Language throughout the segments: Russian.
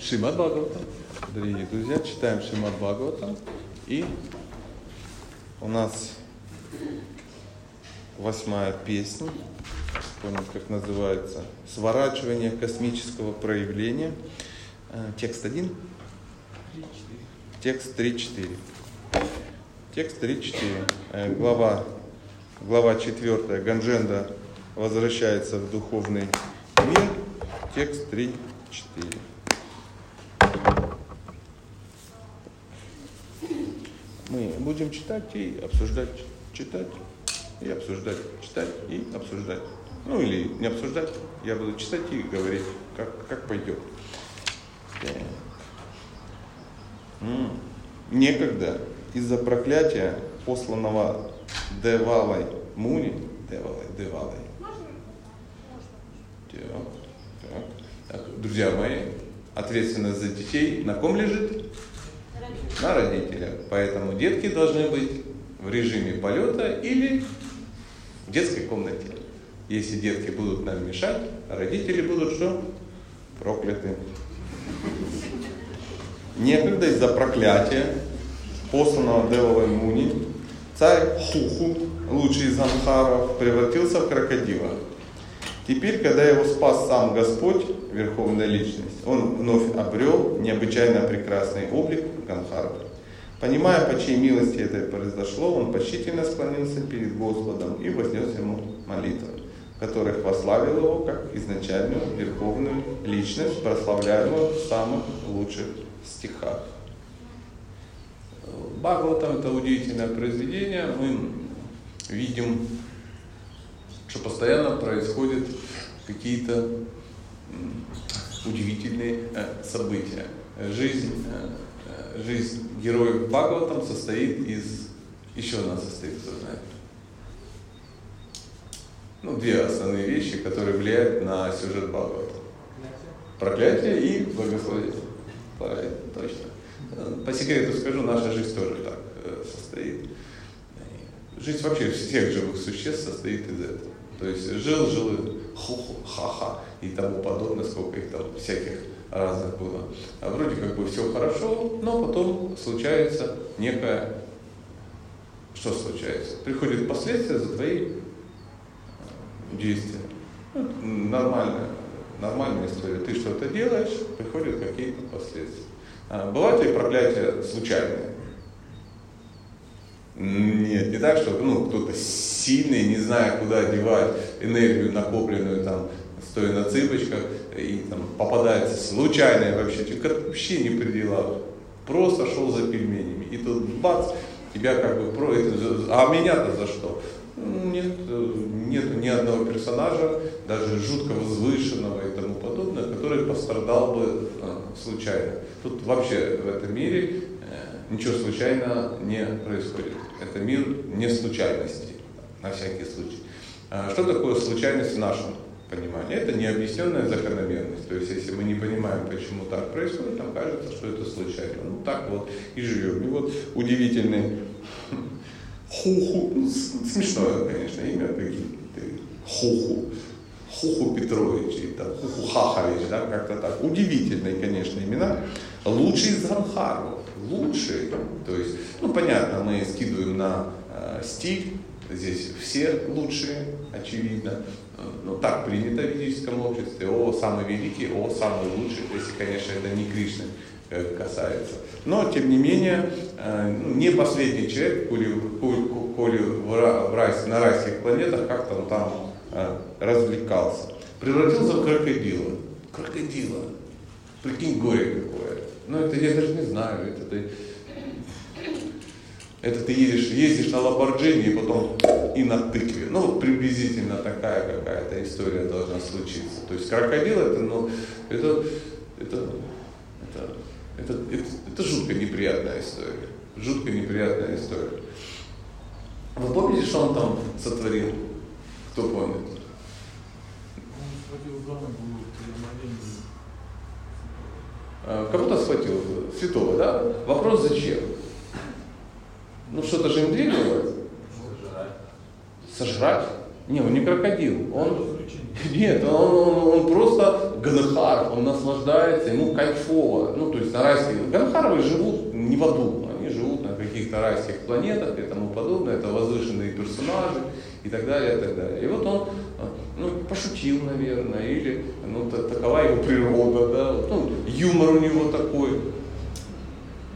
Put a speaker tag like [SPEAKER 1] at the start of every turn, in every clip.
[SPEAKER 1] Шримад Бхагаватам. Дорогие друзья, читаем Шримад Бхагаватам. И у нас восьмая песня, помню, как называется, «Сворачивание космического проявления». Э, текст один? Текст 3-4. Текст 3-4. Э, глава, глава 4. Гандженда возвращается в духовный мир. Текст 3-4. Мы будем читать и обсуждать, читать и обсуждать, читать и обсуждать. Ну или не обсуждать, я буду читать и говорить, как, как пойдет. Некогда из-за проклятия, посланного Девалой Муни, Девалой, Девалой, так, так, друзья мои, ответственность за детей на ком лежит? На родителях. Поэтому детки должны быть в режиме полета или в детской комнате. Если детки будут нам мешать, родители будут что? Прокляты. Некогда из-за проклятия, посланного Девовой Муни, царь Хуху, лучший из Анхаров, превратился в крокодила. Теперь, когда его спас сам Господь, Верховная Личность, он вновь обрел необычайно прекрасный облик Ганхарва. Понимая, по чьей милости это произошло, он почтительно склонился перед Господом и вознес ему молитвы, в которых прославил его как изначальную верховную личность, прославляемую в самых лучших стихах. Бхагаватам это удивительное произведение. Мы видим что постоянно происходят какие-то удивительные э, события. Жизнь, э, э, жизнь героев Бхагаватам состоит из... Еще она состоит, кто знает. Ну, две основные вещи, которые влияют на сюжет Бхагаватам. Проклятие и благословение. Точно. По секрету скажу, наша жизнь тоже так состоит. Жизнь вообще всех живых существ состоит из этого. То есть жил, жил, ху-ху, ха-ха и тому подобное, сколько их там всяких разных было. А вроде как бы все хорошо, но потом случается некое... Что случается? Приходят последствия за твои э, действия. Ну, нормальная, нормальная история. Ты что-то делаешь, приходят какие-то последствия. А бывают ли проклятия случайные? Нет, не так, что ну, кто-то сильный, не зная, куда девать энергию, накопленную там, стоя на цыпочках, и там попадается случайное вообще, вообще не при делах, просто шел за пельменями, и тут бац, тебя как бы про а меня-то за что? Нет, нет ни одного персонажа, даже жутко возвышенного и тому подобное, который пострадал бы а, случайно. Тут вообще в этом мире ничего случайно не происходит. Это мир не случайности, на всякий случай. А что такое случайность в нашем понимании? Это необъясненная закономерность. То есть, если мы не понимаем, почему так происходит, нам кажется, что это случайно. Ну, так вот и живем. И вот удивительный Хуху, ну, смешное, конечно, имя, Хуху, Хуху Петрович, и там, Хуху Хахович, да, как-то так. Удивительные, конечно, имена. Лучший из Ганхаров лучший. То есть, ну понятно, мы скидываем на э, стиль, здесь все лучшие, очевидно. Но так принято в ведическом обществе. О, самый великий, о, самый лучший, если, конечно, это не Кришны э, касается. Но, тем не менее, э, ну, не последний человек, коли, коли, в, рай, на райских планетах он там э, развлекался. Превратился в крокодила. Крокодила. Прикинь, горе какое. Ну, это я даже не знаю. Это ты, это ты едешь, ездишь на Ламборджини и потом и на тыкве. Ну, вот приблизительно такая какая-то история должна случиться. То есть крокодил это, ну, это, это, это, это, это, это жутко неприятная история. Жутко неприятная история. Вы помните, что он там сотворил? Кто помнит? Кого-то схватил, святого, да? Вопрос зачем? Ну что-то же им двигало?
[SPEAKER 2] Сожрать.
[SPEAKER 1] Сожрать? Не, он не крокодил. Он, нет, он, он, он просто ганахар, он наслаждается, ему кайфово. Ну, то есть на райских... Ганахаровы живут не в аду, они живут на каких-то райских планетах и тому подобное. Это возвышенные персонажи и так далее, и так далее. И вот он ну, пошутил, наверное, или ну, та- такова его природа, да, ну, юмор у него такой,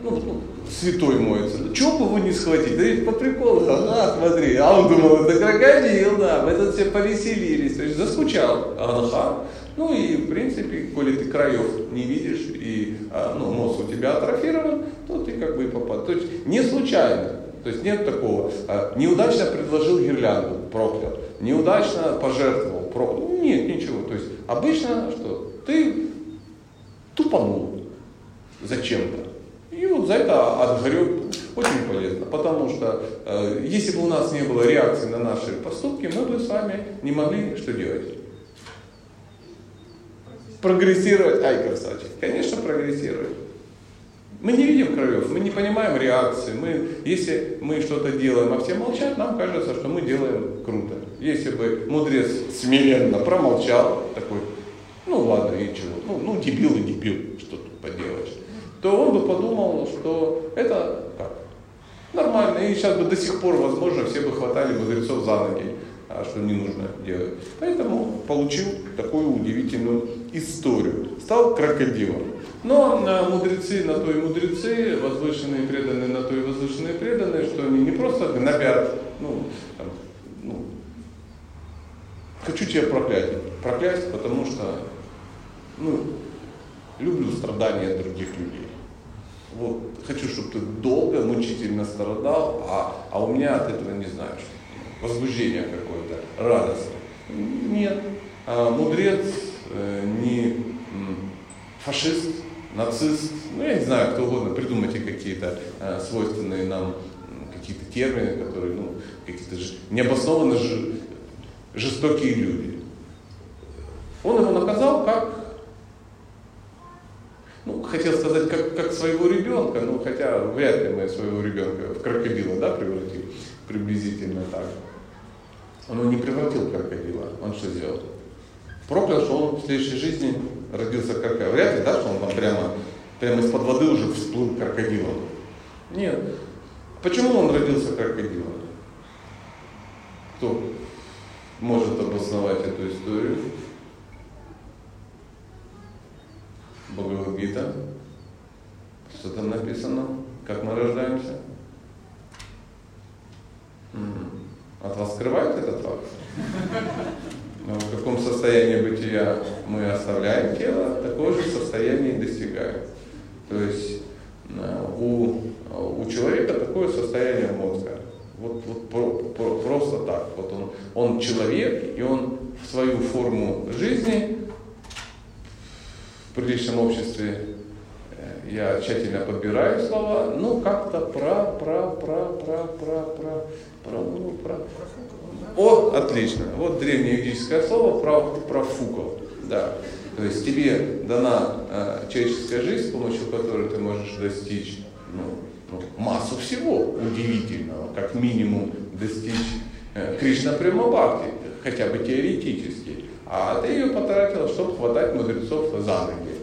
[SPEAKER 1] ну, ну, святой моется. Да чего бы его не схватить? Да ведь по приколу, ага, смотри. А он думал, это крокодил, да. Мы тут все повеселились. То есть заскучал Анахар. Ну и, в принципе, коли ты краев не видишь, и а, ну, мозг у тебя атрофирован, то ты как бы попал. То есть не случайно. То есть нет такого. а, неудачно предложил гирлянду, проклял. Неудачно пожертвовал, проклял. Ну, нет, ничего. То есть обычно что? Ты тупанул зачем-то. И вот за это отгорек очень полезно, потому что э, если бы у нас не было реакции на наши поступки, мы бы с вами не могли что делать? Прогрессировать. Ай, красавчик. Конечно, прогрессировать. Мы не видим краев, мы не понимаем реакции. Мы, если мы что-то делаем, а все молчат, нам кажется, что мы делаем круто. Если бы мудрец смиренно промолчал, такой, ну ладно, и чего, ну, ну дебил и дебил, что тут поделаешь, то он бы подумал, что это как? Нормально, и сейчас бы до сих пор, возможно, все бы хватали мудрецов за ноги, а что не нужно делать. Поэтому получил такую удивительную историю. Стал крокодилом. Но мудрецы на то и мудрецы, возвышенные преданные на то и возвышенные преданные, что они не просто гнобят, ну, там, ну, хочу тебя проклять. Проклять, потому что, ну, люблю страдания других людей. Вот, хочу, чтобы ты долго, мучительно страдал, а, а у меня от этого, не знаю, что, возбуждение какое-то, радостное. Нет. А мудрец э, не фашист, нацист, ну я не знаю, кто угодно, придумайте какие-то э, свойственные нам какие-то термины, которые, ну, какие-то ж- необоснованно ж- жестокие люди. Он его наказал как ну, хотел сказать, как, как своего ребенка, ну, хотя вряд ли мы своего ребенка в крокодила, да, превратили, приблизительно так. Он его не превратил в крокодила, он что сделал? Проклял, что он в следующей жизни родился крокодилом. Вряд ли, да, что он там прямо, прямо из-под воды уже всплыл крокодилом. Нет. Почему он родился крокодилом? Кто может обосновать эту историю? Бхагавадгита. Что там написано? Как мы рождаемся? От вас скрывают этот факт? Но в каком состоянии бытия мы оставляем тело, такое же состояние достигаем. То есть э, у, у человека такое состояние мозга. Вот, вот про- про- просто так. Вот он, он человек, и он в свою форму жизни в приличном обществе э, я тщательно подбираю слова, ну как-то про, про, про, про, про, про, про, ну, про. О, отлично. Вот древнеюридическое слово про, про. Да. То есть тебе дана э, человеческая жизнь, с помощью которой ты можешь достичь ну, ну, массу всего удивительного, как минимум достичь э, Кришна Прямабхакти, хотя бы теоретически. А ты ее потратил, чтобы хватать мудрецов за ноги.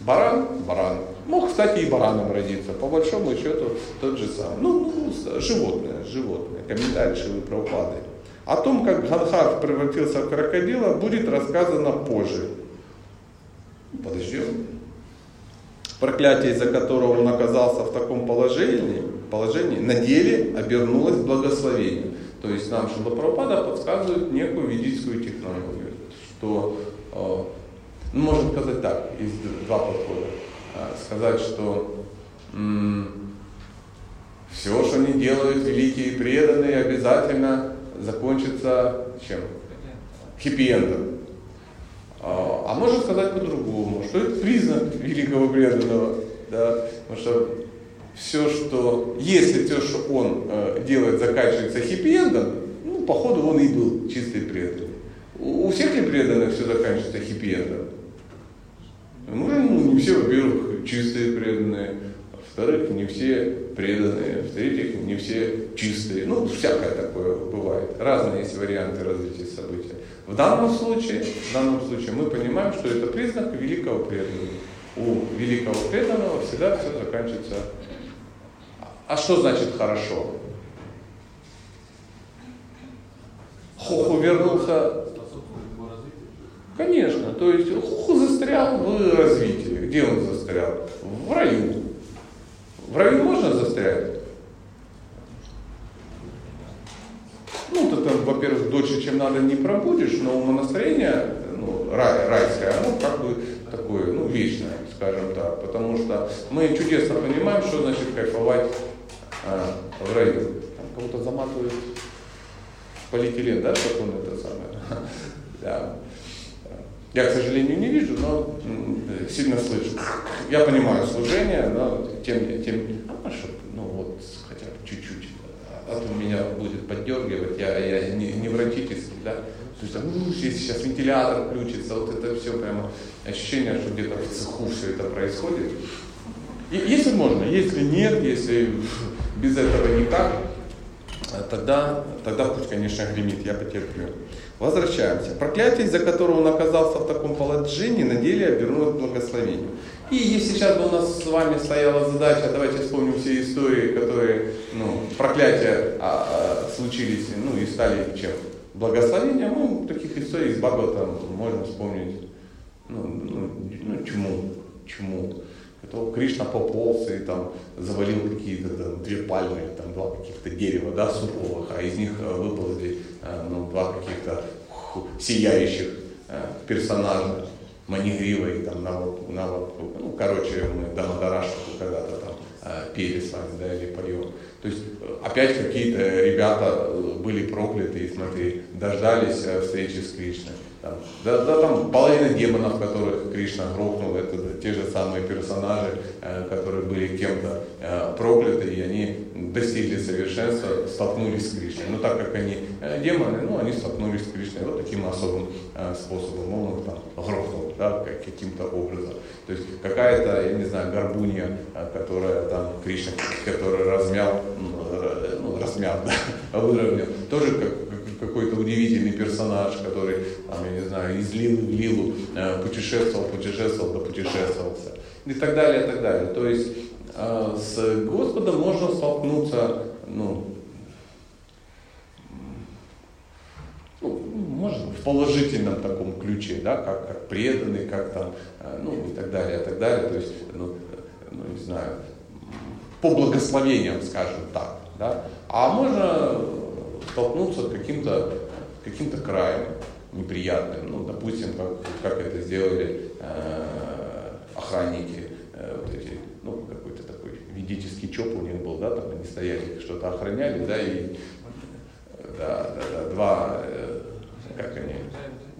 [SPEAKER 1] Баран, баран. Мог, кстати, и бараном родиться, по большому счету тот же самый. Ну, ну, животное, животное. Комментарий Шивы Прабхупады. О том, как Ганхар превратился в крокодила, будет рассказано позже. Подождем. Проклятие, из-за которого он оказался в таком положении, положении на деле обернулось благословением. То есть нам Шила Прабхупада подсказывает некую ведическую технологию, что э, ну, можно сказать так, есть два подхода. А, Сказать, что м, все, что они делают, великие и преданные, обязательно закончится чем? Хиппи-эндом. А а можно сказать по-другому, что это признак великого преданного. Да? Потому что все, что, если все, что он э, делает, заканчивается хиппи-эндом, ну, походу он и был чистый преданный. У, у всех ли преданных все заканчивается хиппи-эндом? Ну, ну, не все, во-первых, чистые преданные. Во-вторых, не все преданные. В-третьих, не все чистые. Ну, всякое такое бывает. Разные есть варианты развития событий. В данном случае, в данном случае мы понимаем, что это признак великого преданного. У великого преданного всегда все заканчивается. А что значит хорошо? Хоху вернулся. Конечно, то есть Хоху застрял в развитии. Где он застрял? В раю. В раю можно застрять? Ну, ты там, во-первых, дольше, чем надо, не пробудешь, но умонастроение, ну, рай, райское, оно как бы такое, ну, вечное, скажем так. Потому что мы чудесно понимаем, что значит кайфовать а, в раю. Там кого-то заматывают полиэтилен, да, как он это самое. Да. Я, к сожалению, не вижу, но сильно слышу. Я понимаю служение, но тем, тем а, ну вот, хотя бы чуть-чуть, а то меня будет поддергивать, я, я не, не врачительский, да. То есть, ну, сейчас вентилятор включится, вот это все прямо ощущение, что где-то в цеху все это происходит. И, если можно, если нет, если без этого никак, тогда, тогда пусть, конечно, гремит, я потерплю. Возвращаемся. Проклятие, из-за которого он оказался в таком положении, на деле обернулось к благословению. И если сейчас бы у нас с вами стояла задача, давайте вспомним все истории, которые, ну, проклятия а, а, случились, ну, и стали чем? Благословением, ну, таких историй из Бхагавата можно вспомнить, ну, ну, ну чему, чему. Это Кришна пополз и там завалил какие-то там, две пальмы, там два каких-то дерева, да, суровых, а из них э, выползли э, ну, два каких-то сияющих э, персонажа, Манигрива там на, на ну, короче, мы Дамадарашку когда-то там пели с вами, да, или поем. То есть опять какие-то ребята были прокляты, и смотри, дождались встречи с Кришной. Там, да, да, там половина демонов, которых Кришна грохнул, это те же самые персонажи, э, которые были кем-то э, прокляты, и они достигли совершенства, столкнулись с Кришной. Но так как они э, демоны, ну, они столкнулись с Кришной вот таким особым способом. Он их там грохнул, да, каким-то образом. То есть какая-то, я не знаю, горбунья, которая там Кришна, который размял, ну, размял, да, выровнял, тоже как какой-то удивительный персонаж, который, там, я не знаю, из Лилы в Лилу э, путешествовал, путешествовал, да путешествовался. И так далее, и так далее. То есть э, с Господом можно столкнуться, ну, ну, может, в положительном таком ключе, да, как, как преданный, как там, э, ну, и так далее, и так далее. То есть, ну, ну не знаю, по благословениям, скажем так, да. А можно столкнуться с каким-то каким краем неприятным. Ну, допустим, как, как это сделали э, охранники, э, вот эти, ну, какой-то такой ведический чоп у них был, да, там они стояли, что-то охраняли, да, и да, да, да, два, э, как они,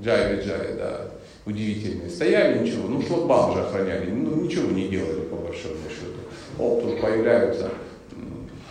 [SPEAKER 1] джай джай, да, удивительные. Стояли, ничего, ну, шлагбаум же охраняли, ну, ничего не делали, по большому счету. Оп, тут появляются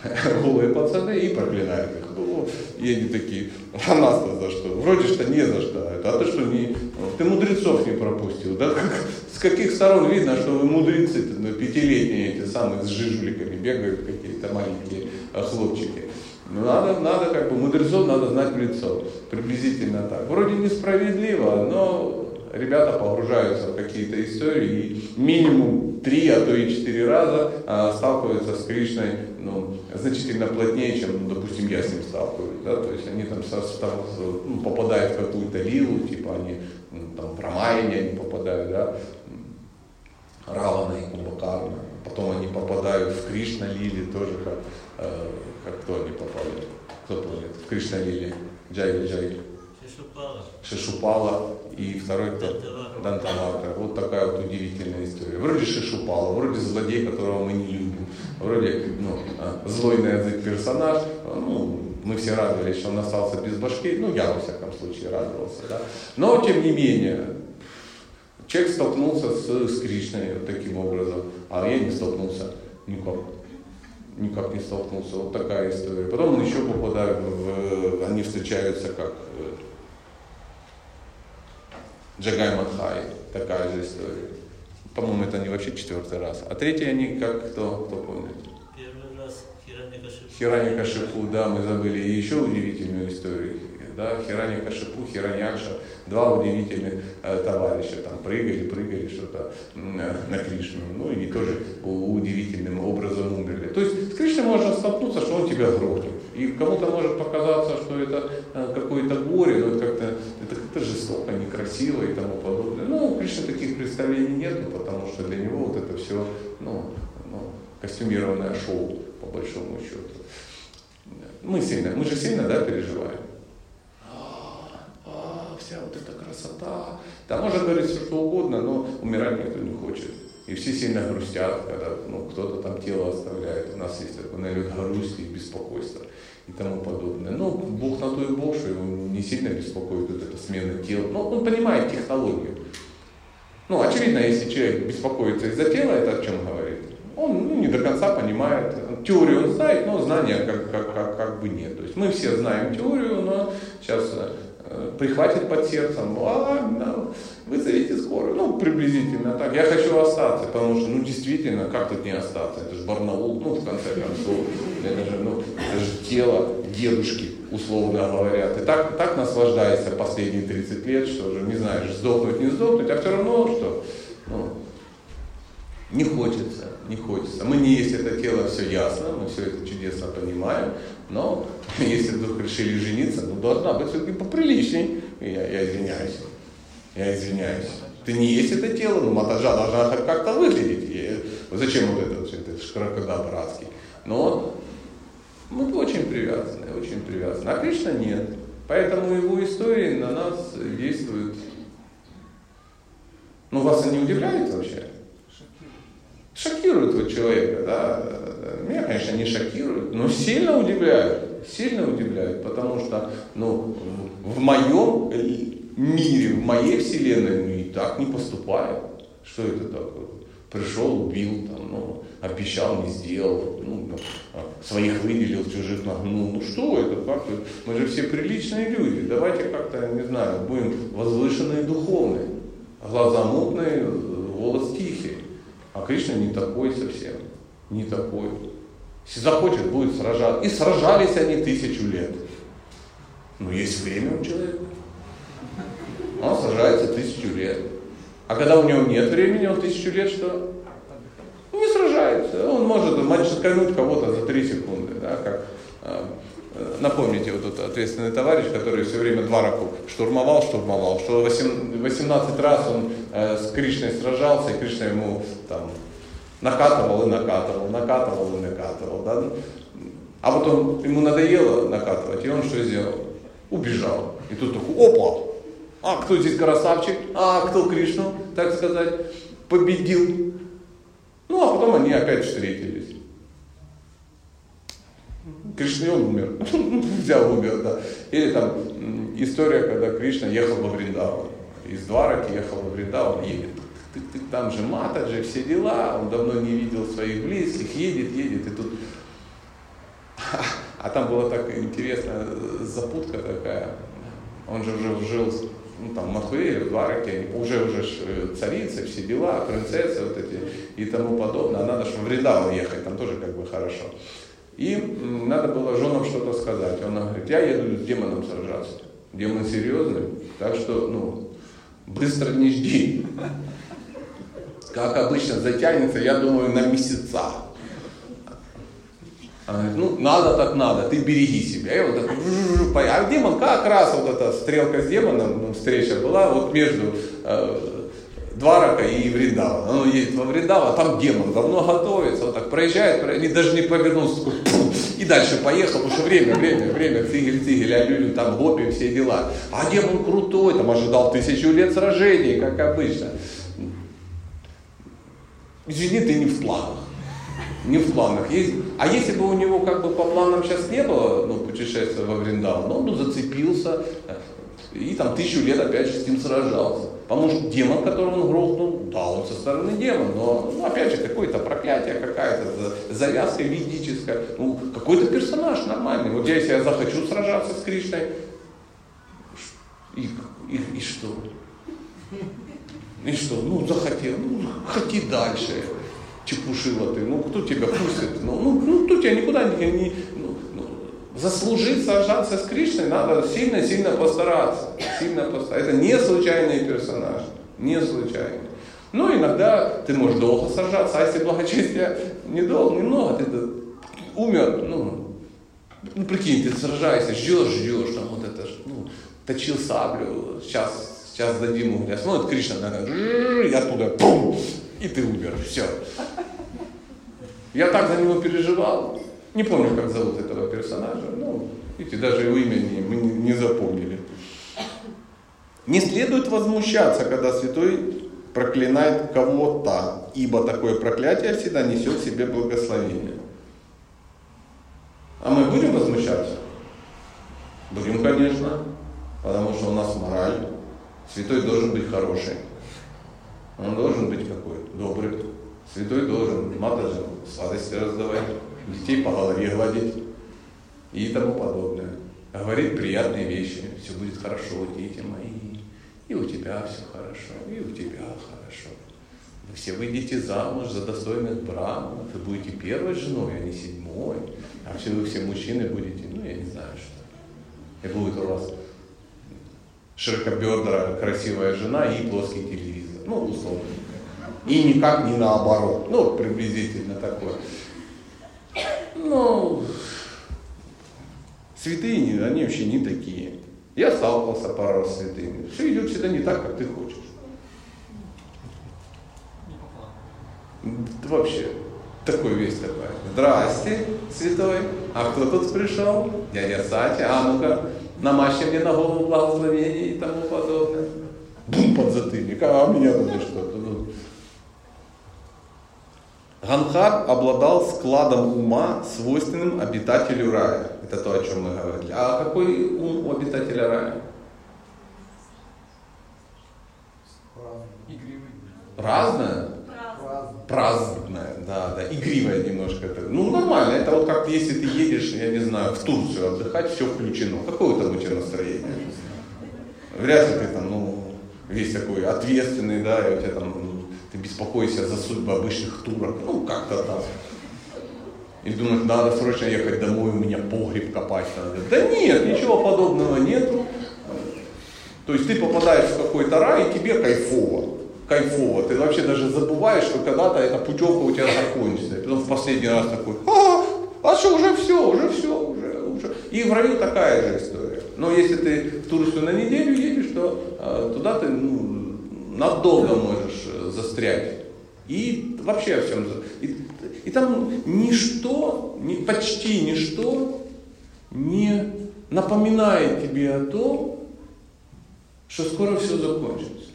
[SPEAKER 1] голые пацаны и проклинают их. Ну, и они такие, а нас-то за что? Вроде что не за что. А ты что, не, ты мудрецов не пропустил. Да? Как, с каких сторон видно, что вы мудрецы, ну, пятилетние эти самые с жижуликами бегают какие-то маленькие а, хлопчики. Ну, надо, надо как бы, мудрецов надо знать в лицо. Приблизительно так. Вроде несправедливо, но ребята погружаются в какие-то истории и минимум три, а то и четыре раза а, сталкиваются с Кришной ну, значительно плотнее, чем, ну, допустим, я с ним сталкиваюсь. Да? То есть они там со, ну, попадают в какую-то лилу, типа они ну, там Рамайне они попадают, да? Равана и Кумбакарна. Потом они попадают в Кришна Лили тоже, как, э, как кто они попали. Кто помнит? В Кришна Лили. Джай Джай. Шишупала. Шишупала и второй кто? Дантавакра. Вот такая вот удивительная история. Вроде Шишупала, вроде злодей, которого мы не любим. Вроде ну, а, злой на язык персонаж. Ну, мы все радовались, что он остался без башки. Ну, я, во всяком случае, радовался. Да? Но, тем не менее, человек столкнулся с, с Кришной вот таким образом, а я не столкнулся никак. Никак не столкнулся. Вот такая история. Потом он еще попадает в... Они встречаются как Джагай Мадхай, такая же история. По-моему, это они вообще четвертый раз. А третий они как кто, кто помнит?
[SPEAKER 2] Первый раз Хираньякашипу.
[SPEAKER 1] Хираньякашипу, да, мы забыли. И еще удивительную историю. Да, Хираньякашипу, Хираньякша, два удивительных э, товарища, там прыгали, прыгали что-то э, на Кришну. Ну и тоже удивительным образом умерли. То есть с Кришной можно столкнуться, что он тебя грохнет. И кому-то может показаться, что это э, какое-то горе, но это как-то это как-то жестоко, некрасиво и тому подобное. Ну, у таких представлений нет, потому что для него вот это все ну, ну, костюмированное шоу, по большому счету. Мы сильно, мы же сильно, да, переживаем. Вся вот эта красота. Да, можно говорить все, что угодно, но умирать никто не хочет. И все сильно грустят, когда ну, кто-то там тело оставляет. У нас есть такой налет грусти и беспокойства и тому подобное. Ну, Бог на то и Бог, что его не сильно беспокоит вот эта смена тела. Но он понимает технологию. Ну, очевидно, если человек беспокоится из-за тела, это о чем говорит? Он ну, не до конца понимает. Теорию он знает, но знания как, как, как, как бы нет. То есть мы все знаем теорию, но сейчас э, прихватит под сердцем, а ладно, вызовите скорую. Ну, приблизительно так. Я хочу остаться, потому что, ну, действительно, как тут не остаться? Это же Барнаул, ну, в конце концов. Это же, ну, это же тело дедушки, условно говоря. Ты так, так наслаждаешься последние 30 лет, что уже не знаешь, сдохнуть, не сдохнуть, а все равно, что ну, не хочется, не хочется. Мы не есть это тело, все ясно, мы все это чудесно понимаем, но если вдруг решили жениться, ну должна быть все-таки поприличней. Я, я извиняюсь. Я извиняюсь. Ты не есть это тело, но матажа должна как-то выглядеть. И зачем вот это, это широкода братский? Но мы очень привязаны, очень привязаны. А Кришна нет. Поэтому его истории на нас действуют. Ну, вас они удивляют вообще? Шокируют вот человека, да. Меня, конечно, не шокируют, но сильно удивляют. Сильно удивляют, потому что, ну, в моем мире, в моей вселенной, ну, и так не поступают. Что это такое? Пришел, убил, там, ну, обещал, не сделал, ну, а, своих выделил, чужих нагнул. Ну что это, как это? Мы же все приличные люди, давайте как-то, не знаю, будем возвышенные духовные, глаза мутные, голос тихий. А Кришна не такой совсем, не такой. Если захочет, будет сражаться. И сражались они тысячу лет. Но есть время у человека. Он сражается тысячу лет. А когда у него нет времени, он тысячу лет что? Не сражается. Он может мочкануть кого-то за три секунды. Да, как, э, напомните, вот этот ответственный товарищ, который все время два раку штурмовал, штурмовал, что 18 раз он э, с Кришной сражался, и Кришна ему там накатывал и накатывал, накатывал и накатывал. Да? А вот он, ему надоело накатывать, и он что сделал? Убежал. И тут такой, опа, а кто здесь красавчик? А кто Кришну, так сказать, победил? Ну, а потом они опять встретились. Кришна умер. Взял, умер, да. Или там история, когда Кришна ехал во Вриндаван. Из Двараки ехал во Вриндаван, едет. Ты, ты, там же Матаджи, все дела, он давно не видел своих близких, едет, едет, и тут... А там была так интересная запутка такая. Он же уже жил ну, там, в Двараке, уже, уже э, царицы, все дела, принцессы вот эти и тому подобное. А надо же в Вриндаван ехать, там тоже как бы хорошо. И надо было женам что-то сказать. Он говорит, я еду с демоном сражаться. Демон серьезный, так что, ну, быстро не жди. Как обычно затянется, я думаю, на месяца. Она говорит, ну, надо так надо, ты береги себя. И вот так, а демон как раз вот эта стрелка с демоном, ну, встреча была вот между э, Дварака и Вриндава. Он едет во Вриндава, там демон давно готовится, вот так проезжает, и даже не повернулся, такой, и дальше поехал, потому что время, время, время, цигель, цигель, алюлю, там гопи, все дела. А демон крутой, там ожидал тысячу лет сражений, как обычно. Извини, ты не в планах не в планах. Есть, а если бы у него как бы по планам сейчас не было ну, путешествия во Вриндаван, он бы зацепился и там тысячу лет опять же с ним сражался. Потому что демон, которого он грохнул, да, он со стороны демон, но ну, опять же какое-то проклятие, какая-то завязка ведическая, ну, какой-то персонаж нормальный. Вот я, если я захочу сражаться с Кришной, и, и, и что? И что, ну захотел, ну хоти дальше, чепушила ты, ну кто тебя пустит, ну, ну, ну кто тебя никуда не, не заслужить сражаться с Кришной, надо сильно-сильно постараться, сильно постараться. Это не случайный персонаж, не случайный. Ну, иногда ты можешь долго сражаться, а если благочестие недолго, немного, ты умер, ну, ну, прикинь, ты сражаешься, ждешь, ждешь, там вот это, ну, точил саблю, сейчас, сейчас дадим угля. Смотрит Кришна, и оттуда, пум, и ты умер, все. Я так за него переживал. Не помню, как зовут этого персонажа. Ну, видите, даже его имени мы не запомнили. Не следует возмущаться, когда святой проклинает кого-то, ибо такое проклятие всегда несет в себе благословение. А мы будем возмущаться? Будем, конечно, потому что у нас мораль. Святой должен быть хороший. Он должен быть какой? Добрый. Святой должен матажем сладости раздавать, детей по голове гладить и тому подобное. Говорить приятные вещи. Все будет хорошо, дети мои. И у тебя все хорошо, и у тебя хорошо. Вы все выйдете замуж за достойных браманов, вы будете первой женой, а не седьмой. А все вы все мужчины будете, ну я не знаю что. И будет у вас широкобедрая красивая жена и плоский телевизор. Ну, условно. И никак не наоборот. Ну, приблизительно такое. Ну, святые, они вообще не такие. Я сталкивался пару раз с святыми. Все идет всегда не так, как ты хочешь. Вообще, такой весь такой. Здрасте, святой. А кто тут пришел? Дядя Сатя. А ну-ка, намажьте мне на голову благословение и тому подобное. Бум, подзатыльник. А меня тут что-то. Ганхар обладал складом ума, свойственным обитателю рая. Это то, о чем мы говорили. А какой ум у обитателя рая? Разное? Праздное, да, да, игривое немножко. Это. Ну, нормально, это вот как если ты едешь, я не знаю, в Турцию отдыхать, все включено. Какое там у тебя настроение? Вряд ли ты там, ну, весь такой ответственный, да, и у тебя там ты беспокоишься за судьбу обычных турок, ну как-то так. И думаешь, надо срочно ехать домой, у меня погреб копать надо. Да нет, ничего подобного нету. То есть ты попадаешь в какой-то рай, и тебе кайфово. Кайфово. Ты вообще даже забываешь, что когда-то эта путевка у тебя закончится. И потом в последний раз такой, а, а что, уже все, уже все, уже, уже. И в раю такая же история. Но если ты в Турцию на неделю едешь, то а, туда ты ну, надолго можешь э, застрять. И вообще о всем. И, и там ничто, ни, почти ничто не напоминает тебе о том, что скоро все закончится.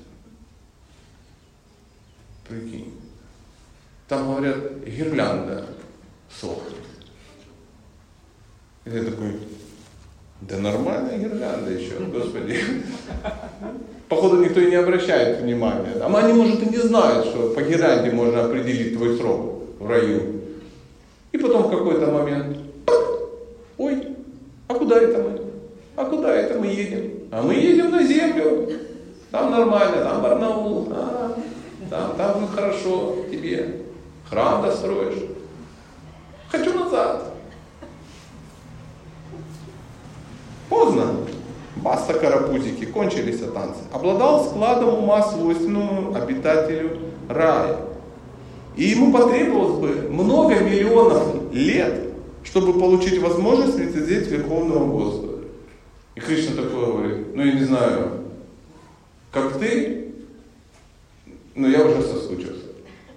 [SPEAKER 1] Прикинь. Там говорят, гирлянда сохнет. И я такой, да нормальная гирлянда еще, Господи. Походу никто и не обращает внимания. А они, может, и не знают, что по гирлянде можно определить твой срок в раю. И потом в какой-то момент, ой, а куда это мы? А куда это мы едем? А мы едем на землю. Там нормально, там Барнаул, а, там, там хорошо тебе. Храм достроишь. Хочу назад. Поздно. Баста карапузики, кончились танцы. Обладал складом ума, свойственному обитателю рая. И ему потребовалось бы много миллионов лет, чтобы получить возможность лицезреть Верховного Господа. И Кришна такой говорит, ну я не знаю, как ты, но я уже соскучился.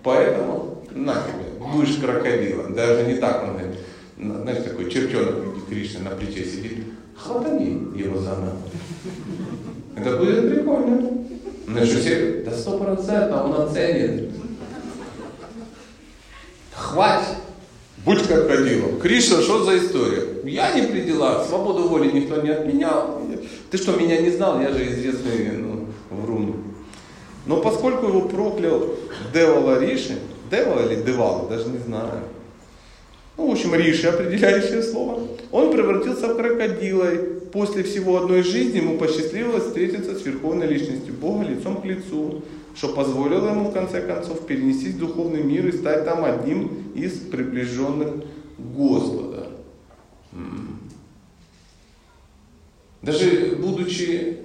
[SPEAKER 1] Поэтому на тебе, будешь крокодилом. Даже не так он. Знаешь, такой чертенок Кришны на плече сидит хватани его за ногу. Это будет прикольно. Ну что, все, да сто процентов он оценит. Хватит. Будь крокодилом. Кришна, что за история? Я не при делах, свободу воли никто не отменял. Ты что, меня не знал? Я же известный ну, врун. Но поскольку его проклял Девала Риши, Девала или Девала, даже не знаю, ну, в общем, Риши, определяющее слово, он превратился в крокодила, после всего одной жизни ему посчастливилось встретиться с верховной личностью Бога лицом к лицу. что позволило ему в конце концов перенестись в духовный мир и стать там одним из приближенных Господа. Даже будучи,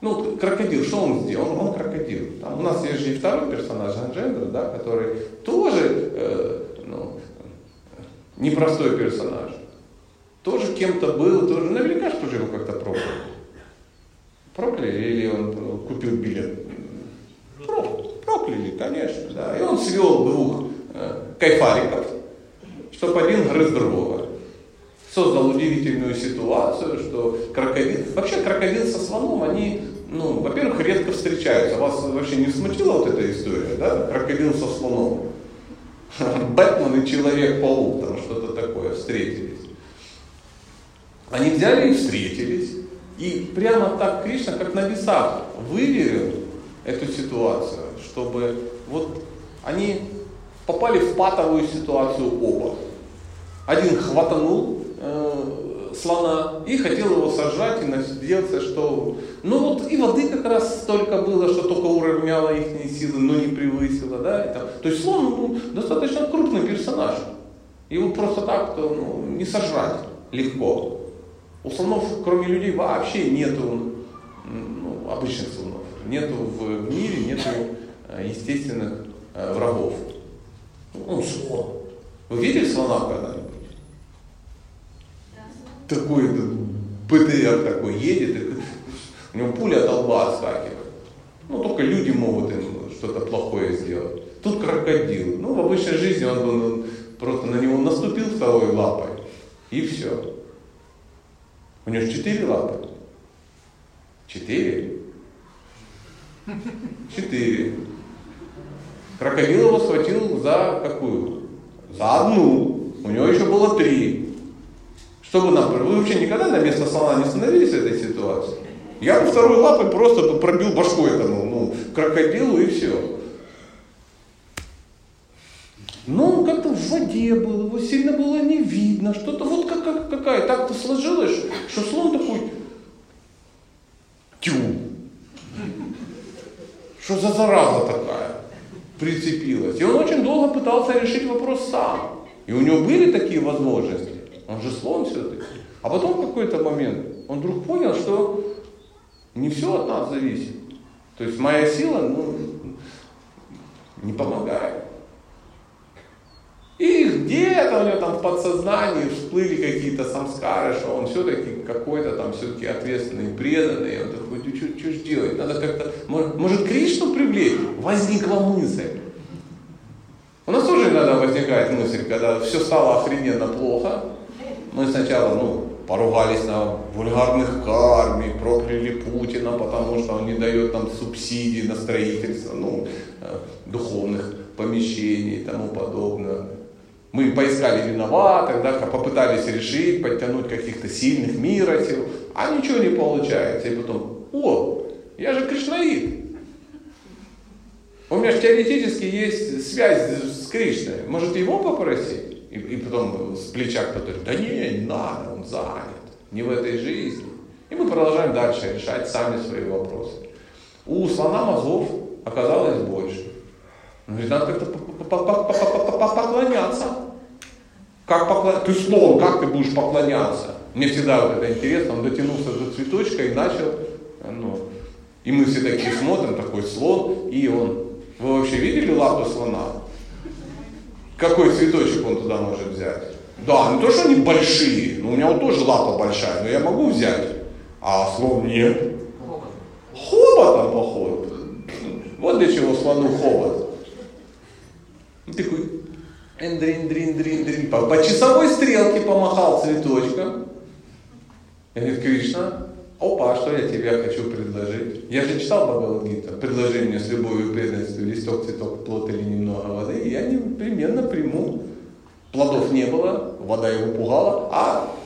[SPEAKER 1] ну, крокодил, что он сделал? Он, он крокодил. Там у нас есть же и второй персонаж Анджендра, да, который тоже э, непростой персонаж. Тоже кем-то был, тоже наверняка что же его как-то прокляли. Прокляли или он купил билет? Прокляли, конечно, да. И он свел двух э, кайфариков, чтобы один грыз другого. Создал удивительную ситуацию, что крокодил... Вообще крокодил со слоном, они, ну, во-первых, редко встречаются. Вас вообще не смутила вот эта история, да? Крокодил со слоном. Бэтмен и Человек-паук, там что-то такое, встретились. Они взяли и встретились. И прямо так Кришна, как на весах, выверил эту ситуацию, чтобы вот они попали в патовую ситуацию оба. Один хватанул э, слона и хотел его сожрать и надеялся, что... Ну вот и воды как раз столько было, что только уравняло их силы, но не превысило. Да? И там, то есть слон ну, достаточно крупный персонаж. Его просто так ну, не сожрать легко. У слонов, кроме людей, вообще нету ну, обычных слонов. Нету в мире, нету э, естественных э, врагов. Ну, слон. Вы видели слона когда-нибудь? Такой БТР такой едет, у него пуля от лба отскакивает. Ну, только люди могут им что-то плохое сделать. Тут крокодил. Ну, в обычной жизни он, он просто на него наступил второй лапой, и все. У него четыре лапы. Четыре? Четыре. Крокодил его схватил за какую? За одну. У него еще было три. Что бы нам... Вы вообще никогда на место слона не становились в этой ситуации? Я бы второй лапой просто пробил башку этому, ну, крокодилу и все. Но он как-то в воде был, его сильно было не видно, что-то вот как, как, какая, так-то сложилось, что слон такой, тю, что за зараза такая прицепилась. И он очень долго пытался решить вопрос сам. И у него были такие возможности. Он же слон все-таки. А потом в какой-то момент он вдруг понял, что не все от нас зависит. То есть моя сила ну, не помогает. И где-то у него там в подсознании всплыли какие-то самскары, что он все-таки какой-то там все-таки ответственный, преданный. И он такой, что, что ж делать? Надо как-то, может, может Кришну привлечь? Возникла мысль. У нас тоже иногда возникает мысль, когда все стало охрененно плохо. Мы сначала, ну, поругались на вульгарных карме, прокляли Путина, потому что он не дает нам субсидий на строительство, ну, духовных помещений и тому подобное. Мы поискали виноватых, да, попытались решить, подтянуть каких-то сильных мира сил, а ничего не получается. И потом, о, я же кришнаит. У меня же теоретически есть связь с Кришной. Может его попросить? И, и потом с плеча кто-то говорит, да не, не надо, он занят, не в этой жизни. И мы продолжаем дальше решать сами свои вопросы. У слона мозгов оказалось больше. Он говорит, надо как-то поклоняться. Как поклоняться? Ты слон, как ты будешь поклоняться? Мне всегда вот это интересно, он дотянулся до цветочка и начал, ну, и мы все такие смотрим, такой слон, и он, вы вообще видели лапу слона? Какой цветочек он туда может взять? Да, не то, что они большие, но у меня вот тоже лапа большая, но я могу взять, а слон нет. Хоботом, походу. Вот для чего слону хобот. И такой, дрин, дрин, дрин, дрин, по, по часовой стрелке помахал цветочком. И говорит, Кришна, опа, что я тебе хочу предложить? Я же читал Бхагавадгита, предложение с любовью и преданностью, листок, цветок, плод или немного и я непременно приму. Плодов не было, вода его пугала, а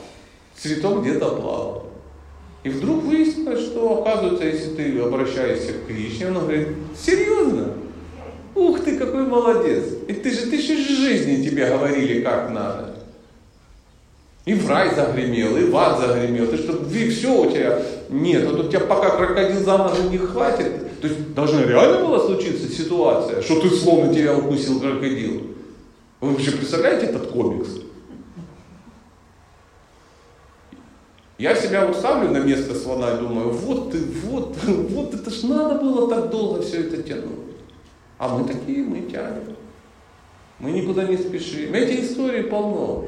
[SPEAKER 1] цветок где-то плавал. И вдруг выяснилось, что, оказывается, если ты обращаешься к Кришне, он говорит, серьезно? Ух ты, какой молодец. И ты же тысячи жизней тебе говорили, как надо. И в рай загремел, и в ад загремел. Ты что, и все у тебя нет. Вот у тебя пока крокодил за ногу не хватит. То есть должна реально была случиться ситуация, что ты словно тебя укусил крокодил. Вы вообще представляете этот комикс? Я себя вот ставлю на место слона и думаю, вот ты, вот, вот это ж надо было так долго все это тянуть. А мы такие, мы тянем. Мы никуда не спешим. Эти истории полно.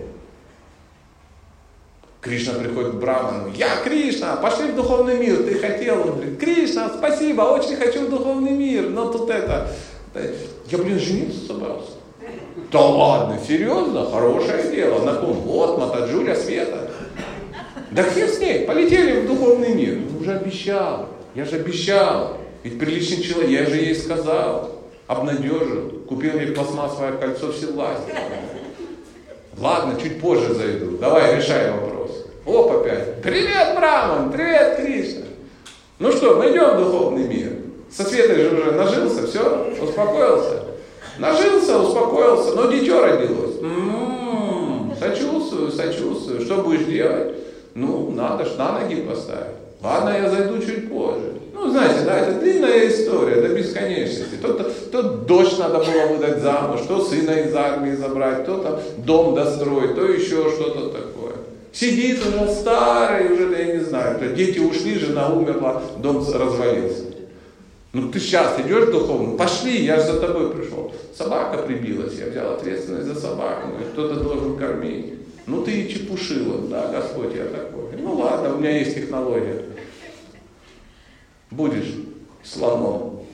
[SPEAKER 1] Кришна приходит к Браману. Я Кришна, пошли в духовный мир, ты хотел. Он говорит, Кришна, спасибо, очень хочу в духовный мир. Но тут это, я, блин, жениться собрался. Да ладно, серьезно? Хорошее дело. На ком? Вот, Матаджуля, Света. Да хер с ней, полетели в духовный мир. Ну, уже обещал, я же обещал. Ведь приличный человек, я же ей сказал. Обнадежил, купил ей пластмассовое кольцо всевластия. Ладно, чуть позже зайду. Давай, решай вопрос. Оп, опять. Привет, Браман! Привет, Кришна! Ну что, мы идем в духовный мир. Со Светой же уже нажился, все, успокоился. Нажился, успокоился, но дитё родилось. М-м-м, сочувствую, сочувствую. Что будешь делать? Ну, надо ж на ноги поставить. Ладно, я зайду чуть позже. Ну, знаете, да, это длинная история до бесконечности. То, то, то дочь надо было выдать замуж, то сына из армии забрать, то там дом достроить, то еще что-то такое. Сидит уже старый, уже, да я не знаю, то дети ушли, жена умерла, дом развалился. Ну ты сейчас идешь духовно, пошли, я же за тобой пришел. Собака прибилась, я взял ответственность за собаку, кто-то должен кормить. Ну ты и чепушила, да, Господь, я такой. Ну ладно, у меня есть технология. Будешь слоном.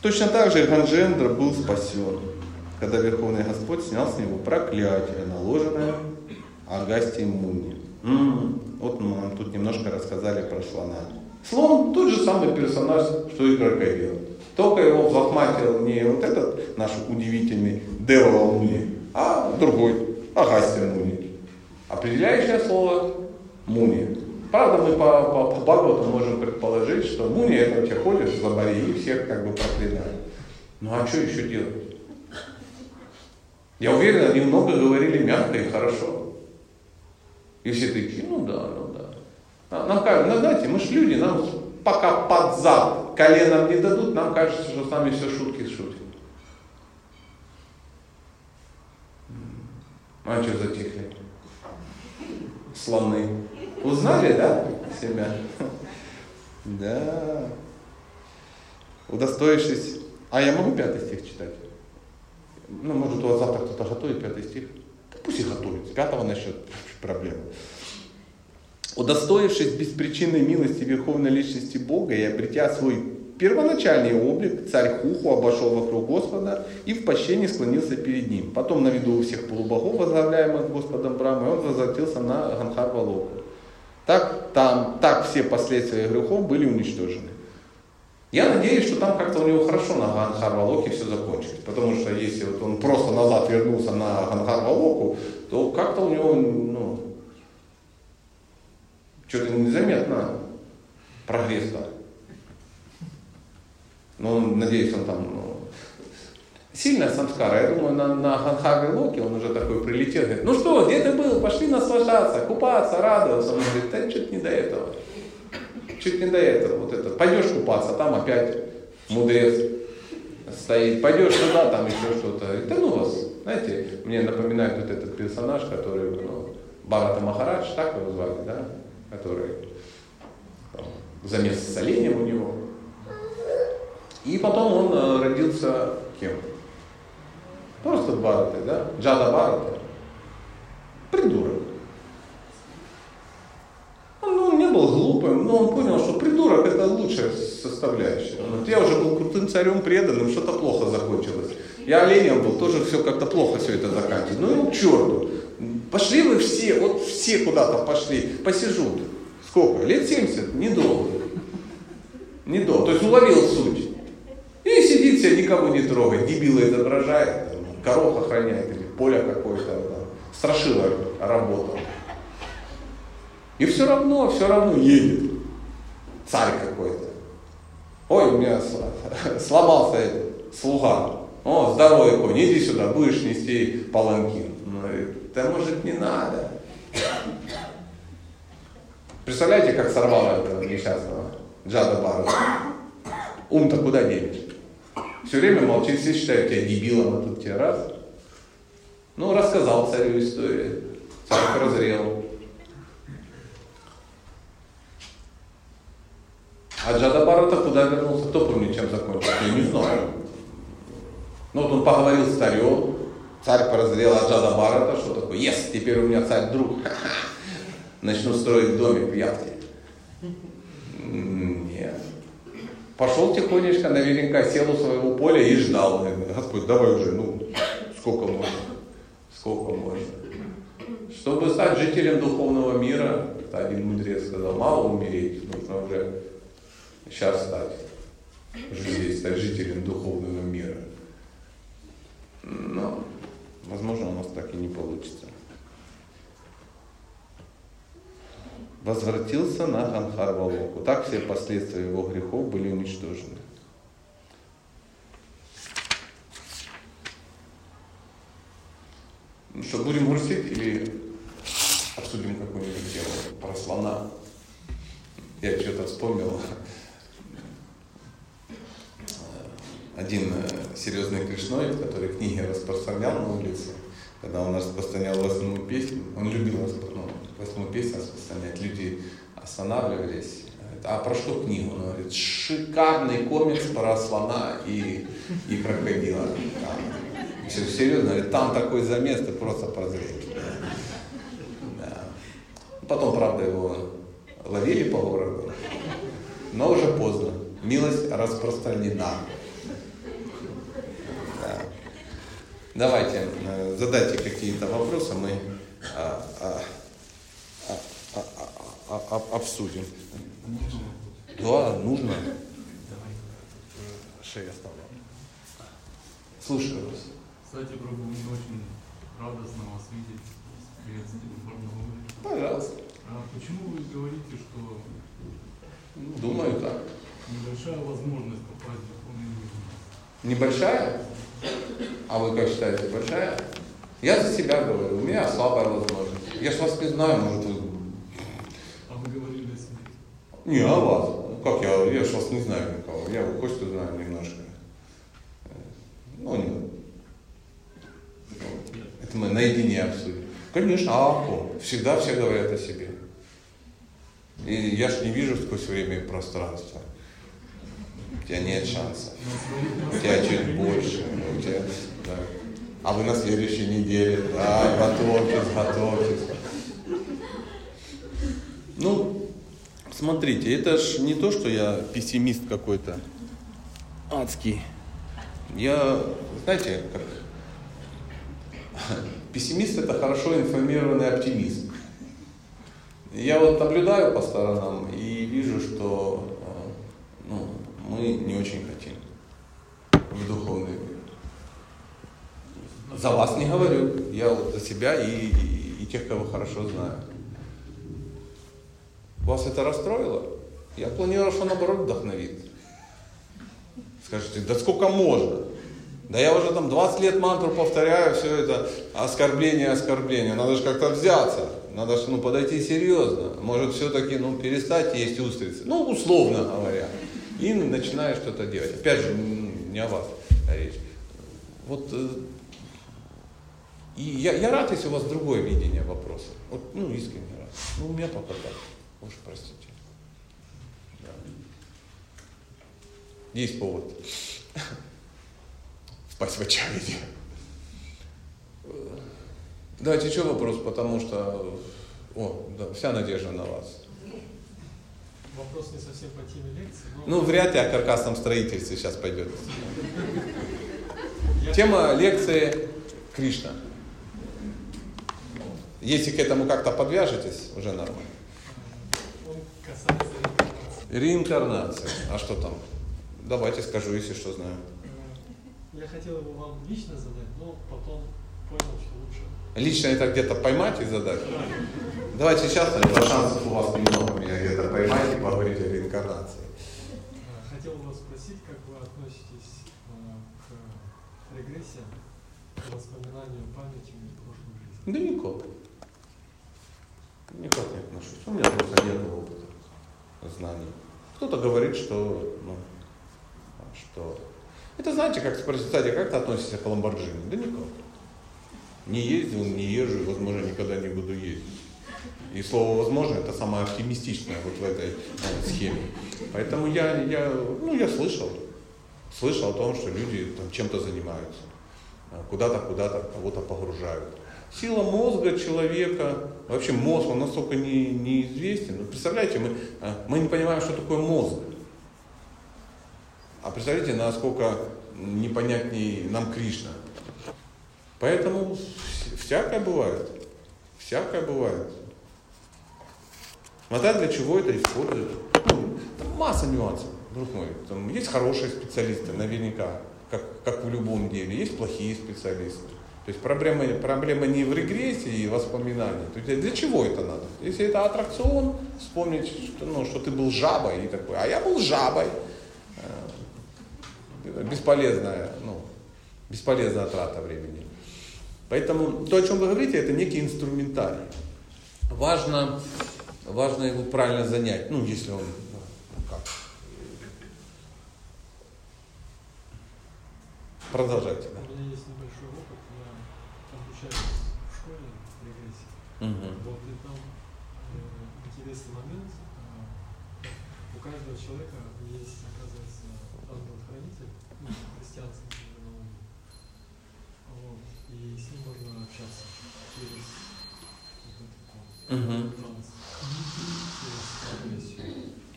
[SPEAKER 1] Точно так же Ганжендра был спасен, когда Верховный Господь снял с него проклятие, наложенное Агастием Муни. Вот мы вам тут немножко рассказали про слона. Слон тот же самый персонаж, что и крокодил. Только его взлохматил не вот этот наш удивительный Девола Муни, а другой, Агастия Муни. Определяющее слово Муни. Правда, мы по, по, по Бхагавату можем предположить, что Муни это вообще ходишь лабаре и всех как бы проклинают. Ну а что еще делать? Я уверен, они много говорили мягко и хорошо. И все такие, ну да, ну да. Нам кажется, ну знаете, мы же люди, нам пока под зад коленом не дадут, нам кажется, что с нами все шутки шутят. А что затихли? Слоны. Узнали, да, себя? Да. Удостоившись. А я могу пятый стих читать? Ну, может, у вас завтра кто-то готовит пятый стих? Пусть и готовит. С пятого насчет проблем. Удостоившись беспричинной милости Верховной Личности Бога и обретя свой первоначальный облик, царь Хуху обошел вокруг Господа и в пощении склонился перед ним. Потом на виду у всех полубогов, возглавляемых Господом Брамой, он возвратился на Ганхар Валоку. Так, там, так все последствия грехов были уничтожены. Я надеюсь, что там как-то у него хорошо на Ганхар-Валоке все закончилось. Потому что если вот он просто назад вернулся на Ганхар-Валоку, то как-то у него, ну, что-то незаметно прогресс-то. Ну, надеюсь, он там ну, сильная самскара. Я думаю, на, на Ханхаге Локе он уже такой прилетел. Говорит, ну что, где ты был? Пошли наслаждаться, купаться, радоваться. Он говорит, да что-то не до этого. Чуть не до этого. Вот это. Пойдешь купаться, там опять мудрец стоит. Пойдешь туда, там еще что-то. Да ну вас. Знаете, мне напоминает вот этот персонаж, который, ну, Барата Махарадж, так его звали, да? Который там, замес с оленем у него. И потом он э, родился кем? Просто Барата, да? Джада Барата. Придурок. Ну, он не был глупым, но он понял, что придурок это лучшая составляющая. Вот я уже был крутым царем преданным, что-то плохо закончилось. Я оленем был, тоже все как-то плохо все это заканчивается. Ну и к черту. Пошли вы все, вот все куда-то пошли, посижу. Сколько? Лет 70? Недолго. Недолго. То есть уловил суть. И сидит себе, никого не трогает, дебила изображает, коров охраняет или поле какое-то, там, страшила работал. И все равно, все равно едет. Царь какой-то. Ой, у меня сломался этот, слуга. О, здоровый конь, иди сюда, будешь нести паланкин. Он говорит, да может не надо. Представляете, как сорвало этого несчастного Джада Бару? Ум-то куда денешь? Все время молчит, все считают тебя дебилом, а тут тебе раз. Ну, рассказал царю историю. Царь прозрел. А Джада Барата куда вернулся? Кто помнит, чем закончился? Я не знаю. Ну вот он поговорил с царем, царь прозрел от Джада Барата, что такое? Yes, теперь у меня царь друг. Начну строить домик в Яхте. Нет. Пошел тихонечко, наверняка сел у своего поля и ждал. Господь, давай уже, ну, сколько можно? Сколько можно? Чтобы стать жителем духовного мира, один мудрец сказал, мало умереть, нужно уже сейчас стать, здесь жителем духовного мира. Но, возможно, у нас так и не получится. Возвратился на Ганхар Валоку. Так все последствия его грехов были уничтожены. Ну что, будем грустить или обсудим какую-нибудь тему про слона? Я что-то вспомнил. Один э, серьезный кришной, который книги распространял на улице, когда он распространял восьмую песню, он любил ну, восьмую песню распространять, люди останавливались. А про что книгу? Он говорит, шикарный комикс про слона и, и крокодила. Там. Все серьезно, там такой замес, ты просто прозреть. Да. Потом, правда, его ловили по городу, но уже поздно. Милость распространена. Давайте, э, задайте какие-то вопросы, мы а, а, а, а, а, обсудим. Да, нужно. Шея стала. Слушаю вас.
[SPEAKER 3] Кстати, Прабу, мне очень радостно вас видеть. Приветствую в.
[SPEAKER 1] Пожалуйста.
[SPEAKER 3] А почему вы говорите, что
[SPEAKER 1] Думаю, так.
[SPEAKER 3] небольшая возможность попасть в духовный мир?
[SPEAKER 1] Небольшая? А вы как считаете, большая? Я за себя говорю, у меня слабая возможность. Я ж вас не знаю, может вы...
[SPEAKER 3] А вы говорили о себе.
[SPEAKER 1] Не, а вас? Как я? Я ж вас не знаю никого. Я кое-что знаю немножко. Ну, не. Это мы наедине обсудим. Конечно, а о ком? Всегда все говорят о себе. И я ж не вижу сквозь время и пространство. У тебя нет шансов. У тебя чуть больше. У тебя, да. А вы на следующей неделе, да, готовьтесь, готовьтесь. Ну, смотрите, это ж не то, что я пессимист какой-то адский. Я, знаете, как пессимист это хорошо информированный оптимист. Я вот наблюдаю по сторонам и вижу, что э, ну, мы не очень хотим в духовный мир. За вас не говорю, я вот за себя и, и, и тех, кого хорошо знаю. Вас это расстроило? Я планировал, что наоборот вдохновит. Скажите, да сколько можно? Да я уже там 20 лет мантру повторяю, все это оскорбление, оскорбление. Надо же как-то взяться. Надо же ну, подойти серьезно. Может все-таки ну, перестать есть устрицы. Ну, условно говоря. И начинаешь что-то делать. Опять же, не о вас речь. Вот э, и я, я рад, если у вас другое видение вопроса. Вот, ну, искренне рад. Ну, у меня пока так. Уж простите. Да. Есть повод впасть в отчаяние. Давайте еще вопрос, потому что о, да, вся надежда на вас.
[SPEAKER 3] Вопрос не совсем по теме лекции, но...
[SPEAKER 1] Ну, вряд ли о каркасном строительстве сейчас пойдет. Тема лекции Кришна. Если к этому как-то подвяжетесь, уже нормально.
[SPEAKER 3] Он касается реинкарнации.
[SPEAKER 1] А что там? Давайте скажу, если что знаю.
[SPEAKER 3] Э, Я хотел его вам лично задать, но потом понял, что лучше.
[SPEAKER 1] Лично это где-то поймать и задать? Давайте сейчас, наверное, шансов у вас немного меня где-то поймать и поговорить о реинкарнации.
[SPEAKER 3] Хотел вас спросить, как вы относитесь э, к
[SPEAKER 4] регрессия к воспоминанию памяти прошлой жизни?
[SPEAKER 1] Да никак. Никак не отношусь. У меня просто нет опыта, знаний. Кто-то говорит, что, ну, что... Это знаете, как спросить, кстати, как ты относишься к Ламборджини? Да никак. Не ездил, не езжу, возможно, никогда не буду ездить. И слово «возможно» это самое оптимистичное вот в этой э, схеме. Поэтому я, я, ну, я слышал, слышал о том, что люди там чем-то занимаются, э, куда-то, куда-то кого-то погружают. Сила мозга человека, вообще мозг, он настолько не, неизвестен. Ну, представляете, мы, э, мы не понимаем, что такое мозг. А представляете, насколько непонятней нам Кришна. Поэтому всякое бывает. Всякое бывает. Смотря для чего это используют. Ну, там масса нюансов, друг мой. Там есть хорошие специалисты, наверняка, как, как в любом деле. Есть плохие специалисты. То есть проблема, проблема не в регрессии и воспоминании. То есть для чего это надо? Если это аттракцион, вспомнить, что, ну, что ты был жабой и такой, а я был жабой. Э, бесполезная, ну, бесполезная трата времени. Поэтому то, о чем вы говорите, это некий инструментарий. Важно, важно его правильно занять, ну, если он ну, как. Продолжайте. Да.
[SPEAKER 4] У меня есть небольшой опыт. Я обучаюсь в школе регрессии.
[SPEAKER 1] Угу.
[SPEAKER 4] Вот и там э, интересный момент. Э, у каждого человека есть, оказывается, ангел-хранитель, ну, христианский терминологии. Вот. И с ним можно общаться через вот этот вот
[SPEAKER 1] Угу.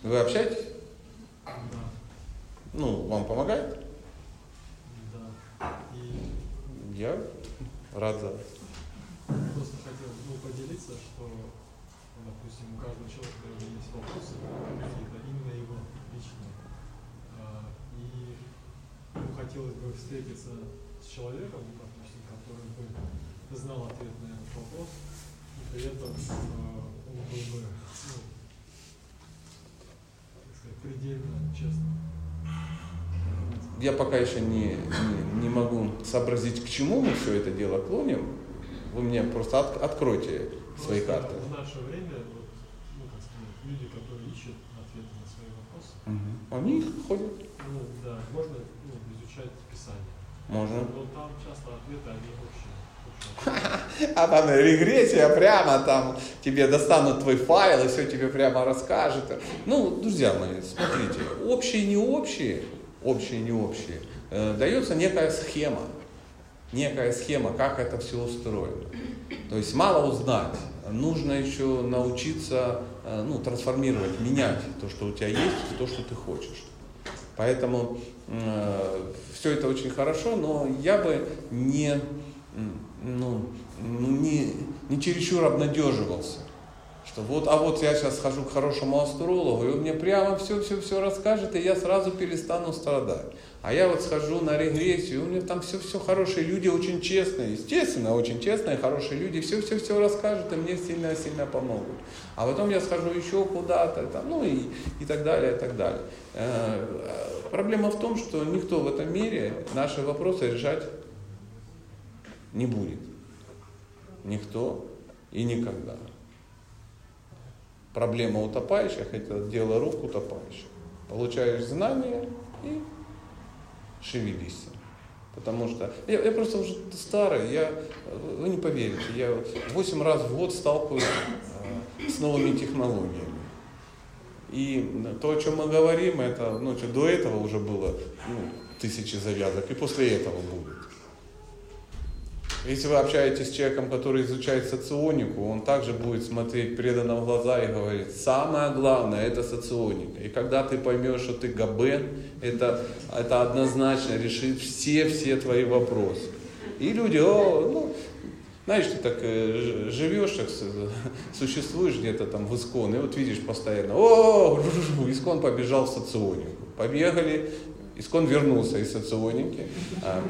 [SPEAKER 1] Вы общаетесь?
[SPEAKER 4] Да,
[SPEAKER 1] Ну, вам помогает?
[SPEAKER 4] да. И
[SPEAKER 1] Я рад за вас.
[SPEAKER 4] Просто хотел ну, поделиться, что, допустим, у каждого человека есть вопросы какие-то, именно его личные. А, И ну, хотелось бы встретиться с человеком, допустим, который бы знал ответ на этот вопрос, при этом он был бы, ну, так сказать, предельно честным.
[SPEAKER 1] Я пока еще не, не, не могу сообразить, к чему мы все это дело клоним. Вы мне просто от- откройте свои
[SPEAKER 4] Просто
[SPEAKER 1] карты.
[SPEAKER 4] В наше время, вот, ну, как сказать, люди, которые ищут ответы на свои вопросы,
[SPEAKER 1] Они ходят.
[SPEAKER 4] Ну да, можно ну, изучать Писание.
[SPEAKER 1] Можно.
[SPEAKER 4] Но там часто ответы, они общие.
[SPEAKER 1] А там регрессия прямо там тебе достанут твой файл и все тебе прямо расскажет. Ну, друзья мои, смотрите, общие не общие, общие не общие, э, дается некая схема, некая схема, как это все устроено. То есть мало узнать, нужно еще научиться э, ну, трансформировать, менять то, что у тебя есть, в то, что ты хочешь. Поэтому все это очень хорошо, но я бы не, ну, ну, не, не чересчур обнадеживался. Что вот, а вот я сейчас схожу к хорошему астрологу, и он мне прямо все-все-все расскажет, и я сразу перестану страдать. А я вот схожу на регрессию, у меня там все-все хорошие люди, очень честные, естественно, очень честные, хорошие люди, все-все-все расскажут, и мне сильно-сильно помогут. А потом я схожу еще куда-то, там, ну и, и так далее, и так далее. Э, э, Проблема в том, что никто в этом мире наши вопросы решать не будет. Никто и никогда. Проблема утопающих – это дело рук утопающих. Получаешь знания и шевелись. Потому что я, я просто уже старый, я, вы не поверите, я 8 раз в год сталкиваюсь э, с новыми технологиями. И то, о чем мы говорим, это, ну, что до этого уже было ну, тысячи завязок, и после этого будет. Если вы общаетесь с человеком, который изучает соционику, он также будет смотреть преданно в глаза и говорить, самое главное это соционика. И когда ты поймешь, что ты габен, это, это однозначно решит все-все твои вопросы. И люди, о, ну, знаешь, ты так э, живешь, так существуешь где-то там в Искон, и вот видишь постоянно, о, Искон побежал в соционику. Побегали, Искон вернулся из соционики, а,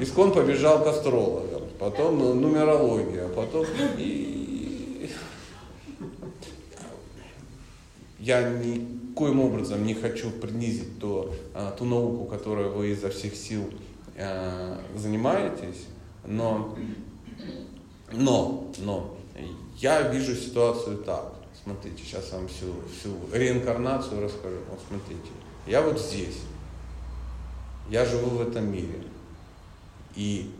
[SPEAKER 1] Искон побежал к астрологам, потом ну, нумерология, потом и я никоим образом не хочу принизить то, а, ту науку, которую вы изо всех сил э, занимаетесь, но, но, но я вижу ситуацию так. Смотрите, сейчас вам всю, всю реинкарнацию расскажу. Вот смотрите, я вот здесь, я живу в этом мире. И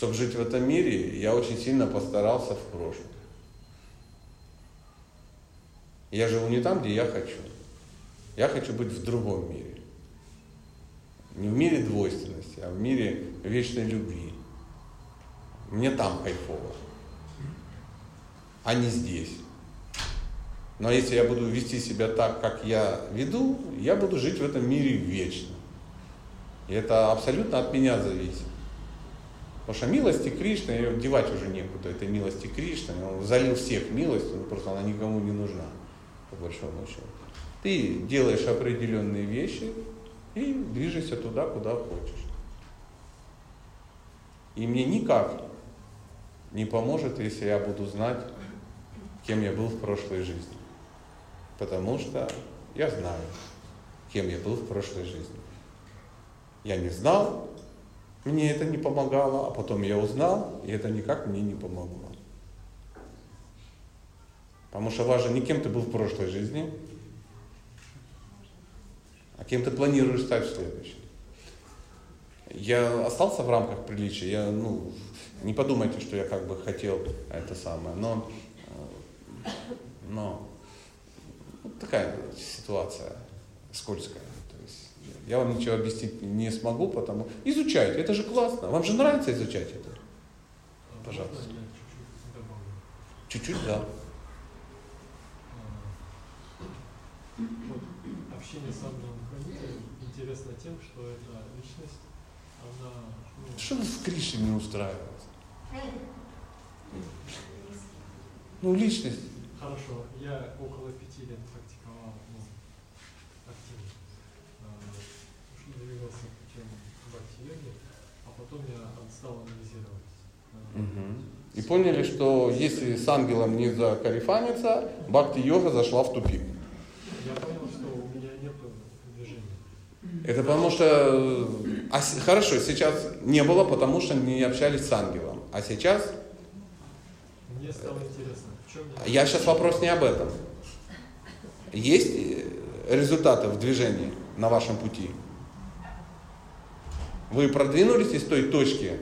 [SPEAKER 1] чтобы жить в этом мире, я очень сильно постарался в прошлом. Я живу не там, где я хочу. Я хочу быть в другом мире. Не в мире двойственности, а в мире вечной любви. Мне там кайфово, а не здесь. Но если я буду вести себя так, как я веду, я буду жить в этом мире вечно. И это абсолютно от меня зависит. Потому что милости Кришны, ее девать уже некуда, это милости Кришны, он залил всех милостью, просто она никому не нужна, по большому счету. Ты делаешь определенные вещи и движешься туда, куда хочешь. И мне никак не поможет, если я буду знать, кем я был в прошлой жизни. Потому что я знаю, кем я был в прошлой жизни. Я не знал, мне это не помогало, а потом я узнал, и это никак мне не помогло. Потому что важно не кем ты был в прошлой жизни, а кем ты планируешь стать в следующем. Я остался в рамках приличия, я, ну, не подумайте, что я как бы хотел это самое, но, э, но вот такая ситуация скользкая. Я вам ничего объяснить не смогу, потому изучайте, это же классно. Вам же нравится изучать это? Пожалуйста.
[SPEAKER 4] Чуть-чуть добавлю?
[SPEAKER 1] Чуть-чуть, да.
[SPEAKER 4] Общение с ангелом-хранителем интересно тем, что эта личность, она, ну,
[SPEAKER 1] Что вас в Кришне не устраивает? Ну, личность.
[SPEAKER 4] Хорошо, я около пяти лет практиковал ну, активно. А, что двигался путем бхакти-йоги, а потом я стал анализировать.
[SPEAKER 1] Мгм. И поняли, что если с ангелом не закарифаниться, бхакти-йога зашла в тупик.
[SPEAKER 4] Я понял, что у меня нет движения.
[SPEAKER 1] Это потому что... а хорошо, сейчас не было, потому что не общались с ангелом. А сейчас...
[SPEAKER 4] Мне стало интересно, в чем я...
[SPEAKER 1] Я сейчас вопрос не об этом. Есть э, результаты в движении на вашем пути? Вы продвинулись из той точки,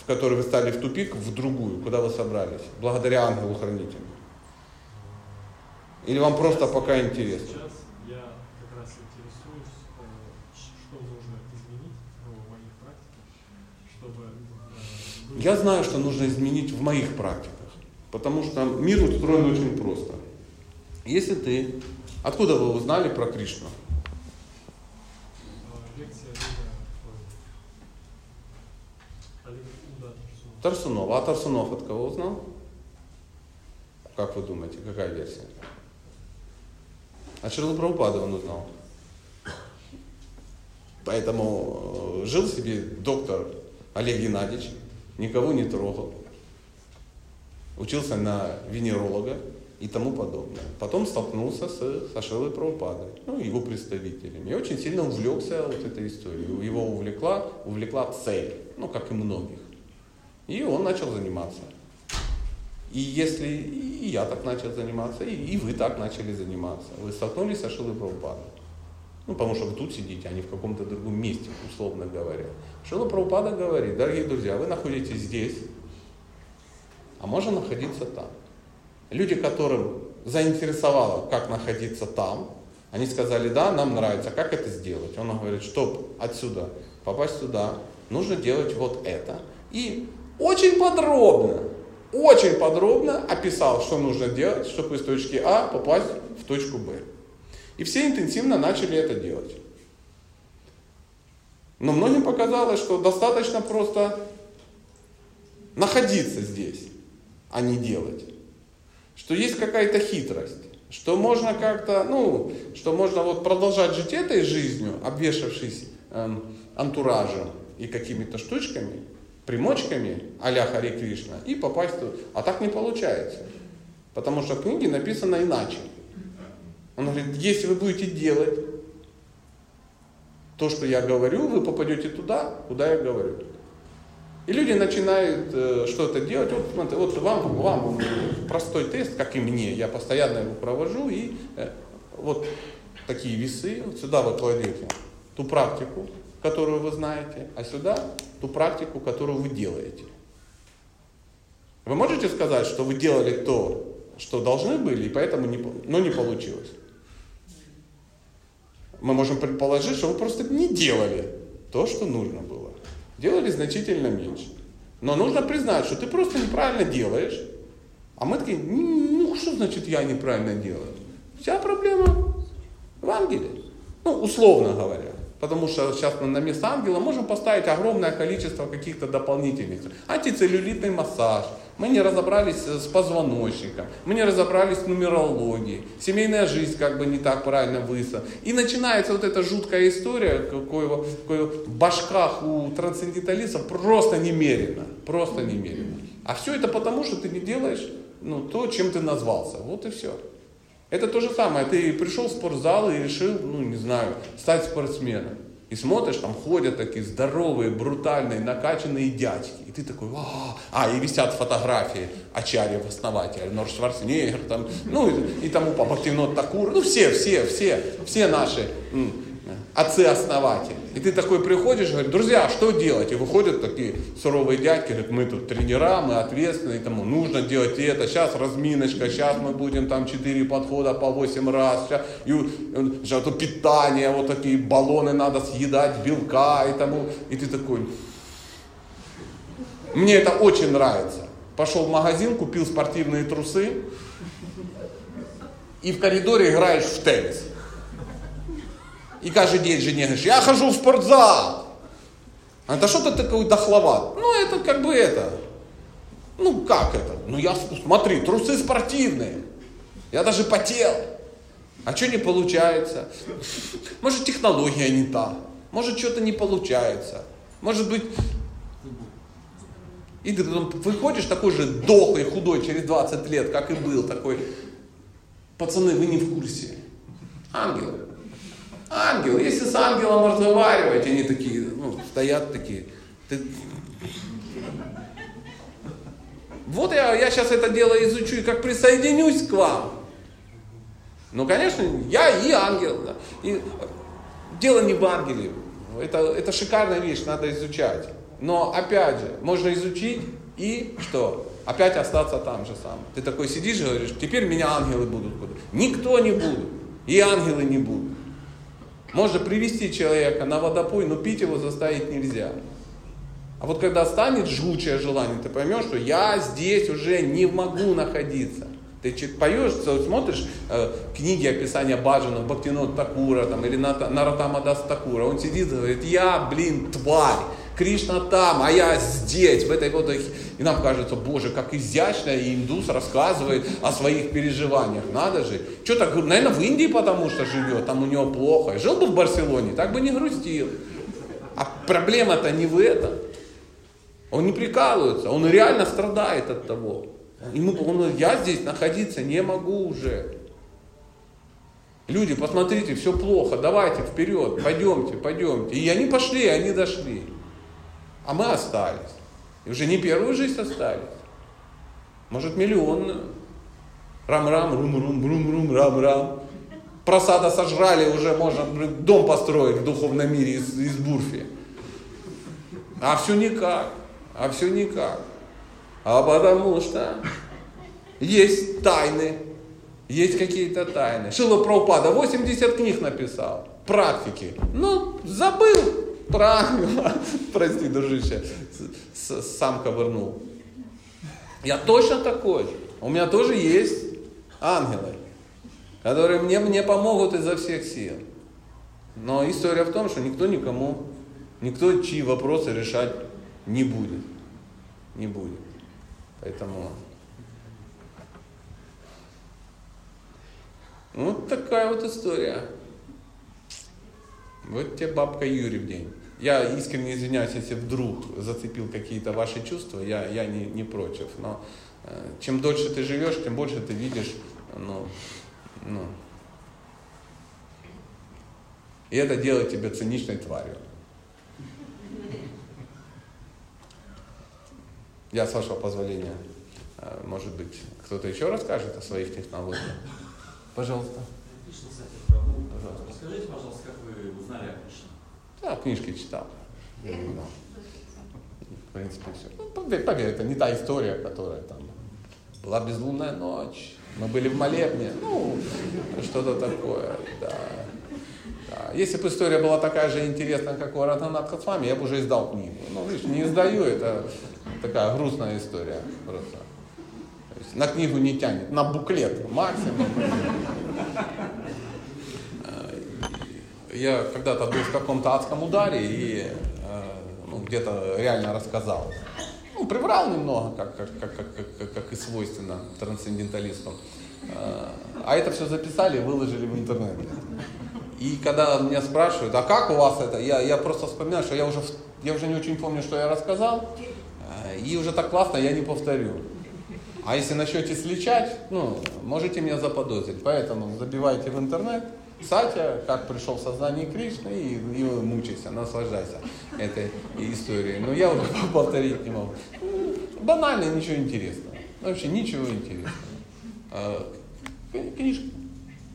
[SPEAKER 1] в которой вы стали в тупик, в другую, куда вы собрались, благодаря ангелу-хранителю? Или вам просто пока интересно?
[SPEAKER 4] Сейчас я как раз интересуюсь, э, что нужно изменить в моих практиках, чтобы... э,
[SPEAKER 1] Я знаю, что нужно изменить в моих практиках, потому что мир устроен очень просто. Если ты... Откуда вы узнали про Кришну?
[SPEAKER 4] Тарсунова.
[SPEAKER 1] Тарсунов. А Тарсунов от кого узнал? Как вы думаете, какая версия? А Шрила Прабхупада он узнал. Поэтому э, жил себе доктор Олег Геннадьевич, никого не трогал, учился на венеролога и тому подобное. Потом столкнулся с, со Шрилой Прабхупадой, ну, его представителями. И очень сильно увлекся вот этой историей. Его увлекла, увлекла цель, ну, как и многих. И он начал заниматься. И если и я так начал заниматься, и, и вы так начали заниматься, вы столкнулись со Шилой Прабхупадой. Ну, потому что вы тут сидите, а не в каком-то другом месте, условно говоря. Шила Прабхупада говорит, дорогие друзья, вы находитесь здесь, а можно находиться там. Люди, которым заинтересовало, как находиться там, они сказали, да, нам нравится, как это сделать? Он говорит, чтобы отсюда попасть сюда, нужно делать вот это. И очень подробно, очень подробно описал, что нужно делать, чтобы из точки А попасть в точку Б. И все интенсивно начали это делать. Но многим показалось, что достаточно просто находиться здесь, а не делать. Что есть какая-то хитрость, что можно как-то, ну, что можно вот продолжать жить этой жизнью, обвешавшись эм, антуражем и какими-то штучками, примочками а-ля Хари Кришна, и попасть тут. А так не получается. Потому что в книге написано иначе. Он говорит, если вы будете делать, то, что я говорю, вы попадете туда, куда я говорю. И люди начинают э, что-то делать. Вот, смотрите, вот вам, вам простой тест, как и мне, я постоянно его провожу, и э, вот такие весы, вот сюда вы кладете ту практику, которую вы знаете, а сюда ту практику, которую вы делаете. Вы можете сказать, что вы делали то, что должны были, и поэтому не, но не получилось? Мы можем предположить, что вы просто не делали то, что нужно было. Делали значительно меньше. Но нужно признать, что ты просто неправильно делаешь. А мы такие, ну что значит я неправильно делаю? Вся проблема в ангеле. Ну, условно говоря. Потому что сейчас мы на место ангела можем поставить огромное количество каких-то дополнительных. Антицеллюлитный массаж. Мы не разобрались с позвоночником. Мы не разобрались с нумерологией. Семейная жизнь как бы не так правильно высо. И начинается вот эта жуткая история, какой, какой в башках у трансценденталистов просто немерено. Просто немерено. А все это потому, что ты не делаешь ну, то, чем ты назвался. Вот и все. Это то же самое. Ты пришел в спортзал и решил, ну не знаю, стать спортсменом. И смотришь, там ходят такие здоровые, брутальные, накачанные дядьки. И ты такой, а, а и висят фотографии Ачарьев, основателя, Нор Шварценеггер, там, ну и, и тому Бхактивинод Такур, ну все, все, все, все наши отцы-основатели. И ты такой приходишь и говоришь, друзья, что делать? И выходят такие суровые дядьки, говорят, мы тут тренера, мы ответственные, тому нужно делать это, сейчас разминочка, сейчас мы будем там 4 подхода по 8 раз, сейчас, и, и, а тут питание, вот такие баллоны надо съедать, белка и тому. И ты такой, мне это очень нравится. Пошел в магазин, купил спортивные трусы, и в коридоре играешь в теннис. И каждый день жене говоришь, я хожу в спортзал. А это что ты такой дохловат? Ну, это как бы это. Ну, как это? Ну, я, смотри, трусы спортивные. Я даже потел. А что не получается? Может, технология не та. Может, что-то не получается. Может быть... И ты потом выходишь такой же дохлый, худой через 20 лет, как и был, такой, пацаны, вы не в курсе. Ангелы. Ангел. Если с ангелом разговаривать, они такие, ну, стоят такие. Ты... Вот я, я сейчас это дело изучу и как присоединюсь к вам. Ну, конечно, я и ангел. Да. И дело не в ангеле. Это, это шикарная вещь, надо изучать. Но опять же, можно изучить и что? Опять остаться там же сам. Ты такой сидишь и говоришь, теперь меня ангелы будут. Никто не будут. И ангелы не будут. Можно привести человека на водопой, но пить его заставить нельзя. А вот когда станет жгучее желание, ты поймешь, что я здесь уже не могу находиться. Ты поешь, смотришь э, книги описания Баджана, Бхактинот Такура там, или Наратама Дас Такура, он сидит и говорит, я, блин, тварь, Кришна там, а я здесь, в этой вот... И нам кажется, боже, как изящно и индус рассказывает о своих переживаниях. Надо же. Что так, наверное, в Индии потому что живет, там у него плохо. Жил бы в Барселоне, так бы не грустил. А проблема-то не в этом. Он не прикалывается, он реально страдает от того. Ему, он, я здесь находиться не могу уже. Люди, посмотрите, все плохо, давайте вперед, пойдемте, пойдемте. И они пошли, они дошли. А мы остались. И уже не первую жизнь остались. Может, миллионную. Рам-рам, рум-рум, рум-рум, рам-рам. Просада сожрали, уже можно дом построить в духовном мире из, из Бурфи. А все никак. А все никак. А потому что есть тайны. Есть какие-то тайны. Шила Праупада 80 книг написал. Практики. Ну, забыл. Правильно. Прости, дружище. Сам ковырнул. Я точно такой же. У меня тоже есть ангелы, которые мне, мне помогут изо всех сил. Но история в том, что никто никому, никто чьи вопросы решать не будет. Не будет. Поэтому вот такая вот история. Вот тебе бабка Юрий в день. Я искренне извиняюсь, если вдруг зацепил какие-то ваши чувства, я, я не, не против. Но э, чем дольше ты живешь, тем больше ты видишь, ну, ну, И это делает тебя циничной тварью. Я, с вашего позволения, э, может быть, кто-то еще расскажет о своих технологиях? Пожалуйста. Пожалуйста.
[SPEAKER 5] Расскажите, пожалуйста, как вы узнали о Кришне?
[SPEAKER 1] Да, книжки читал. Да. В принципе, все. Ну, поверь, поверь, это не та история, которая там была безлунная ночь, мы были в молебне, ну, что-то такое, да. да. Если бы история была такая же интересная, как у Ратанатха с вами, я бы уже издал книгу. Ну, видишь, не издаю, это такая грустная история просто. На книгу не тянет, на буклет максимум. Я когда-то был в каком-то адском ударе и э, ну, где-то реально рассказал. Ну, приврал немного, как, как, как, как, как, как и свойственно трансценденталистам. Э, а это все записали и выложили в интернет. И когда меня спрашивают, а как у вас это, я, я просто вспоминаю, что я уже, я уже не очень помню, что я рассказал, э, и уже так классно я не повторю. А если начнете сличать, ну, можете меня заподозрить. Поэтому забивайте в интернет, Сатя, как пришел в сознание Кришны, и, и мучайся, наслаждайся этой историей. Но я вот повторить не могу. Банально, ничего интересного. Вообще ничего интересного. А, книжки.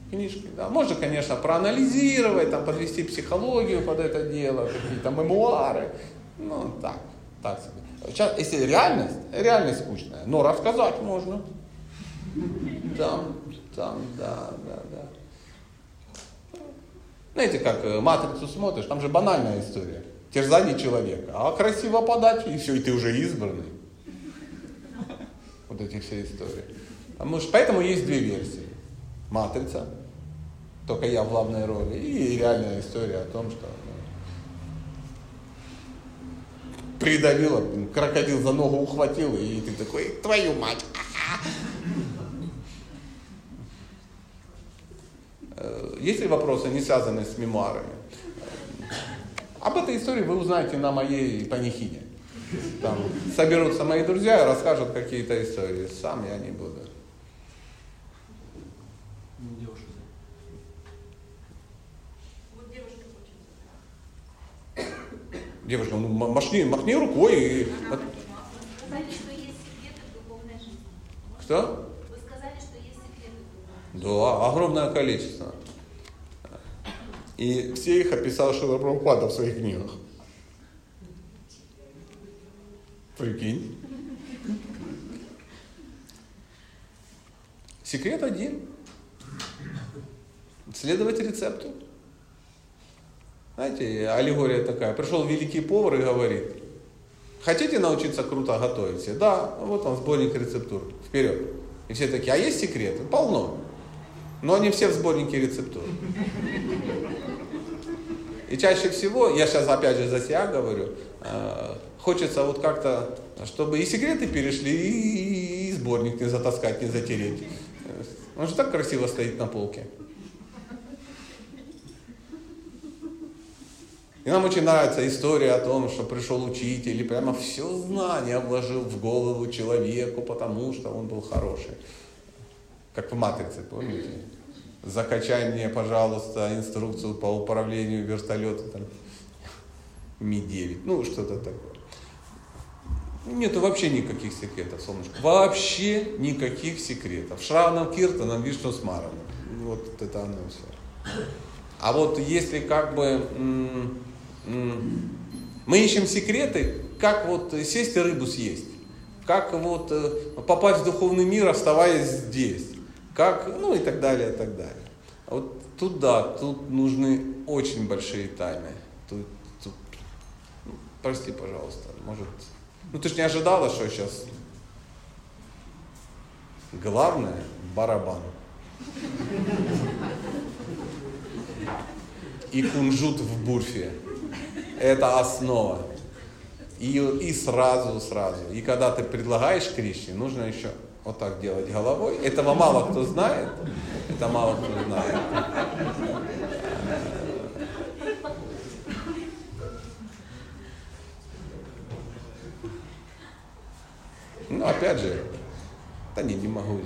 [SPEAKER 1] Книжки, да. Можно, конечно, проанализировать, там, подвести психологию под это дело, какие-то мемуары. Ну, так, так себе. Сейчас, если реальность, реальность скучная, но рассказать можно. Там, там, да, да, да. Знаете, как э, матрицу смотришь, там же банальная история. Терзание человека. А красиво подать, и все, и ты уже избранный. Вот эти все истории. Потому что, поэтому есть две версии. Матрица, только я в главной роли, и реальная история о том, что ну, придавила, крокодил за ногу ухватил, и ты такой, твою мать. Есть ли вопросы, не связанные с мемуарами? Об этой истории вы узнаете на моей панихине. Там соберутся мои друзья и расскажут какие-то истории. Сам я не буду.
[SPEAKER 5] Девушка.
[SPEAKER 6] Вот девушка хочет
[SPEAKER 1] Девушка, ну махни, махни рукой и...
[SPEAKER 6] Она сказали, что есть секреты в духовной жизни.
[SPEAKER 1] Что?
[SPEAKER 6] Вы сказали, что есть секреты в духовной жизни.
[SPEAKER 1] Да, огромное количество. И все их описал Шила Прабхупада в своих книгах. Прикинь. Секрет один. Следовать рецепту. Знаете, аллегория такая. Пришел великий повар и говорит, хотите научиться круто готовить? Да, вот он, сборник рецептур. Вперед. И все такие, а есть секреты? Полно. Но они все в сборнике рецептур. И чаще всего, я сейчас опять же за себя говорю, э, хочется вот как-то, чтобы и секреты перешли, и сборник не затаскать, не затереть. Он же так красиво стоит на полке. И нам очень нравится история о том, что пришел учитель и прямо все знание вложил в голову человеку, потому что он был хороший. Как в «Матрице», помните? Закачай мне, пожалуйста, инструкцию по управлению вертолетом там, Ми-9. Ну, что-то такое. Нету вообще никаких секретов, солнышко. Вообще никаких секретов. Шравнам Киртанам, Вишну Смараном. Вот это оно все. А вот если как бы мы ищем секреты, как вот сесть и рыбу съесть, как вот э, попасть в духовный мир, оставаясь здесь, как, ну и так далее, и так далее. А вот тут да, тут нужны очень большие тайны. Тут, тут ну, прости, пожалуйста, может, ну ты же не ожидала, что сейчас главное барабан. И кунжут в бурфе. Это основа. И, и сразу, сразу. И когда ты предлагаешь Кришне, нужно еще вот так делать головой. Этого мало кто знает. Это мало кто знает. Ну, опять же, да не, не могу.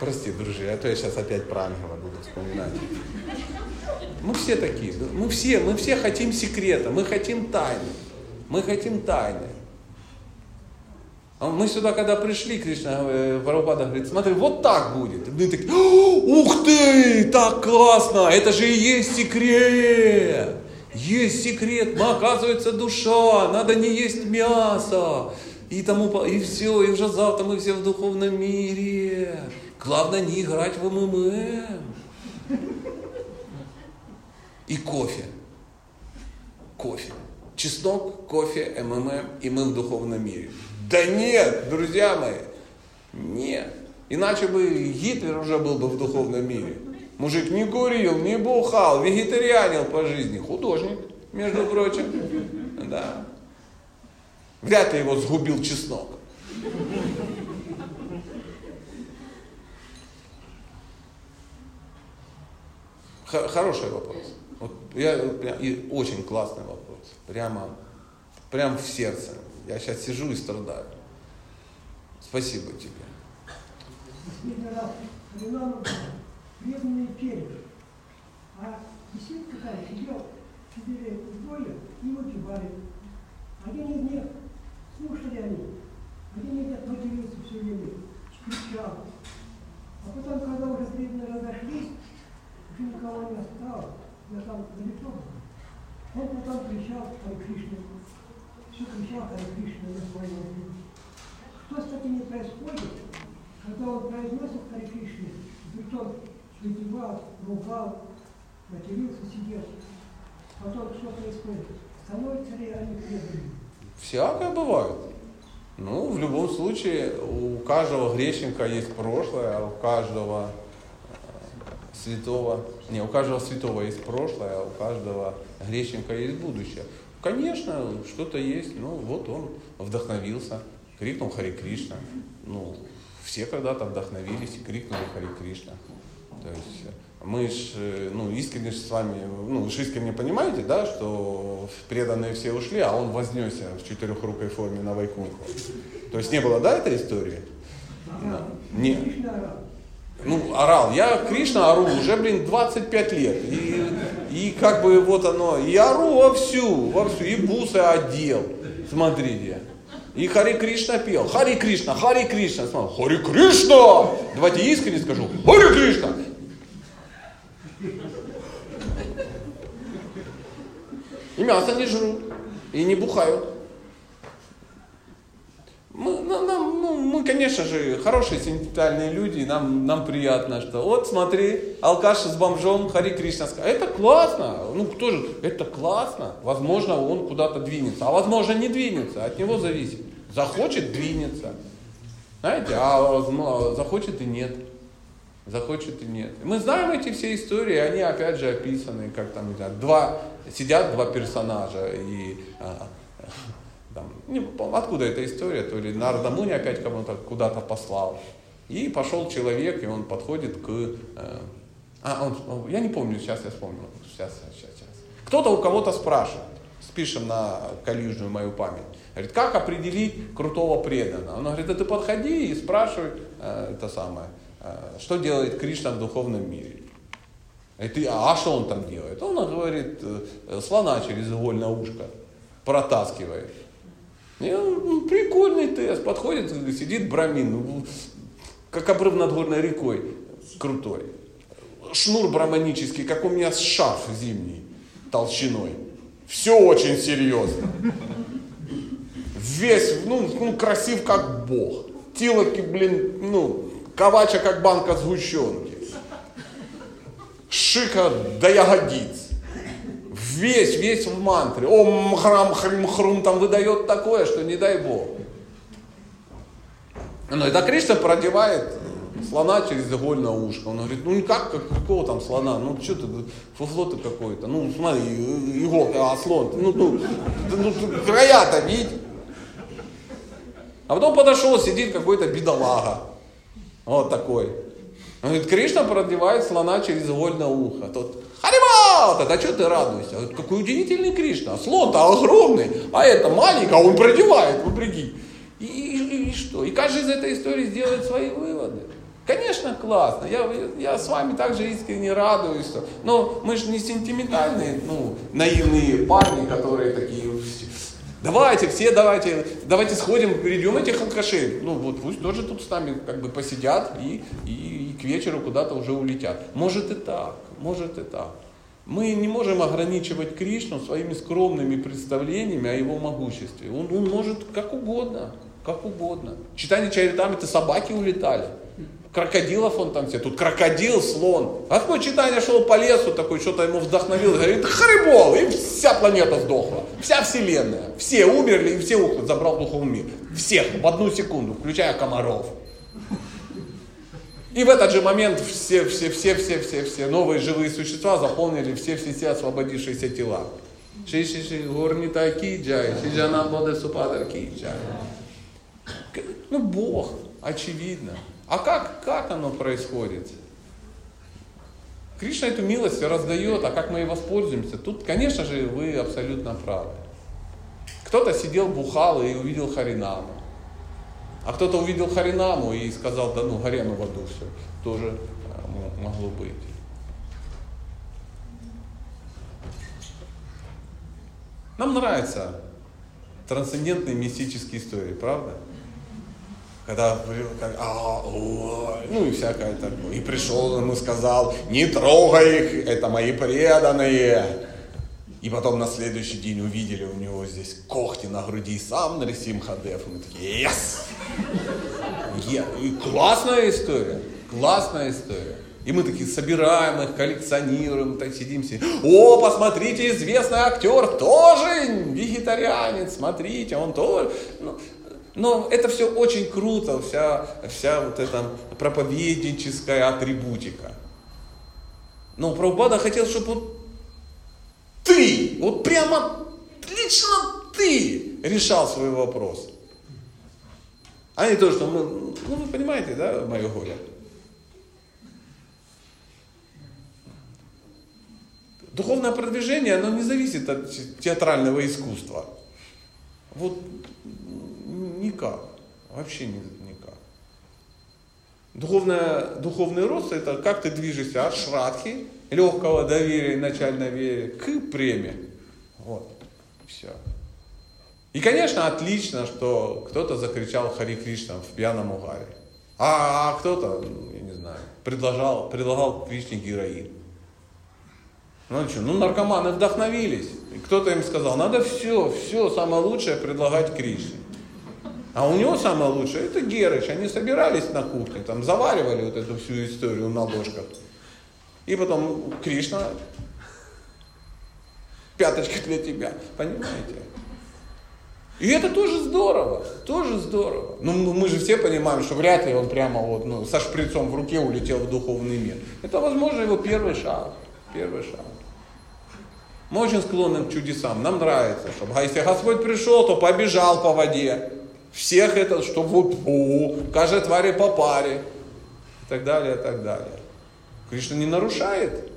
[SPEAKER 1] Прости, друзья, а то я сейчас опять про ангела буду вспоминать. Мы все такие, мы все, мы все хотим секрета, мы хотим тайны, мы хотим тайны. А мы сюда, когда пришли, Кришна э, говорит, смотри, вот так будет. И мы такие, ух ты, так классно, это же и есть секрет. Есть секрет, мы, оказывается, душа, надо не есть мясо. И тому, и все, и уже завтра мы все в духовном мире. Главное не играть в МММ. И кофе. Кофе. Чеснок, кофе, МММ, и мы в духовном мире. Да нет, друзья мои, нет. Иначе бы Гитлер уже был бы в духовном мире. Мужик не курил, не бухал, вегетарианил по жизни. Художник, между прочим. Да. Вряд ли его сгубил чеснок. Хороший вопрос. Вот я, и очень классный вопрос. Прямо, прям в сердце. Я сейчас сижу и страдаю. Спасибо тебе.
[SPEAKER 7] Преданный перец. А беседка такая сидел, сидели двое и выпивали. Один из них, слушали они, один из них матерился все время, кричал. А потом, когда уже преданные разошлись, уже никого не осталось, я там далеко был. Он потом кричал Харе Кришна, все кричал Харе Кришна на своем языке. Что с такими происходит, когда он произносит Харе Кришна, притом выпивал, ругал, матерился, сидел. Потом что происходит? Становятся ли они преданными?
[SPEAKER 1] Всякое бывает. Ну, в любом случае, у каждого грешника есть прошлое, а у каждого э, святого, не, у каждого святого есть прошлое, а у каждого грешника есть будущее. Конечно, что-то есть, ну, вот он вдохновился, крикнул Хари Кришна. Ну, все когда-то вдохновились и крикнули Хари Кришна. То есть э, мы ж, э, ну, искренне с вами, ну, вы же искренне понимаете, да, что преданные все ушли, а он вознесся в четырехрукой форме на Вайкунху. То есть не было, да, этой истории? Да. Не. Ну, орал. Я Кришна ору уже, блин, 25 лет. И, и как бы вот оно, и ору вовсю, вовсю, и бусы одел. Смотрите. И Хари Кришна пел. Хари Кришна, Хари Кришна. Смотри, Хари Кришна! Давайте искренне скажу. Хари Кришна! И мясо не жрут. И не бухают. Мы, нам, нам, ну, мы, конечно же, хорошие сентиментальные люди, и нам, нам приятно, что вот смотри, алкаш с бомжом, Хари Кришна сказал. Это классно. Ну, кто же, это классно. Возможно, он куда-то двинется, а возможно, не двинется, от него зависит. Захочет, двинется. Знаете, а захочет и нет. Захочет и нет. Мы знаем эти все истории, они опять же описаны, как там, не знаю, два, сидят два персонажа, и а, там, не откуда эта история, то ли Нарда Муни опять кому-то куда-то послал. И пошел человек, и он подходит к... э, а, он, я не помню, сейчас я вспомню. Сейчас, сейчас, сейчас. Кто-то у кого-то спрашивает, спишем на калюжную мою память. Говорит, как определить крутого преданного? Он говорит, да ты подходи и спрашивай э, это самое, э, что делает Кришна в духовном мире. И ты, а что он там делает? Он говорит, э, слона через игольное ушко протаскивает. Ну, прикольный тест. Подходит, сидит брамин, ну, как обрыв над горной рекой, крутой. Шнур браманический, как у меня шарф зимний, толщиной. Все очень серьезно. Весь, ну, ну, красив как бог. Тилоки, блин, ну, ковача как банка сгущенки. Шика до ягодиц. Весь, весь в мантре. Ом, храм, хрим, хрум там выдает такое, что не дай бог. Ну, это Кришна продевает слона через игольное ушко. Он говорит, ну как, как какого там слона? Ну что ты, фуфло ты какой-то. Ну смотри, иголка, а слон. Ну, ну, ну края-то видь. А потом подошел, сидит какой-то бедолага. Вот такой. Он говорит, Кришна продевает слона через игольное ухо. Тот, Харима! Тогда что ты радуешься? Говорит, какой удивительный Кришна. Слон-то огромный, а это маленький, а он продевает, вы прикинь. И, и, и что? И каждый из этой истории сделает свои выводы. Конечно, классно. Я, я с вами также искренне радуюсь. Но мы же не сентиментальные, ну, наивные парни, которые такие, давайте, все давайте, давайте сходим, перейдем этих алкашей. Ну вот пусть тоже тут с нами как бы посидят и, и, и к вечеру куда-то уже улетят. Может и так, может и так. Мы не можем ограничивать Кришну своими скромными представлениями о его могуществе. Он, он может как угодно, как угодно. Читание Чаритамриты собаки улетали. Крокодилов он там все. Тут крокодил, слон. А такое читание шел по лесу, такой что-то ему вдохновил, говорит, харибол, и вся планета сдохла. Вся вселенная. Все умерли, и все забрал духовный мир. Всех в одну секунду, включая комаров. И в этот же момент все, все, все, все, все, все новые живые существа заполнили все, все, все освободившиеся тела. Ши, ши, ши, горнита киджай, шиджана боде супада киджай. Ну, Бог, очевидно. А как, как оно происходит? Кришна эту милость раздает, а как мы ей воспользуемся? Тут, конечно же, вы абсолютно правы. Кто-то сидел, бухал и увидел Харинаму. А кто-то увидел Харинаму и сказал, да ну, Гарену в аду все. Тоже а, могло быть. Нам нравятся трансцендентные мистические истории, правда? Когда а, о, ну и всякое такое. И пришел ему сказал, не трогай их, это мои преданные. И потом на следующий день увидели у него здесь когти на груди, сам Нарисим Хадев. И мы такие, yes! И классная история, классная история. И мы такие собираем их, коллекционируем, так сидим, сидим. О, посмотрите, известный актер тоже вегетарианец, смотрите, он тоже. Ну, но это все очень круто, вся, вся вот эта проповедническая атрибутика. Но Прабхупада хотел, чтобы ты, вот прямо лично ты решал свой вопрос. А не то, что мы, ну вы понимаете, да, мое горе. Духовное продвижение, оно не зависит от театрального искусства. Вот никак. Вообще никак. Духовная, духовный рост это как ты движешься от шрадхи, легкого доверия и начальной веры, к премии. Вот. Все. И, конечно, отлично, что кто-то закричал Хари Кришна в пьяном угаре. А, а кто-то, я не знаю, предлагал, предлагал Кришне героин. Ну что, ну наркоманы вдохновились. И кто-то им сказал, надо все, все самое лучшее предлагать Кришне. А у него самое лучшее это Герыч. Они собирались на кухне, там заваривали вот эту всю историю на ложках. И потом Кришна, пяточка для тебя, понимаете? И это тоже здорово, тоже здорово. Но ну, мы же все понимаем, что вряд ли он прямо вот, ну, со шприцом в руке улетел в духовный мир. Это, возможно, его первый шаг. Первый шаг. Мы очень склонны к чудесам. Нам нравится, чтобы а если Господь пришел, то побежал по воде. Всех это, чтобы вот, каждой твари по паре. И так далее, и так далее. Кришна не нарушает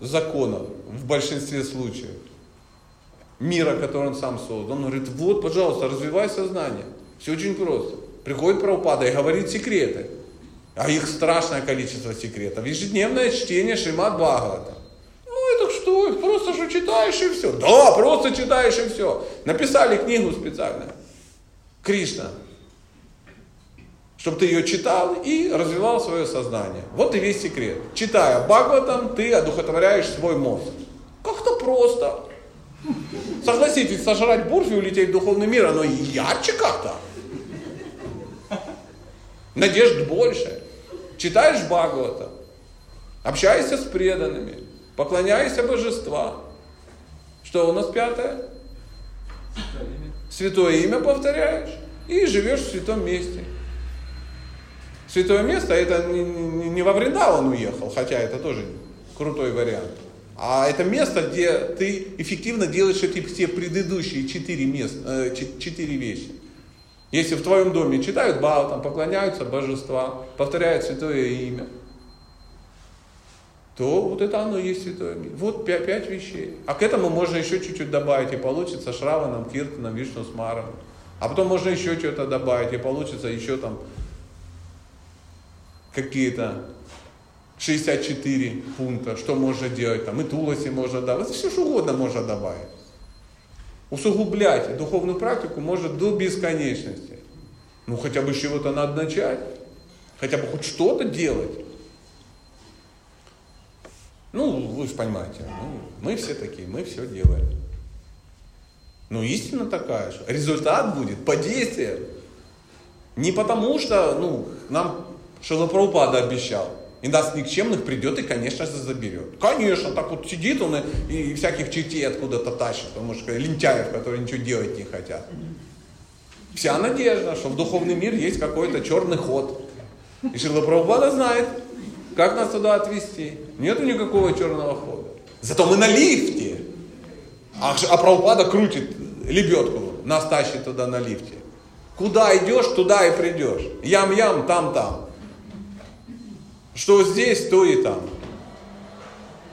[SPEAKER 1] законов в большинстве случаев. Мира, который он сам создал. Он говорит, вот, пожалуйста, развивай сознание. Все очень просто. Приходит Прабхупада и говорит секреты. А их страшное количество секретов. Ежедневное чтение Шримад Бхагавата. Ну это что, просто что читаешь и все. Да, просто читаешь и все. Написали книгу специально. Кришна. Чтобы ты ее читал и развивал свое сознание. Вот и весь секрет. Читая Бхагаватам, ты одухотворяешь свой мозг. Как-то просто. Согласитесь, сожрать бурфи и улететь в духовный мир, оно ярче как-то. Надежд больше. Читаешь Бхагавата, общаешься с преданными, поклоняешься божества. Что у нас пятое? Святое имя повторяешь и живешь в святом месте. Святое место это не во Вриндаван уехал, хотя это тоже крутой вариант. А это место, где ты эффективно делаешь эти все предыдущие четыре, мест, э, четыре вещи. Если в твоем доме читают Бау, там поклоняются божества, повторяют святое имя, то вот это оно и есть святое имя. Вот пять, пять вещей. А к этому можно еще чуть-чуть добавить, и получится Шраваном, Киртаном, Вишну Смаром. А потом можно еще что-то добавить, и получится еще там какие-то 64 пункта, что можно делать, там и тулоси можно добавить, все что угодно можно добавить. Усугублять духовную практику может до бесконечности. Ну хотя бы с чего-то надо начать, хотя бы хоть что-то делать. Ну, вы же понимаете, ну, мы все такие, мы все делаем. Но истина такая же. Результат будет по действиям. Не потому что, ну, нам Шилапрабхупада обещал. И нас никчемных придет и, конечно же, заберет. Конечно, так вот сидит он и, и всяких чертей откуда-то тащит, потому что лентяев, которые ничего делать не хотят. Вся надежда, что в духовный мир есть какой-то черный ход. И Шилапрабхупада знает, как нас туда отвести. Нету никакого черного хода. Зато мы на лифте. А, а Прабхупада крутит лебедку, нас тащит туда на лифте. Куда идешь, туда и придешь. Ям-ям, там-там. Что здесь, то и там.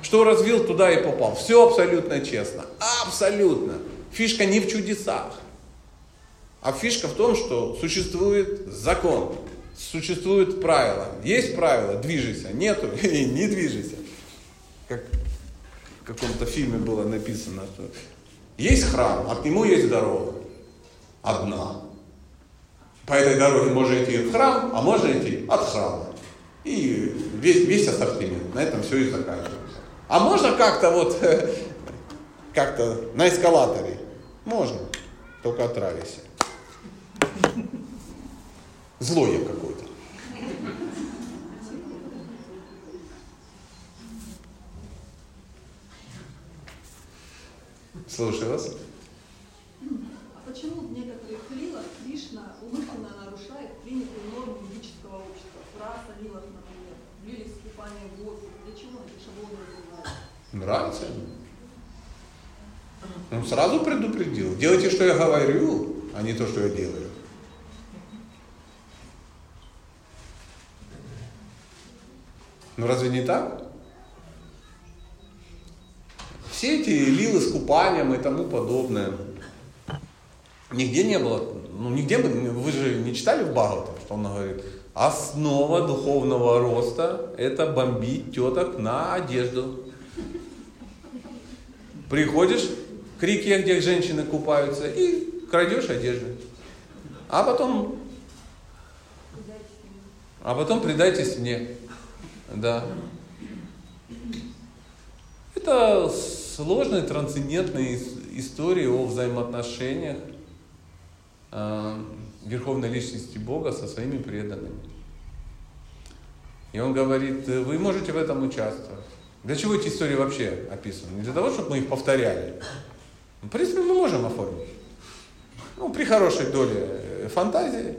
[SPEAKER 1] Что развил, туда и попал. Все абсолютно честно. Абсолютно. Фишка не в чудесах. А фишка в том, что существует закон, существуют правила. Есть правила, движися, нету, и не движися. Как в каком-то фильме было написано, что есть храм, а к нему есть дорога. Одна. По этой дороге можно идти в храм, а можно идти от храма. И весь, весь ассортимент. На этом все и заканчивается. А можно как-то вот, как-то на эскалаторе? Можно. Только от Рависи. Злой я какой-то. Слушаю вас.
[SPEAKER 8] А почему в некоторых лилах Кришна умышленно нарушает принятые нормы ведического общества? Фраз о купанием в. Для чего эти шаблоны называет?
[SPEAKER 1] Нравится? Он сразу предупредил. Делайте, что я говорю, а не то, что я делаю. Ну разве не так? Все эти лилы с купанием и тому подобное. Нигде не было, ну нигде, вы же не читали в Бхагаватам, что он говорит, основа духовного роста это бомбить теток на одежду. Приходишь к реке, где женщины купаются, и крадешь одежду. А потом, а потом предайтесь мне. Да. Это сложные трансцендентные истории о взаимоотношениях э, Верховной Личности Бога со своими преданными. И он говорит, вы можете в этом участвовать. Для чего эти истории вообще описаны? Не для того, чтобы мы их повторяли. В принципе, мы можем оформить. Ну, при хорошей доле фантазии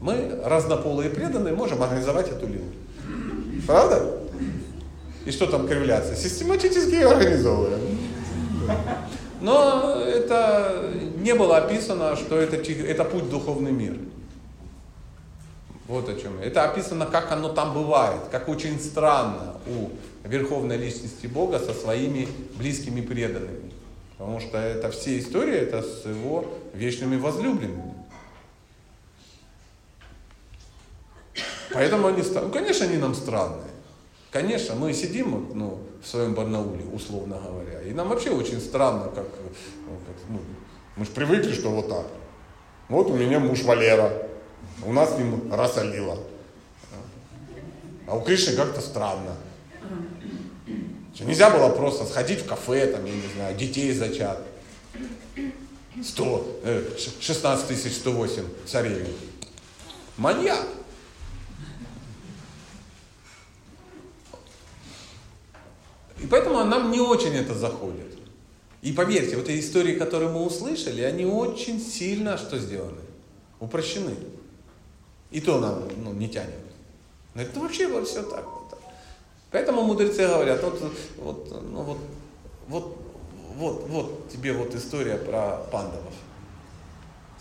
[SPEAKER 1] мы, разнополые преданные, можем организовать эту лилу. Правда? И что там кривляться? Систематически ее организовываем. Но это не было описано, что это, это путь в духовный мир. Вот о чем. Это описано, как оно там бывает, как очень странно у Верховной Личности Бога со своими близкими преданными. Потому что это все истории, это с его вечными возлюбленными. Поэтому они, ну, конечно, они нам странные. Конечно, мы сидим ну, в своем Барнауле, условно говоря, и нам вообще очень странно, как, ну, ну, мы же привыкли, что вот так. Вот у меня муж Валера, у нас с ним Расалила. А у Кришны как-то странно. Что нельзя было просто сходить в кафе, там, я не знаю, детей зачат. 100, 16 тысяч 108 царевен. Маньяк. И поэтому нам не очень это заходит. И поверьте, вот эти истории, которые мы услышали, они очень сильно что сделаны? Упрощены. И то нам ну, не тянет. Но это вообще вот все так. Вот Поэтому мудрецы говорят, вот, вот, ну, вот, вот, вот, вот тебе вот история про пандавов.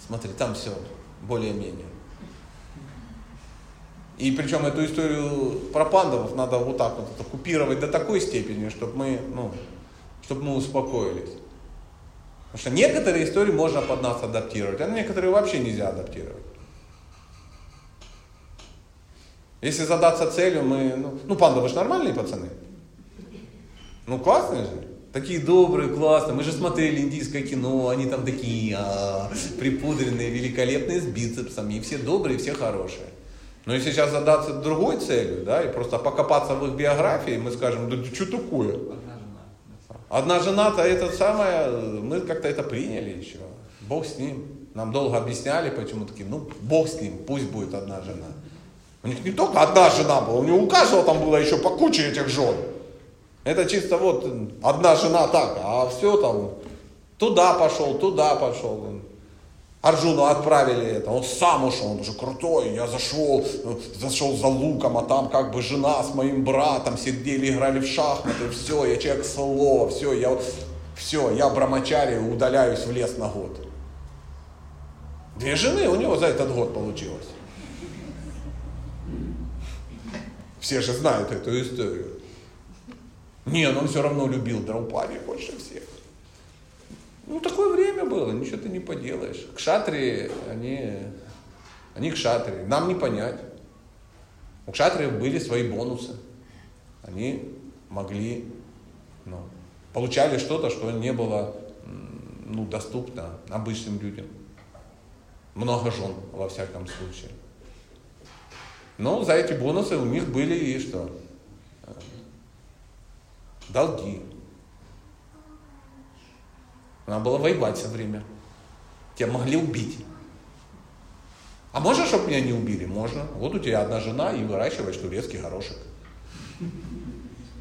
[SPEAKER 1] Смотри, там все более-менее. И причем эту историю про пандавов надо вот так вот это купировать до такой степени, чтобы мы, ну, чтобы мы успокоились. Потому что некоторые истории можно под нас адаптировать, а некоторые вообще нельзя адаптировать. Если задаться целью, мы, ну, ну панда, же нормальные пацаны. Ну классные же. Такие добрые, классные. Мы же смотрели индийское кино, они там такие а, припудренные, великолепные, с бицепсами. И все добрые, все хорошие. Но если сейчас задаться другой целью, да, и просто покопаться в их биографии, мы скажем, да что такое?
[SPEAKER 5] Одна
[SPEAKER 1] жена-то это самое, мы как-то это приняли еще. Бог с ним. Нам долго объясняли, почему такие, ну, Бог с ним, пусть будет одна жена. У них не только одна жена была, у него у каждого там было еще по куче этих жен. Это чисто вот одна жена так, а все там туда пошел, туда пошел. Арджуну отправили это, он сам ушел, он уже крутой, я зашел, зашел за луком, а там как бы жена с моим братом сидели, играли в шахматы, все, я человек слова, все, я, все, я брамачари, удаляюсь в лес на год. Две жены у него за этот год получилось. Все же знают эту историю. Не, но он все равно любил Драупади больше всех. Ну, такое время было, ничего ты не поделаешь. Кшатри, они, они кшатри, нам не понять. У кшатриев были свои бонусы. Они могли, ну, получали что-то, что не было ну, доступно обычным людям. Много жен, во всяком случае. Но за эти бонусы у них были и что? Долги. Надо было воевать все время. Тебя могли убить. А можно, чтобы меня не убили? Можно. Вот у тебя одна жена и выращиваешь турецкий горошек.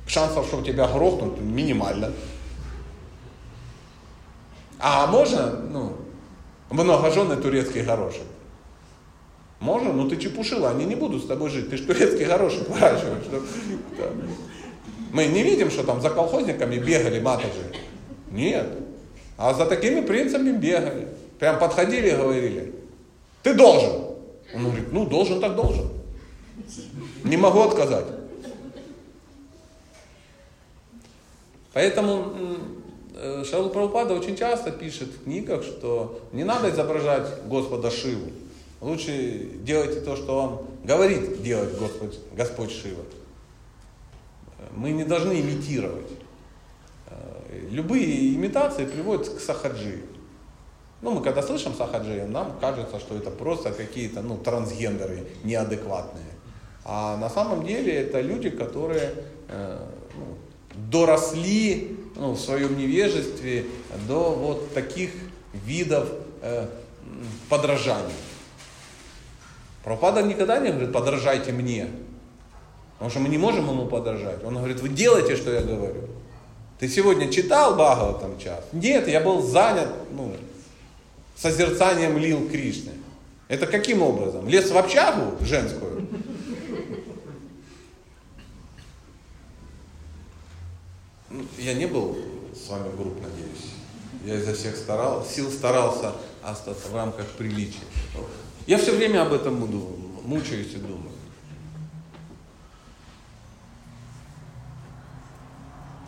[SPEAKER 1] Шансов, что тебя грохнут, минимально. А можно, ну, многоженный турецкий горошек? Можно? Ну ты чепушила, они не будут с тобой жить. Ты же турецкий горошек выращиваешь. Мы не видим, что там за колхозниками бегали матаджи. Нет. А за такими принцами бегали. Прям подходили и говорили, ты должен. Он говорит, ну должен так должен. Не могу отказать. Поэтому э, Шаул Прабхупада очень часто пишет в книгах, что не надо изображать Господа Шиву. Лучше делайте то, что вам говорит делать Господь, Господь Шива. Мы не должны имитировать. Любые имитации приводят к сахаджи. Ну, мы когда слышим сахаджи, нам кажется, что это просто какие-то ну, трансгендеры неадекватные. А на самом деле это люди, которые э, ну, доросли ну, в своем невежестве до вот таких видов э, подражания. Пропада никогда не говорит, подражайте мне. Потому что мы не можем ему подражать. Он говорит, вы делаете, что я говорю. Ты сегодня читал Бхагава там час? Нет, я был занят ну, созерцанием лил Кришны. Это каким образом? Лез в общагу женскую? Ну, я не был с вами груб, надеюсь. Я изо всех старал, сил старался остаться в рамках приличия. Я все время об этом буду, мучаюсь и думаю.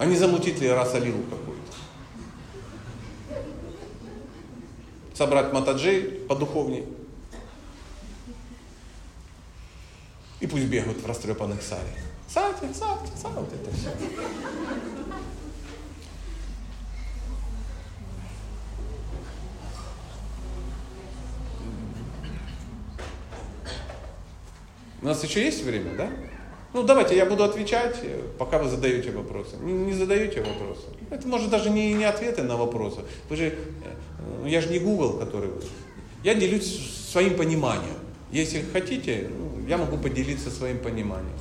[SPEAKER 1] А не замутить ли Расалилу какую-то? Собрать матаджей подуховней. И пусть бегают в растрепанных саре. Сати, сати, сати, вот это все. У нас еще есть время, да? Ну, давайте, я буду отвечать, пока вы задаете вопросы. Не, не задаете вопросы. Это может даже не, не ответы на вопросы. Вы же, э, я же не Google, который... Я делюсь своим пониманием. Если хотите, ну, я могу поделиться своим пониманием.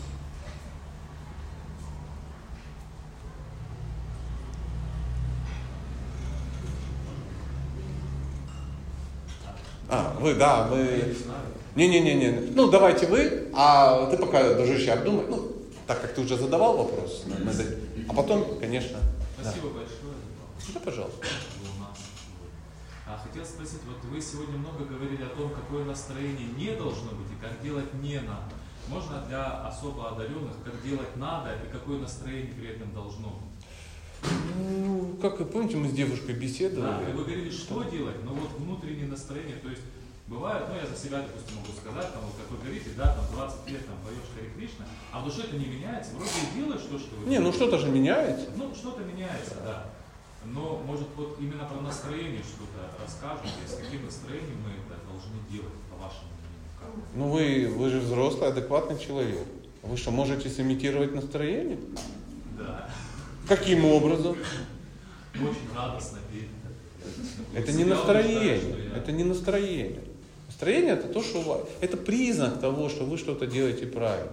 [SPEAKER 1] А, вы, да, вы... Не-не-не-не. Ну, давайте вы, а ты пока, дружище, обдумай. Ну, так как ты уже задавал вопрос, а потом, конечно.
[SPEAKER 3] Спасибо да. большое.
[SPEAKER 1] Да, пожалуйста.
[SPEAKER 3] А хотел спросить, вот вы сегодня много говорили о том, какое настроение не должно быть и как делать не надо. Можно для особо одаренных, как делать надо и какое настроение при этом должно быть?
[SPEAKER 1] Ну, как вы помните, мы с девушкой беседовали.
[SPEAKER 3] Да, и вы говорили, что делать, но вот внутреннее настроение, то есть Бывает, ну я за себя, допустим, могу сказать, там, вот как вы говорите, да, там 20 лет там поешь Хари Кришна, а в душе это не меняется, вроде и делаешь то, что вы
[SPEAKER 1] Не, ну что-то же меняется.
[SPEAKER 3] Ну, что-то меняется, да. Но, может, вот именно про настроение что-то расскажете, с каким настроением мы это должны делать, по вашему мнению?
[SPEAKER 1] Ну вы, вы же взрослый, адекватный человек. Вы что, можете сымитировать настроение?
[SPEAKER 3] Да.
[SPEAKER 1] Каким образом?
[SPEAKER 3] Очень радостно петь.
[SPEAKER 1] Это не настроение. Это не настроение. Настроение это то, что у вас. Это признак того, что вы что-то делаете правильно.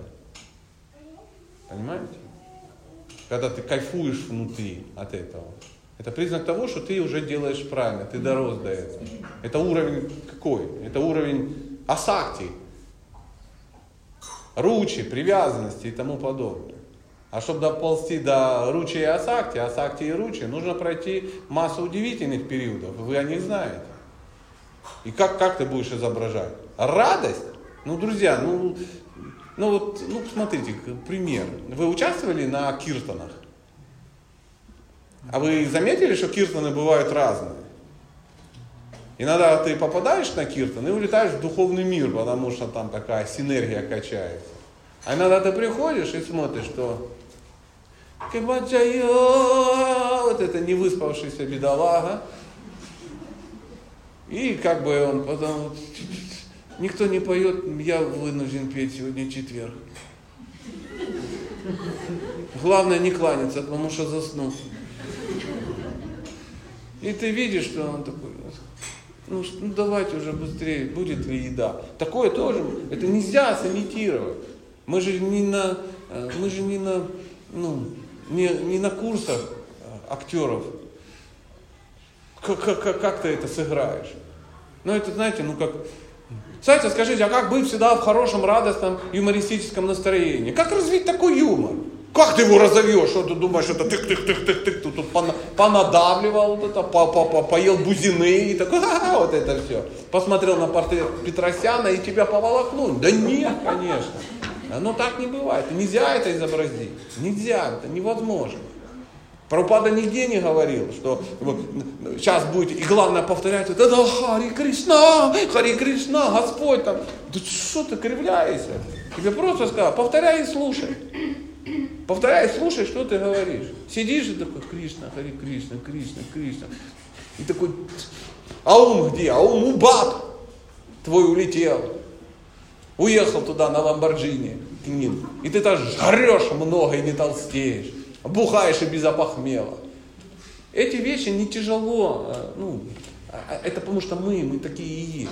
[SPEAKER 1] Понимаете? Когда ты кайфуешь внутри от этого. Это признак того, что ты уже делаешь правильно, ты дорос до этого. Это уровень какой? Это уровень асакти, ручи, привязанности и тому подобное. А чтобы доползти до ручи и асакти, асакти и ручи, нужно пройти массу удивительных периодов. Вы о них знаете. И как, как ты будешь изображать? Радость? Ну, друзья, ну, ну вот, ну, смотрите, к- пример. Вы участвовали на киртанах? А вы заметили, что киртаны бывают разные? Иногда ты попадаешь на киртан и улетаешь в духовный мир, потому что там такая синергия качается. А иногда ты приходишь и смотришь, что вот это не выспавшийся бедолага. И как бы он потом, никто не поет, я вынужден петь сегодня четверг. Главное не кланяться, потому что заснул. И ты видишь, что он такой, ну, ну давайте уже быстрее, будет ли еда. Такое тоже, это нельзя сымитировать. Мы же не на, э, мы же не на, ну, не, не на курсах э, актеров. Как, как, как, ты это сыграешь? Ну это, знаете, ну как... Кстати, скажите, а как быть всегда в хорошем, радостном, юмористическом настроении? Как развить такой юмор? Как ты его разовьешь? Что ты думаешь, это тык-тык-тык-тык-тык, тут, тут пона- понадавливал, вот это, по, по, по, поел бузины и такой, ха-ха, вот это все. Посмотрел на портрет Петросяна и тебя поволокнул. Да нет, конечно. Оно так не бывает. Нельзя это изобразить. Нельзя, это невозможно. Прабхупада нигде не говорил, что сейчас будете, и главное повторять, это Хари Кришна, Хари Кришна, Господь там. Да что ты кривляешься? Тебе просто сказал, повторяй и слушай. Повторяй и слушай, что ты говоришь. Сидишь и такой, Кришна, Хари Кришна, Кришна, Кришна. И такой, а ум где? А ум убат твой улетел. Уехал туда на Ламборджини. И ты там жрешь много и не толстеешь. Бухаешь и без опохмела. Эти вещи не тяжело. а, Ну, а- а это потому что мы, мы такие и есть.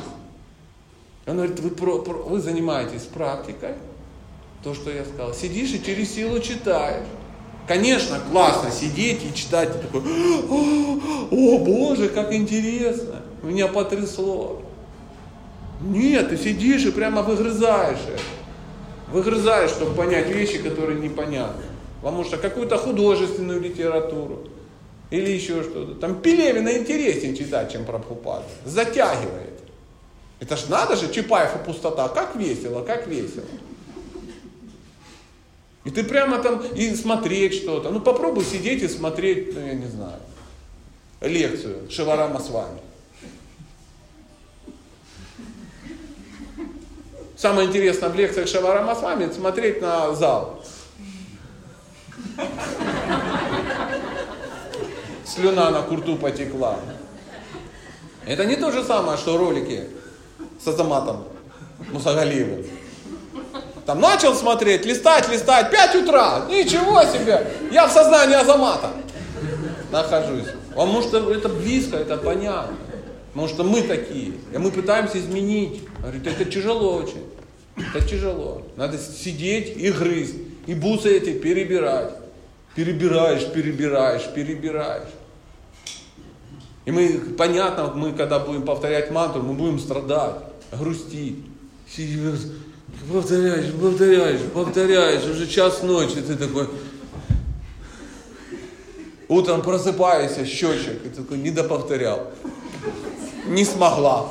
[SPEAKER 1] Он говорит, вы, про- про- вы занимаетесь практикой, то, что я сказал. Сидишь и через силу читаешь. Конечно, классно сидеть и читать, и такой, о боже, как интересно, меня потрясло. Нет, ты сидишь и прямо выгрызаешь это. Выгрызаешь, чтобы понять вещи, которые непонятны. Потому что какую-то художественную литературу или еще что-то. Там Пелевина интереснее читать, чем Прабхупада. Затягивает. Это ж надо же, Чапаев и пустота. Как весело, как весело. И ты прямо там и смотреть что-то. Ну попробуй сидеть и смотреть, ну я не знаю, лекцию Шиварама с вами. Самое интересное в лекциях Шаварама с вами смотреть на зал. Слюна на курту потекла. Это не то же самое, что ролики с Азаматом Мусагалиевым. Там начал смотреть, листать, листать, 5 утра, ничего себе, я в сознании Азамата нахожусь. Потому что это близко, это понятно. Потому что мы такие, и мы пытаемся изменить. Говорит, это тяжело очень. Это тяжело. Надо сидеть и грызть, и бусы эти перебирать. Перебираешь, перебираешь, перебираешь. И мы, понятно, мы когда будем повторять мантру, мы будем страдать, грустить. Повторяешь, повторяешь, повторяешь, уже час ночи, ты такой, утром просыпаешься, счетчик, и такой, не доповторял, не смогла.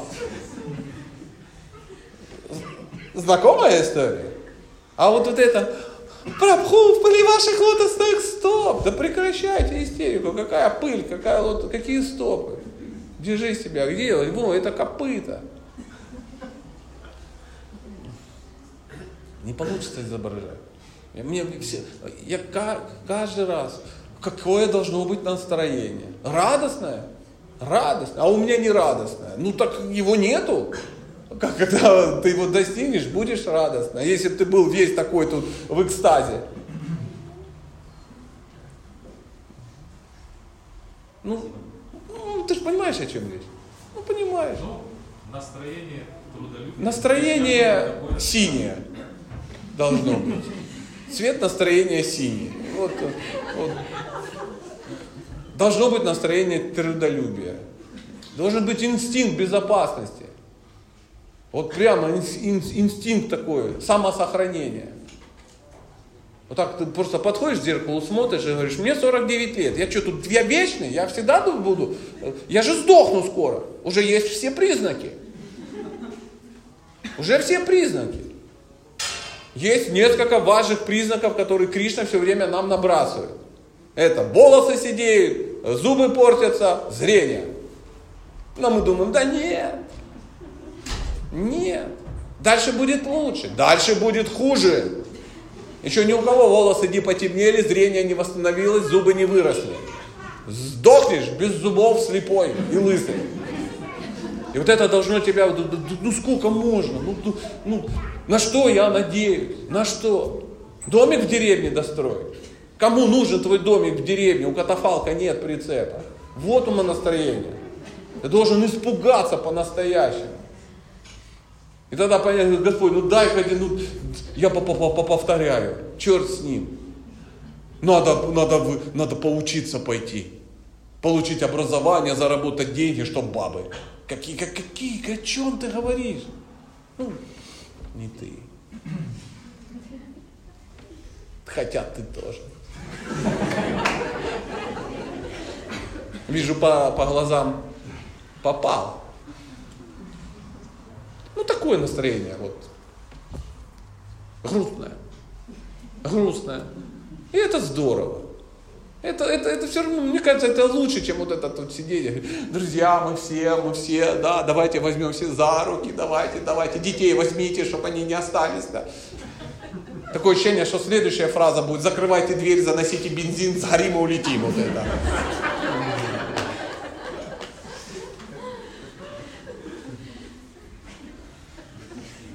[SPEAKER 1] Знакомая история? А вот вот это, Прабху, в пыли ваших лотосных стоп! Да прекращайте истерику, какая пыль, какая, лот... какие стопы. Держи себя, где? Вон, это копыта. Не получится изображать. Мне все, я каждый раз, какое должно быть настроение? Радостное? Радостное. А у меня не радостное. Ну так его нету. Как когда ты его достигнешь, будешь радостно. Если бы ты был весь такой тут в экстазе. Ну, ну ты же понимаешь, о чем речь? Ну, понимаешь. Ну,
[SPEAKER 3] настроение трудолюбие.
[SPEAKER 1] Настроение синее должно быть. Цвет настроения синий. Вот, вот. Должно быть настроение трудолюбия. Должен быть инстинкт безопасности. Вот прямо инстинкт такой, самосохранение. Вот так ты просто подходишь к зеркалу, смотришь и говоришь, мне 49 лет, я что тут, я вечный, я всегда тут буду, я же сдохну скоро, уже есть все признаки. Уже все признаки. Есть несколько важных признаков, которые Кришна все время нам набрасывает. Это волосы сидеют, зубы портятся, зрение. Но мы думаем, да нет, нет. Дальше будет лучше, дальше будет хуже. Еще ни у кого волосы не потемнели, зрение не восстановилось, зубы не выросли. Сдохнешь без зубов, слепой и лысый. И вот это должно тебя, ну сколько можно, ну, ну, ну на что я надеюсь, на что? Домик в деревне достроить. Кому нужен твой домик в деревне, у катафалка нет прицепа. Вот ума настроение. Ты должен испугаться по-настоящему. И тогда понять, Господь, ну дай хоть, ну, я повторяю, черт с ним. Надо, надо, надо поучиться пойти. Получить образование, заработать деньги, чтобы бабы. Какие, как, какие, о чем ты говоришь? Ну, не ты. Хотя ты тоже. Вижу по, по глазам, попал. Ну, такое настроение, вот. Грустное. Грустное. И это здорово. Это, это, это все равно, мне кажется, это лучше, чем вот это тут сидеть. Друзья, мы все, мы все, да, давайте возьмем все за руки, давайте, давайте, детей возьмите, чтобы они не остались, да. Такое ощущение, что следующая фраза будет, закрывайте дверь, заносите бензин, сгорим и улетим, вот это.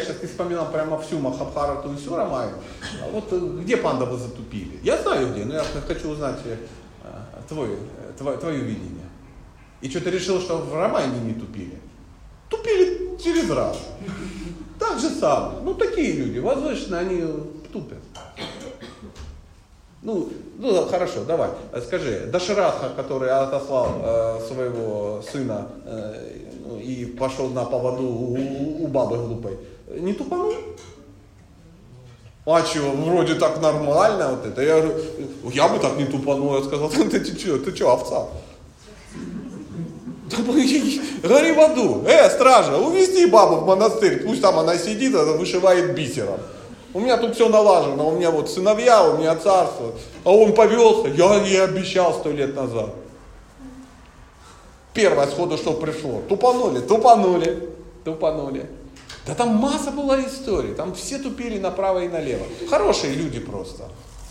[SPEAKER 1] сейчас не вспоминал прямо всю Махабхарату и всю. А вот э, где пандавы затупили? Я знаю где, но я хочу узнать э, твой, э, твое, видение. И что ты решил, что в Рамайне не тупили? Тупили через раз. Так же самое. Ну, такие люди, возвышенные, они тупят. Ну, ну хорошо, давай, скажи, Даширатха, который отослал э, своего сына э, и пошел на поводу у, у, бабы глупой, не тупанул? А чего, вроде так нормально вот это. Я я бы так не тупанул, я сказал, ты, ты что, ты что, овца? Гори в аду. Э, стража, увезти бабу в монастырь, пусть там она сидит, она вышивает бисером. У меня тут все налажено, у меня вот сыновья, у меня царство. А он повелся, я ей обещал сто лет назад. Первое сходу, что пришло. Тупанули, тупанули, тупанули. Да там масса была историй, там все тупили направо и налево. Хорошие люди просто.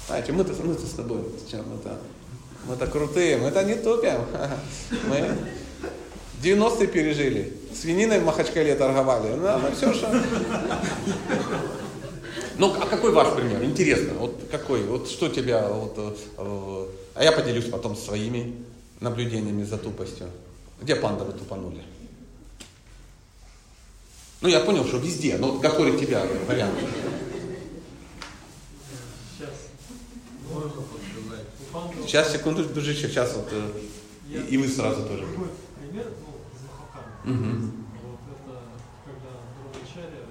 [SPEAKER 1] Знаете, мы-то, мы-то с тобой, мы-то, мы-то крутые, мы-то не тупим. Мы 90-е пережили, свининой в Махачкале торговали. Ну, ну все, что... Ну, а какой ваш пример? Интересно, вот какой, вот что тебя, вот, э, а я поделюсь потом своими наблюдениями за тупостью. Где пандавы тупанули? Ну, я понял, что везде, но вот который тебя вариант? Сейчас, секунду, дружище, сейчас вот, э, и, и вы сразу тоже.
[SPEAKER 4] Пример, ну, Махакана. Угу. Вот это, когда другой человек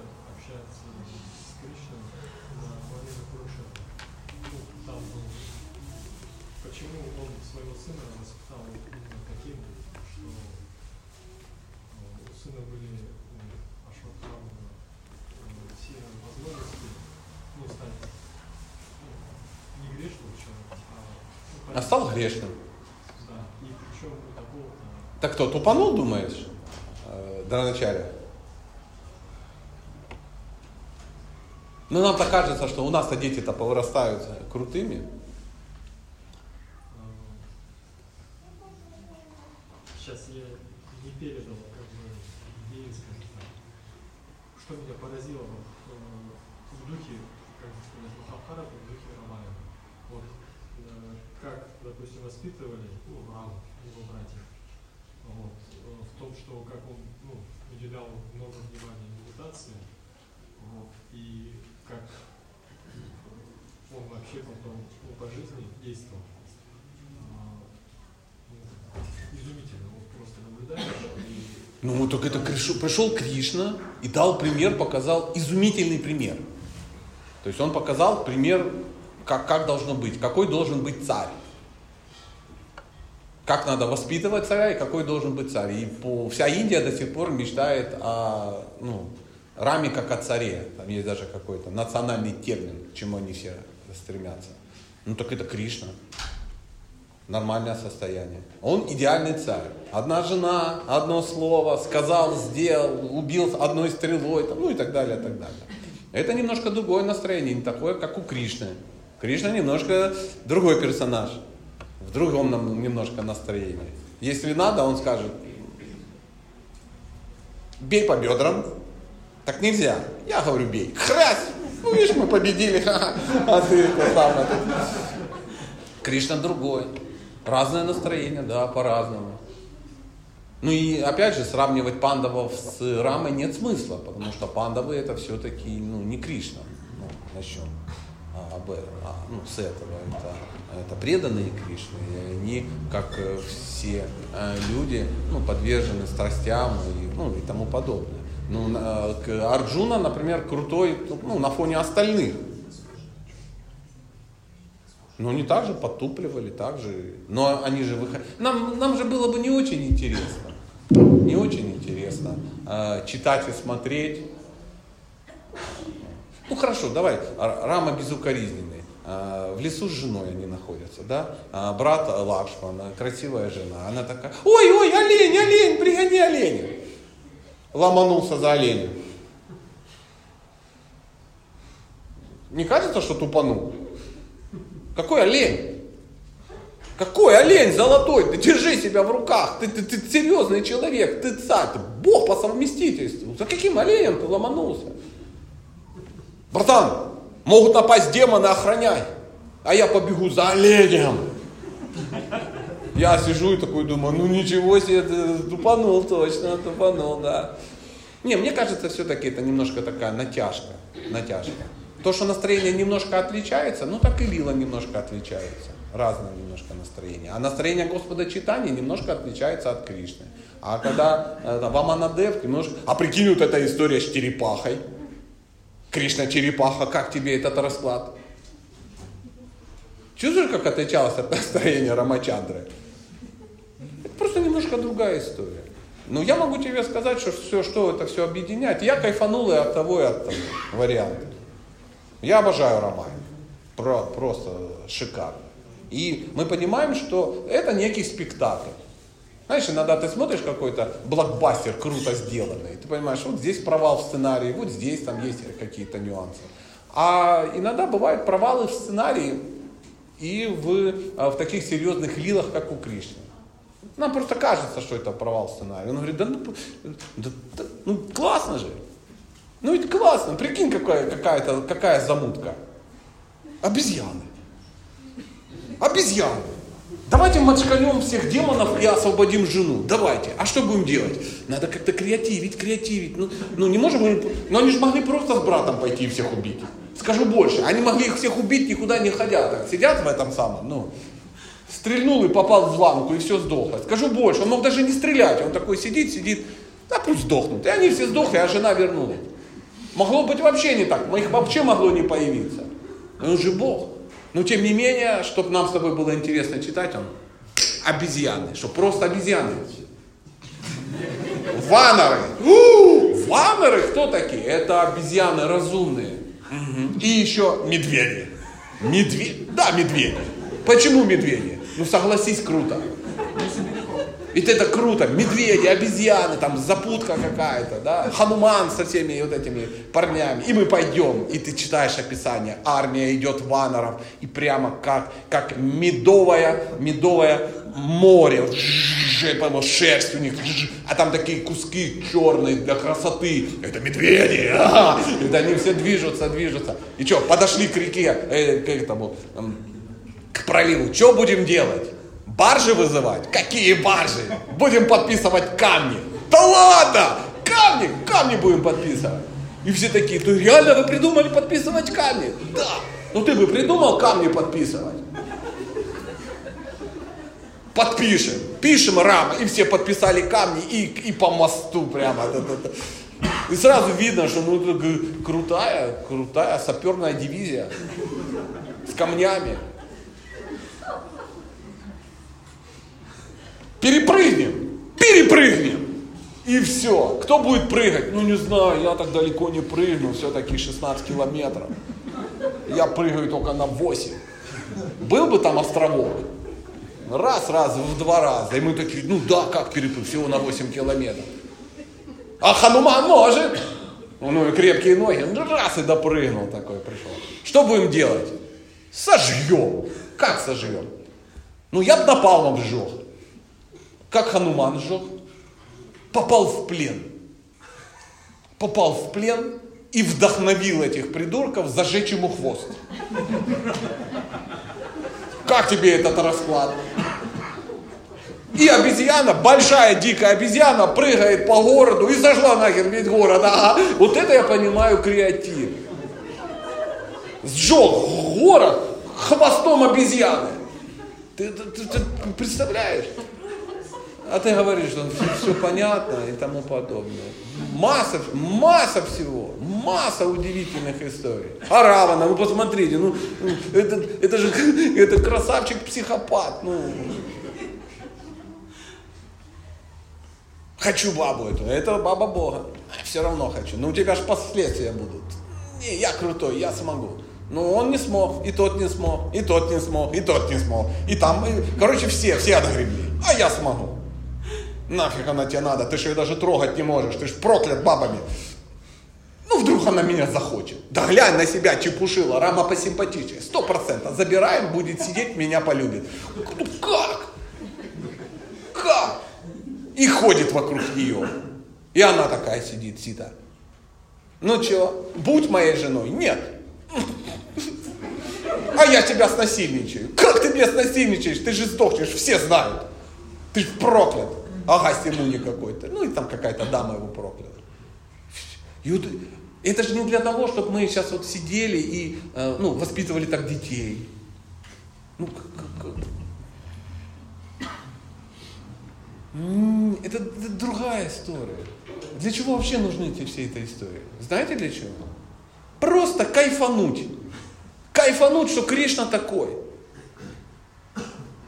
[SPEAKER 1] А стал грешным. Так кто, тупанул, думаешь, э, до начала? Ну, нам-то кажется, что у нас-то дети-то повырастают крутыми.
[SPEAKER 4] Сейчас я не передал как бы идею, скажем так. Что меня поразило вот, э, в духе, как сказать, Махабхарата, в духе Рамаяна. Вот э, как, допустим, воспитывали ну, Раму, его братьев. Вот, э, в том, что как он ну, уделял много медитации, вот, и как он вообще потом ну, по жизни действовал. А, ну, изумительно, вот просто наблюдаешь
[SPEAKER 1] Ну, так это пришел Кришна и дал пример, показал изумительный пример. То есть он показал пример, как, как должно быть, какой должен быть царь. Как надо воспитывать царя и какой должен быть царь. И по, вся Индия до сих пор мечтает о ну, Раме как о царе. Там есть даже какой-то национальный термин, к чему они все стремятся. Ну так это Кришна. Нормальное состояние. Он идеальный царь. Одна жена, одно слово, сказал, сделал, убил одной стрелой, там, ну и так далее, и так далее. Это немножко другое настроение, не такое, как у Кришны. Кришна немножко другой персонаж, в другом нам немножко настроении. Если надо, он скажет, бей по бедрам, так нельзя. Я говорю, бей. Хрясь! Ну, видишь, мы победили. А ты это. Кришна другой. Разное настроение, да, по-разному. Ну и опять же, сравнивать пандавов с Рамой нет смысла, потому что пандавы это все-таки ну, не Кришна. Ну, начнем а, об этом, а, ну, с этого. Это, это преданные Кришны, и они, как э, все э, люди, ну, подвержены страстям и, ну, и тому подобное. Ну, Арджуна, например, крутой ну, на фоне остальных. Но они также подтупливали, также. Но они же выходили. Нам, нам же было бы не очень интересно. Не очень интересно э, читать и смотреть. Ну хорошо, давай. Р- Рама безукоризненный. Э, В лесу с женой они находятся, да? А Брат Лакшмана, красивая жена. Она такая, ой, ой, олень, олень, пригони оленя. Ломанулся за оленем. Не кажется, что тупанул? Какой олень? Какой олень золотой? Ты держи себя в руках. Ты, ты, ты серьезный человек. Ты царь. Ты бог по совместительству. За каким оленем ты ломанулся? Братан, могут напасть демоны, охраняй. А я побегу за оленем. Я сижу и такой думаю, ну ничего себе, ты тупанул точно, тупанул, да. Не, мне кажется, все-таки это немножко такая натяжка, натяжка. То, что настроение немножко отличается, ну так и лила немножко отличается. Разное немножко настроение. А настроение Господа Читания немножко отличается от Кришны. А когда э, Ваманадев немножко... А прикинь, вот эта история с черепахой. Кришна черепаха, как тебе этот расклад? Чувствуешь, как отличалось от настроения Рамачандры? Немножко другая история. Но я могу тебе сказать, что все, что это все объединяет. Я кайфанул и от того, и от того варианта. Я обожаю роман. Про, просто шикарно. И мы понимаем, что это некий спектакль. Знаешь, иногда ты смотришь какой-то блокбастер круто сделанный, ты понимаешь, вот здесь провал в сценарии, вот здесь там есть какие-то нюансы. А иногда бывают провалы в сценарии и в, а, в таких серьезных лилах, как у Кришны. Нам просто кажется, что это провал сценария. Он говорит, да ну, да- да- ну классно же. Ну ведь классно, прикинь, какая, какая-то, какая замутка. Обезьяны. Обезьяны. Давайте мочканем всех демонов и освободим жену. Давайте. А что будем делать? Надо как-то креативить, креативить. Ну, ну не можем. Но они же могли просто с братом пойти и всех убить. Скажу больше. Они могли их всех убить, никуда не ходя. Так, сидят в этом самом, ну, стрельнул и попал в ланку, и все сдохло. Скажу больше, он мог даже не стрелять. Он такой сидит, сидит, да пусть сдохнут. И они все сдохли, а жена вернулась. Могло быть вообще не так, их вообще могло не появиться. Но он же Бог. Но тем не менее, чтобы нам с тобой было интересно читать, он обезьяны, что просто обезьяны. Ваноры. У, Ваноры кто такие? Это обезьяны разумные. И еще медведи. Медведи. Да, медведи. Почему медведи? Ну согласись, круто. Ведь это круто. Медведи, обезьяны, там запутка какая-то, да? Хануман со всеми вот этими парнями. И мы пойдем, и ты читаешь описание. Армия идет ваноров, и прямо как, как медовое, медовое море. По шерсть у них. А там такие куски черные для красоты. Это медведи. А, это они все движутся, движутся. И что, подошли к реке, э, к этому, проливу. Что будем делать? Баржи вызывать? Какие баржи? Будем подписывать камни. Да ладно! Камни! Камни будем подписывать. И все такие, ты реально вы придумали подписывать камни? Да. Ну ты бы придумал камни подписывать? Подпишем. Пишем рама. И все подписали камни и, и по мосту прямо. И сразу видно, что ну, это крутая, крутая саперная дивизия с камнями. Перепрыгнем, перепрыгнем. И все. Кто будет прыгать? Ну не знаю, я так далеко не прыгну, все-таки 16 километров. Я прыгаю только на 8. Был бы там островок? Раз, раз, в два раза. И мы такие, ну да, как перепрыгнуть? Всего на 8 километров. А Хануман может. Ну и крепкие ноги. Раз и допрыгнул такой пришел. Что будем делать? Сожжем. Как сожжем? Ну я бы напалмом сжег. Как Хануман сжег? Попал в плен. Попал в плен и вдохновил этих придурков зажечь ему хвост. Как тебе этот расклад? И обезьяна, большая дикая обезьяна, прыгает по городу и зажгла нахер весь город. Ага. Вот это я понимаю креатив. Сжег город хвостом обезьяны. Ты, ты, ты, ты представляешь? А ты говоришь, что все, все понятно и тому подобное. Масса, масса всего, масса удивительных историй. А Равана, ну посмотрите, ну, ну это, это же это красавчик-психопат. Ну. Хочу бабу эту, это баба Бога. Все равно хочу. Но у тебя же последствия будут. Не, я крутой, я смогу. Ну, он не смог, и тот не смог, и тот не смог, и тот не смог. И там, короче, все, все отгребли. А я смогу. Нафиг она тебе надо, ты же ее даже трогать не можешь, ты же проклят бабами. Ну, вдруг она меня захочет. Да глянь на себя, чепушила, рама посимпатичнее. Сто процентов. Забираем, будет сидеть, меня полюбит. Ну, как? Как? И ходит вокруг нее. И она такая сидит, сита. Ну что, будь моей женой? Нет. А я тебя снасильничаю. Как ты меня снасильничаешь? Ты же сдохнешь, все знают. Ты проклят. Ага, стимуни какой-то. Ну и там какая-то дама его прокляла. Это же не для того, чтобы мы сейчас вот сидели и э, ну, воспитывали так детей. Ну, как, как, это, это другая история. Для чего вообще нужны эти все эти истории? Знаете для чего? Просто кайфануть. Кайфануть, что Кришна такой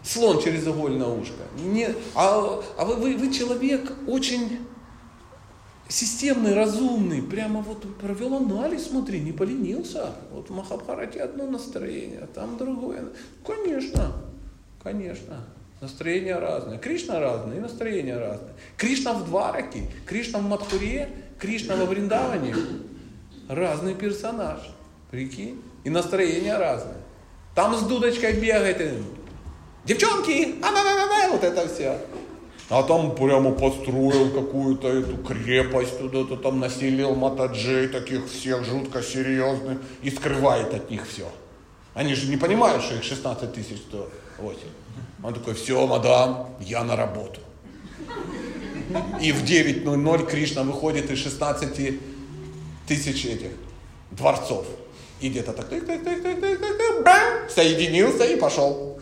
[SPEAKER 1] слон через игольное ушко. Не, а а вы, вы, вы человек очень системный, разумный, прямо вот провел анализ, смотри, не поленился. Вот в Махабхарате одно настроение, а там другое. Конечно, конечно. Настроение разное. Кришна разное и настроение разное. Кришна в Двараке, Кришна в Мадхуре, Кришна во Вриндаване. Разный персонаж. Прикинь. И настроение разное. Там с дудочкой бегает, девчонки, а вот это все. А там прямо построил какую-то эту крепость, туда-то там населил матаджей, таких всех жутко серьезных, и скрывает от них все. Они же не понимают, что их 16 тысяч стоит. Он такой, все, мадам, я на работу. И в 9.00 Кришна выходит из 16 тысяч этих дворцов. И где-то так, так, так, так, так, так, так, соединился и пошел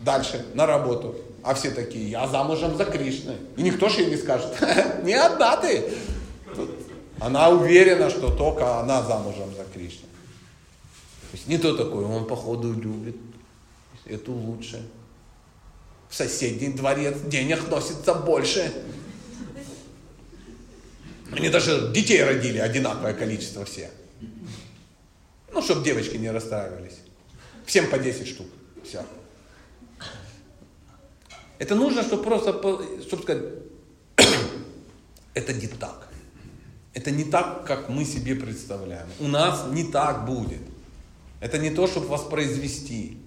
[SPEAKER 1] дальше на работу. А все такие, я замужем за Кришной. И никто же ей не скажет, не одна ты. Она уверена, что только она замужем за Кришной. То есть не то такое, он походу любит, эту лучше. В соседний дворец денег носится больше. Они даже детей родили одинаковое количество все. Ну, чтобы девочки не расстраивались. Всем по 10 штук. Все. Это нужно, чтобы просто, чтобы сказать, это не так. Это не так, как мы себе представляем. У нас не так будет. Это не то, чтобы воспроизвести.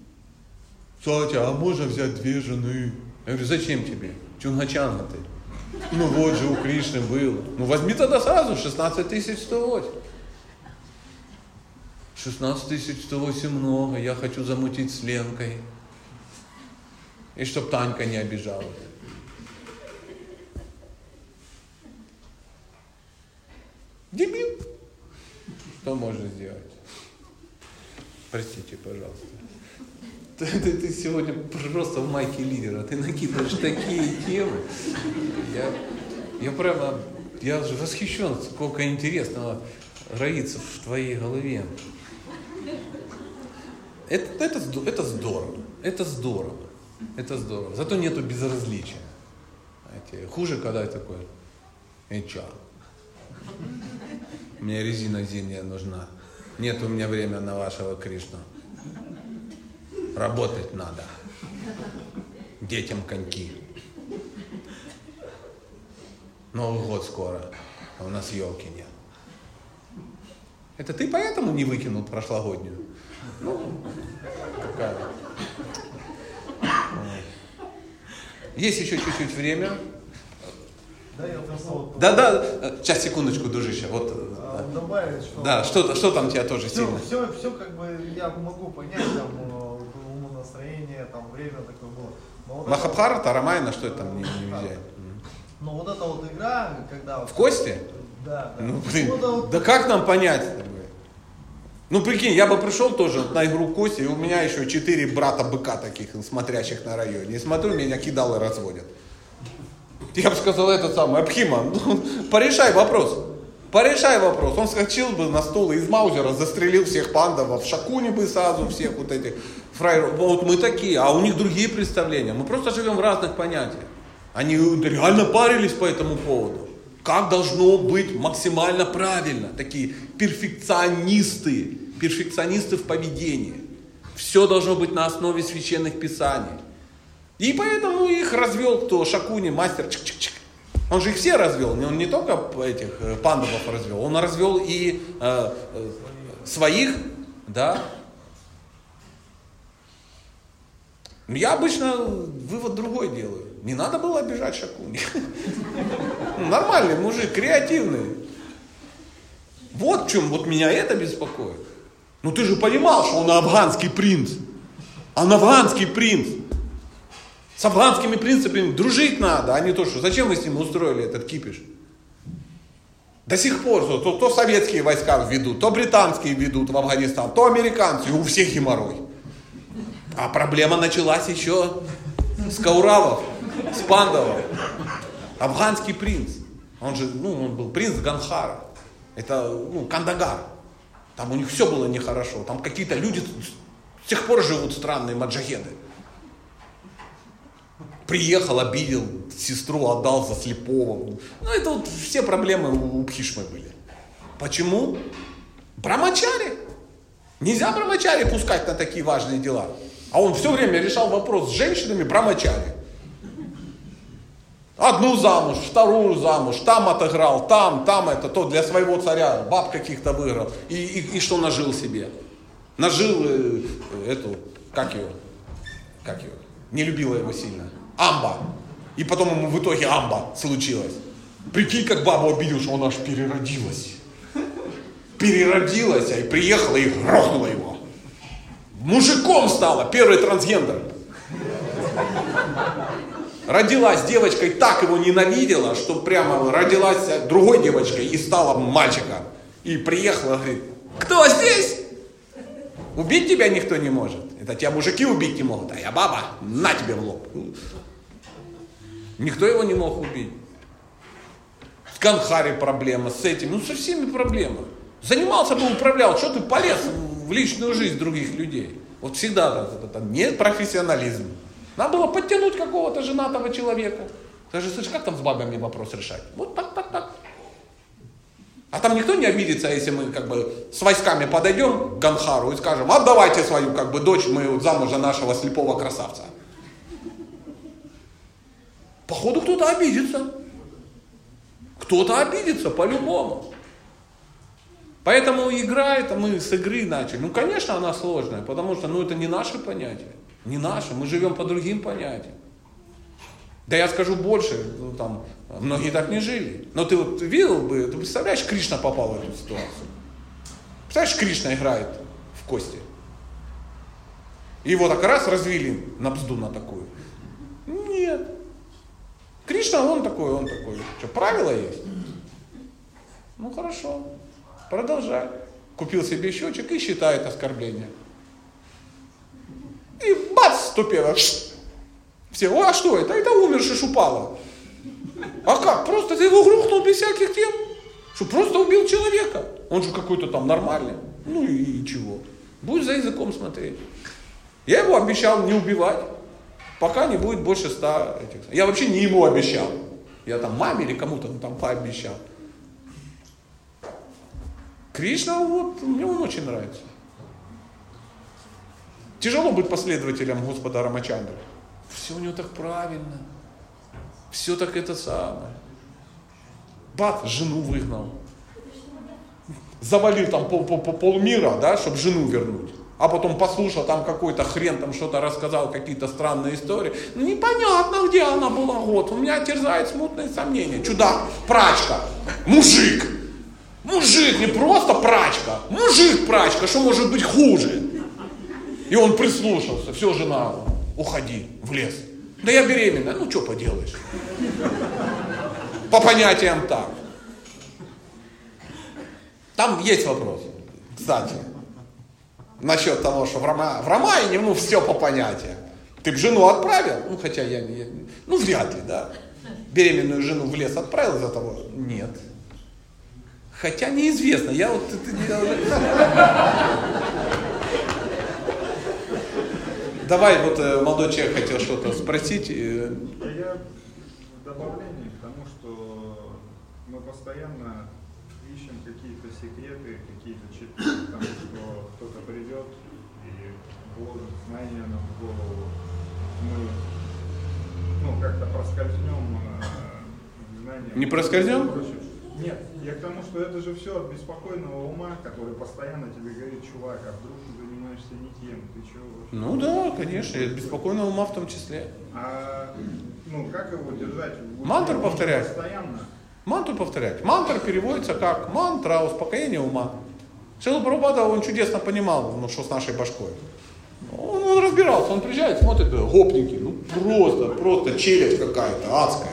[SPEAKER 1] Кстати, а можно взять две жены? Я говорю, зачем тебе? Чунгачанга ты. Ну вот же у Кришны было. Ну возьми тогда сразу 16 тысяч 108. 16 тысяч 108 много, я хочу замутить с Ленкой. И чтоб Танька не обижалась. Дебил. Что можно сделать? Простите, пожалуйста. Ты, ты- ты сегодня просто в майке лидера. Ты накидываешь такие темы. Я, я прямо, я же восхищен, сколько интересного роится в твоей голове. Это, это, это здорово. Это здорово. Это здорово. Зато нету безразличия. Знаете, хуже, когда я такой, чё? Мне резина зимняя нужна. Нет у меня времени на вашего Кришну. Работать надо. Детям коньки. Новый год скоро, а у нас елки нет. Это ты поэтому не выкинул прошлогоднюю? Ну, какая. Есть еще чуть-чуть время.
[SPEAKER 9] Да, вот
[SPEAKER 1] Да-да, э, сейчас, секундочку, дружище. Вот, э,
[SPEAKER 9] а, добавить, что...
[SPEAKER 1] да, что, что там тебя тоже
[SPEAKER 9] все,
[SPEAKER 1] сильно?
[SPEAKER 9] все, все как бы я могу понять, там, э, умонастроение, там, время такое было. Вот
[SPEAKER 1] Махабхарата, Рамайна, что это там не, не? М.
[SPEAKER 9] Но вот эта вот игра, когда... вот-
[SPEAKER 1] В кости?
[SPEAKER 9] Да, да.
[SPEAKER 1] Ну, блин,
[SPEAKER 9] Вот это вот-
[SPEAKER 1] да как нам понять? Ну, прикинь, я бы пришел тоже на игру кости, и у меня еще четыре брата быка таких, смотрящих на районе. И смотрю, меня кидалы разводят. Я бы сказал этот самый, Абхима, ну, порешай вопрос. Порешай вопрос. Он скочил бы на стол и из Маузера застрелил всех пандавов, Шакуни бы сразу всех вот этих фраеров. Вот мы такие, а у них другие представления. Мы просто живем в разных понятиях. Они реально парились по этому поводу. Как должно быть максимально правильно. Такие перфекционисты, перфекционисты в поведении. Все должно быть на основе священных писаний. И поэтому их развел кто? Шакуни, мастер. Чик-чик-чик. Он же их все развел. Он не только этих э, пандавов развел, он развел и э, э, своих, да. Я обычно вывод другой делаю. Не надо было обижать Шакуни. Нормальный мужик, креативный. Вот в чем вот меня это беспокоит. Ну ты же понимал, что он афганский принц. Он афганский принц. С афганскими принципами дружить надо, а не то, что зачем вы с ним устроили этот кипиш? До сих пор, то, то, то советские войска ведут, то британские ведут в Афганистан, то американцы, у всех геморрой. А проблема началась еще с Кауравов, с Пандавов. Афганский принц. Он же, ну, он был принц Ганхара. Это, ну, Кандагар. Там у них все было нехорошо. Там какие-то люди с тех пор живут странные маджахеды. Приехал, обидел сестру, отдал за слепого. Ну, это вот все проблемы у Бхишмы были. Почему? Брамачари. Нельзя брамачари пускать на такие важные дела. А он все время решал вопрос с женщинами брамачари. Одну замуж, вторую замуж, там отыграл, там, там это, то для своего царя, баб каких-то выиграл. И, и, и что нажил себе? Нажил э, эту, как ее, как ее, не любила его сильно. Амба. И потом ему в итоге амба случилось. Прикинь, как бабу обидел, что она аж переродилась. Переродилась, а и приехала и грохнула его. Мужиком стала, первый трансгендер. Родилась девочкой, так его ненавидела, что прямо родилась другой девочкой и стала мальчиком. И приехала, говорит, кто здесь? Убить тебя никто не может. Это тебя мужики убить не могут, а я баба, на тебе в лоб. Никто его не мог убить. С Ганхари проблема, с этим, ну со всеми проблемы. Занимался бы, управлял, что ты полез в личную жизнь других людей. Вот всегда это, это, это не профессионализм. Надо было подтянуть какого-то женатого человека. Скажи, слышь, как там с бабами вопрос решать? Вот так, так, так. А там никто не обидится, если мы как бы с войсками подойдем к Ганхару и скажем, отдавайте свою как бы дочь, мы замуж за нашего слепого красавца. Походу кто-то обидится. Кто-то обидится по-любому. Поэтому игра, это мы с игры начали. Ну, конечно, она сложная, потому что ну, это не наше понятие. Не наше, мы живем по другим понятиям. Да я скажу больше, ну, там, многие так не жили. Но ты вот видел бы, ты представляешь, Кришна попал в эту ситуацию. Представляешь, Кришна играет в кости. И его так раз развели на бзду на такую. Нет. Кришна, он такой, он такой. Что, правила есть? Ну хорошо, продолжай. Купил себе счетчик и считает оскорбление. И бац, ступила. Все, а что это? Это умерший Шупала. А как? Просто ты его грохнул без всяких тем. Что просто убил человека. Он же какой-то там нормальный. Ну и, и чего? Будешь за языком смотреть. Я его обещал не убивать, пока не будет больше ста этих. Я вообще не ему обещал. Я там маме или кому-то там пообещал. Кришна, вот, мне он очень нравится. Тяжело быть последователем Господа Рамачандры. Все у него так правильно. Все так это самое. Бат жену выгнал. Завалил там пол, пол, пол, полмира, да, чтобы жену вернуть. А потом послушал там какой-то хрен, там что-то рассказал, какие-то странные истории. Ну непонятно, где она была год. У меня терзает смутные сомнения. Чудак, прачка, мужик. Мужик, не просто прачка. Мужик прачка, что может быть хуже? И он прислушался. Все, жена, уходи в лес. Да я беременна. Ну, что поделаешь? По понятиям так. Там есть вопрос, кстати, насчет того, что в, Рома, в Романе, ну, все по понятиям. Ты бы жену отправил? Ну, хотя я, я, ну, вряд ли, да. Беременную жену в лес отправил за того? Нет. Хотя неизвестно, я вот... Давай, вот э, молодой человек хотел что-то спросить.
[SPEAKER 10] Я в добавлении к тому, что мы постоянно ищем какие-то секреты, какие-то читы, потому что кто-то придет и вложит знания нам в голову. Мы ну, как-то проскользнем э, знания.
[SPEAKER 1] Не проскользнем?
[SPEAKER 10] Нет, я к тому, что это же все от беспокойного ума, который постоянно тебе говорит, чувак, а вдруг ты занимаешься не тем, ты чего вообще?
[SPEAKER 1] Ну да, конечно, и беспокойного ума в том числе.
[SPEAKER 10] А ну как его держать?
[SPEAKER 1] Мантру повторять.
[SPEAKER 10] Постоянно.
[SPEAKER 1] Мантру повторять. Мантра переводится как мантра успокоения ума. Шилу Прабхупада, он чудесно понимал, ну, что с нашей башкой. Он, он разбирался, он приезжает, смотрит, гопники, ну просто, просто челюсть какая-то адская.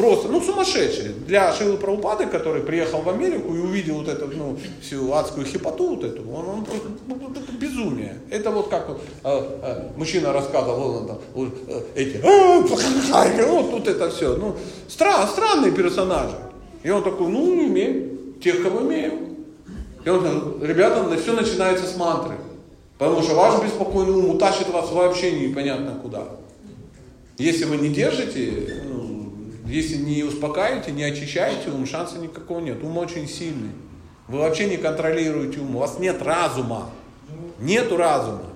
[SPEAKER 1] Просто, ну, сумасшедший. Для Шилы Прабхупады, который приехал в Америку и увидел вот эту, ну, всю адскую хипоту вот эту, он, он просто, ну, это безумие. Это вот как вот э, э, мужчина рассказывал, он там, э, эти, «А, вот тут это все. Ну, стра, странные персонажи. И он такой, ну, имеем, тех, кого имеем. И он говорит, ребята, все начинается с мантры. Потому что ваш беспокойный ум утащит вас вообще непонятно куда. Если вы не держите, ну, если не успокаиваете, не очищаете ум, шанса никакого нет. Ум очень сильный. Вы вообще не контролируете ум. У вас нет разума. Нету разума.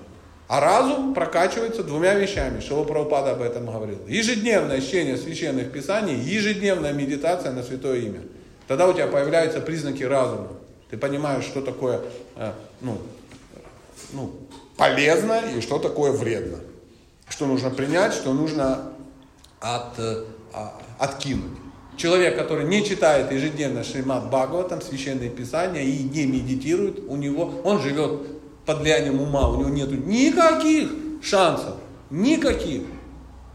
[SPEAKER 1] А разум прокачивается двумя вещами. Шила Прабхупада об этом говорил. Ежедневное чтение священных писаний, ежедневная медитация на святое имя. Тогда у тебя появляются признаки разума. Ты понимаешь, что такое э, ну, ну, полезно и что такое вредно. Что нужно принять, что нужно от, э, откинуть. Человек, который не читает ежедневно Шримад Бхагаватам, священные писания и не медитирует, у него, он живет под влиянием ума, у него нет никаких шансов, никаких.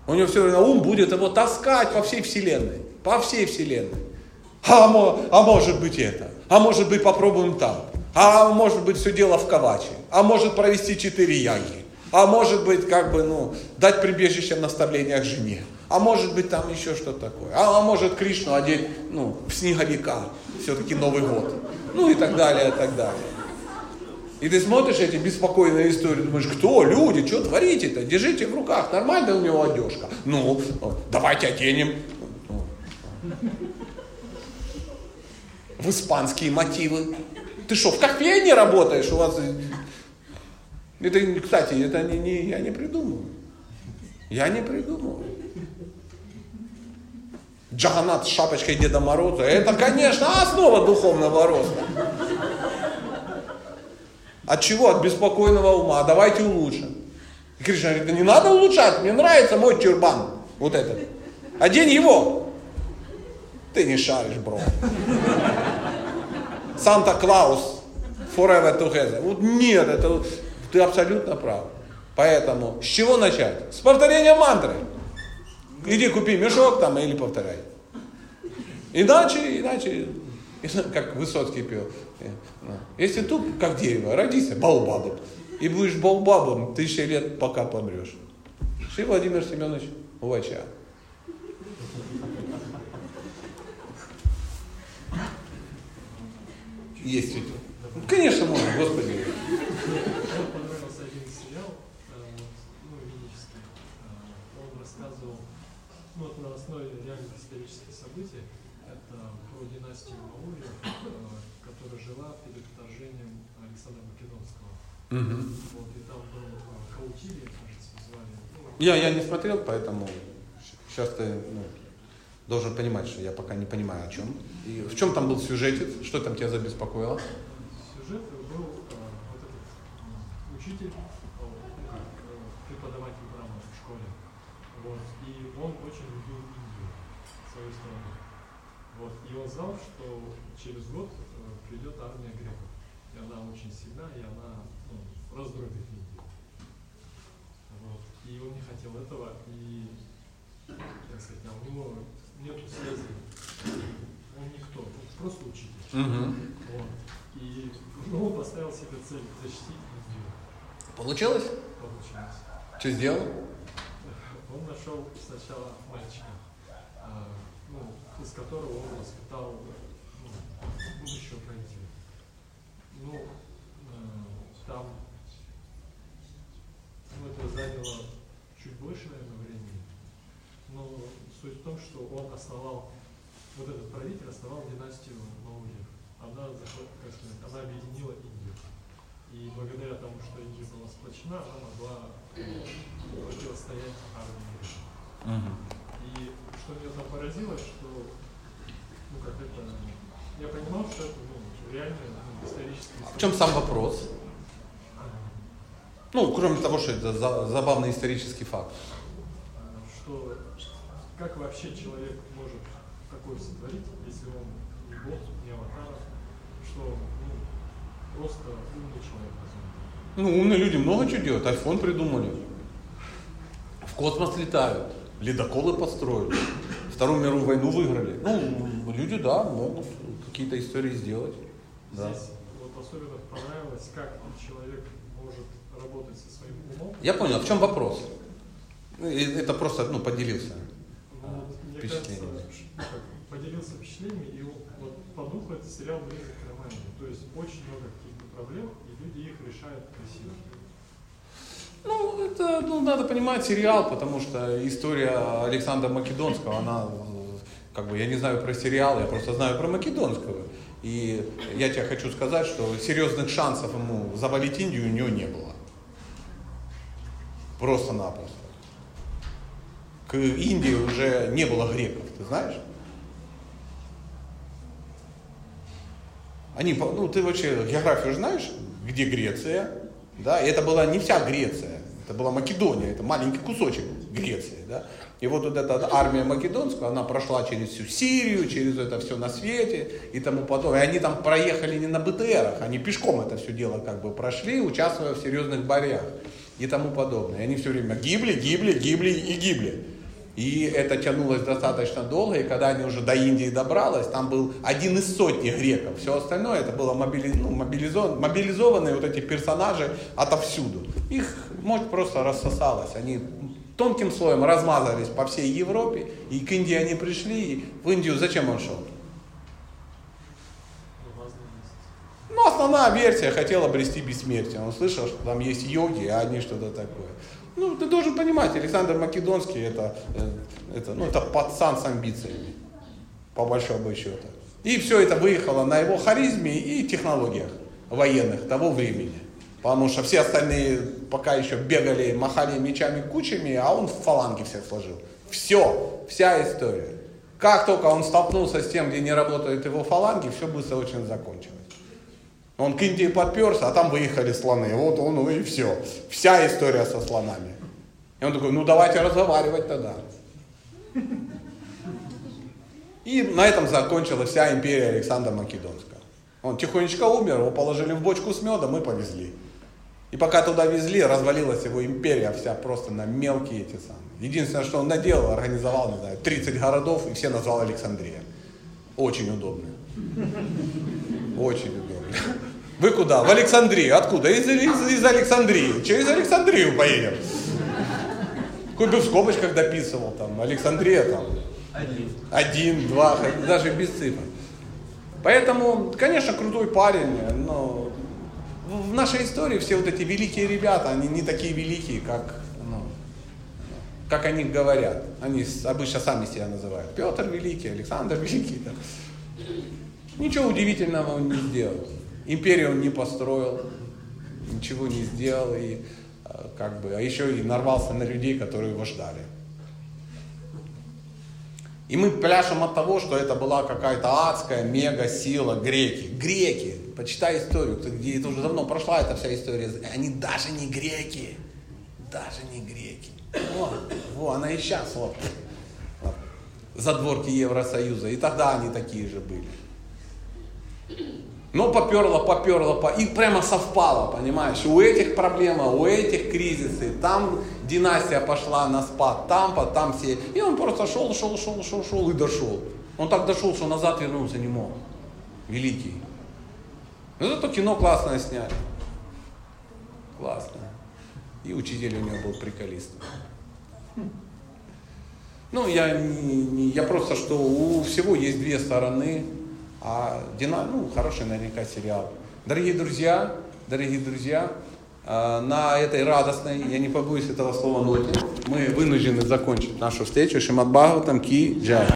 [SPEAKER 1] У него все время ум будет его таскать по всей вселенной, по всей вселенной. А, а может быть это, а может быть попробуем там, а может быть все дело в Каваче, а может провести четыре яги, а может быть как бы ну дать прибежище в наставлениях жене, а может быть там еще что-то такое. А, а может Кришну одеть ну, в снеговика, все-таки Новый год. Ну и так далее, и так далее. И ты смотришь эти беспокойные истории, думаешь, кто, люди, что творите-то? Держите в руках, нормальная у него одежка. Ну, давайте оденем. В испанские мотивы. Ты что, в кофейне работаешь? У вас... Это, кстати, это не, не, я не придумал. Я не придумал. Джаганат с шапочкой Деда Мороза, это, конечно, основа духовного роста. От чего? От беспокойного ума. Давайте улучшим. И Кришна говорит, да не надо улучшать, мне нравится мой тюрбан. Вот этот. Одень его. Ты не шаришь, бро. Санта-Клаус forever together. Вот нет, это ты абсолютно прав. Поэтому с чего начать? С повторения мантры. Иди купи мешок там или повторяй. Иначе, иначе, как Высоцкий пел, если туп, как дерево, родись балбабом. И будешь балбабом тысячи лет, пока помрешь. Шри Владимир Семенович Увача. Есть ведь. Конечно, можно, Господи.
[SPEAKER 4] Мне понравился один сериал, э, вот, ну, ведический. Э, Он рассказывал, ну, основе реальных исторических событий, это про династию Маурьев, э, которая жила перед вторжением Александра Македонского.
[SPEAKER 1] Мгм.
[SPEAKER 4] Вот, и там был э, Каутилий, кажется, звали. Ну,
[SPEAKER 1] Я, я не смотрел, поэтому сейчас ты ну, должен понимать, что я пока не понимаю о чем. И в чем там был сюжет, что там тебя забеспокоило?
[SPEAKER 4] сюжет был э, вот этот учитель, преподаватель брама в школе. Вот, и он очень любил Индию, свою страну. Знал, что через год э, придет армия греков. И она очень сильна, и она ну, раздробит Индию. Вот. И он не хотел этого, и, как сказать, а у него нету связи. Он никто, он просто учитель.
[SPEAKER 1] Мгм.
[SPEAKER 4] Вот. И ну, он поставил себе цель защитить Индию.
[SPEAKER 1] Получилось?
[SPEAKER 4] Получилось.
[SPEAKER 1] Что сделал?
[SPEAKER 4] Он нашел сначала мальчика, из которого он воспитал ну, будущего правителя. Ну, э, там ну, это заняло чуть больше, наверное, времени. Но суть в том, что он основал, вот этот правитель основал династию Маурьев. Она, как сказать, она объединила Индию. И благодаря тому, что Индия была сплочена, она могла э, противостоять армии греков. И что меня там поразило, что, ну как это, я понимал, что это ну, реально ну, исторический
[SPEAKER 1] В чем сам вопрос? Ну, кроме того, что это за- забавный исторический факт.
[SPEAKER 4] что как вообще человек может такое сотворить, если он не бог, не аватар, что ну, просто умный человек.
[SPEAKER 1] Ну, умные люди много чего делают. Айфон придумали. В космос летают. Ледоколы построили. Вторую мировую войну выиграли. Ну, люди, да, могут какие-то истории сделать. Да.
[SPEAKER 4] Здесь вот особенно понравилось, как человек может работать со своим умом.
[SPEAKER 1] Я понял, в чем вопрос? Ну, Это просто, ну, поделился.
[SPEAKER 4] Ну, вот
[SPEAKER 1] впечатлениями.
[SPEAKER 4] кажется, поделился впечатлениями, и вот по духу этот сериал близок к роману. То есть очень много каких-то проблем, и люди их решают красиво.
[SPEAKER 1] Ну, это, ну, надо понимать сериал, потому что история Александра Македонского, она, э, как бы, я не знаю про сериал, я просто знаю про Македонского. И я тебе хочу сказать, что серьезных шансов ему завалить Индию у него не было. Просто-напросто. К Индии уже не было греков, ты знаешь? Они, ну, ты вообще географию знаешь, где Греция, да, и это была не вся Греция, это была Македония, это маленький кусочек Греции, да. И вот, вот эта армия македонская, она прошла через всю Сирию, через это все на свете и тому подобное. И они там проехали не на БТРах, они пешком это все дело как бы прошли, участвуя в серьезных боях и тому подобное. И они все время гибли, гибли, гибли и гибли. И это тянулось достаточно долго, и когда они уже до Индии добралось, там был один из сотни греков. Все остальное это было мобили- ну, мобилизо- мобилизованные вот эти персонажи отовсюду. Их мощь просто рассосалась. Они тонким слоем размазались по всей Европе, и к Индии они пришли. И в Индию зачем он шел?
[SPEAKER 4] Ну,
[SPEAKER 1] основная версия хотела обрести бессмертие. Он слышал, что там есть йоги, а они что-то такое. Ну, ты должен понимать, Александр Македонский это, э, это, ну, это пацан с амбициями, по большому счету. И все это выехало на его харизме и технологиях военных того времени. Потому что все остальные пока еще бегали, махали мечами кучами, а он в фаланги всех сложил. Все, вся история. Как только он столкнулся с тем, где не работают его фаланги, все быстро очень закончилось. Он к Индии подперся, а там выехали слоны. Вот он, ну и все. Вся история со слонами. И он такой, ну давайте разговаривать тогда. И на этом закончилась вся империя Александра Македонского. Он тихонечко умер, его положили в бочку с медом и повезли. И пока туда везли, развалилась его империя вся просто на мелкие эти самые. Единственное, что он наделал, организовал, не знаю, 30 городов и все назвал Александрия. Очень удобно. Очень удобно. Вы куда? В Александрию. Откуда? Из, из, из Александрии. Через Александрию поедем. Бы в скобочках дописывал там. Александрия там.
[SPEAKER 5] Один.
[SPEAKER 1] Один, два, даже без цифр. Поэтому, конечно, крутой парень, но в нашей истории все вот эти великие ребята, они не такие великие, как, ну, как они говорят. Они обычно сами себя называют. Петр Великий, Александр Великий. Да. Ничего удивительного он не сделал. Империю он не построил, ничего не сделал, и как бы, а еще и нарвался на людей, которые его ждали. И мы пляшем от того, что это была какая-то адская мега сила греки. Греки, почитай историю, где это уже давно прошла эта вся история. Они даже не греки, даже не греки. Вот, вот она и сейчас вот, вот задворки Евросоюза. И тогда они такие же были. Но поперло, поперло, и прямо совпало, понимаешь, у этих проблема, у этих кризисы, там династия пошла на спад, там, там все, и он просто шел, шел, шел, шел, шел и дошел. Он так дошел, что назад вернуться не мог. Великий. Но зато кино классное сняли. Классно. И учитель у него был приколист. Ну, я, я просто, что у всего есть две стороны. А Дина, ну, хороший наверняка сериал. Дорогие друзья, дорогие друзья, на этой радостной, я не побоюсь этого слова ноте, мы вынуждены закончить нашу встречу. Шимат Бхагаватам Ки Джай.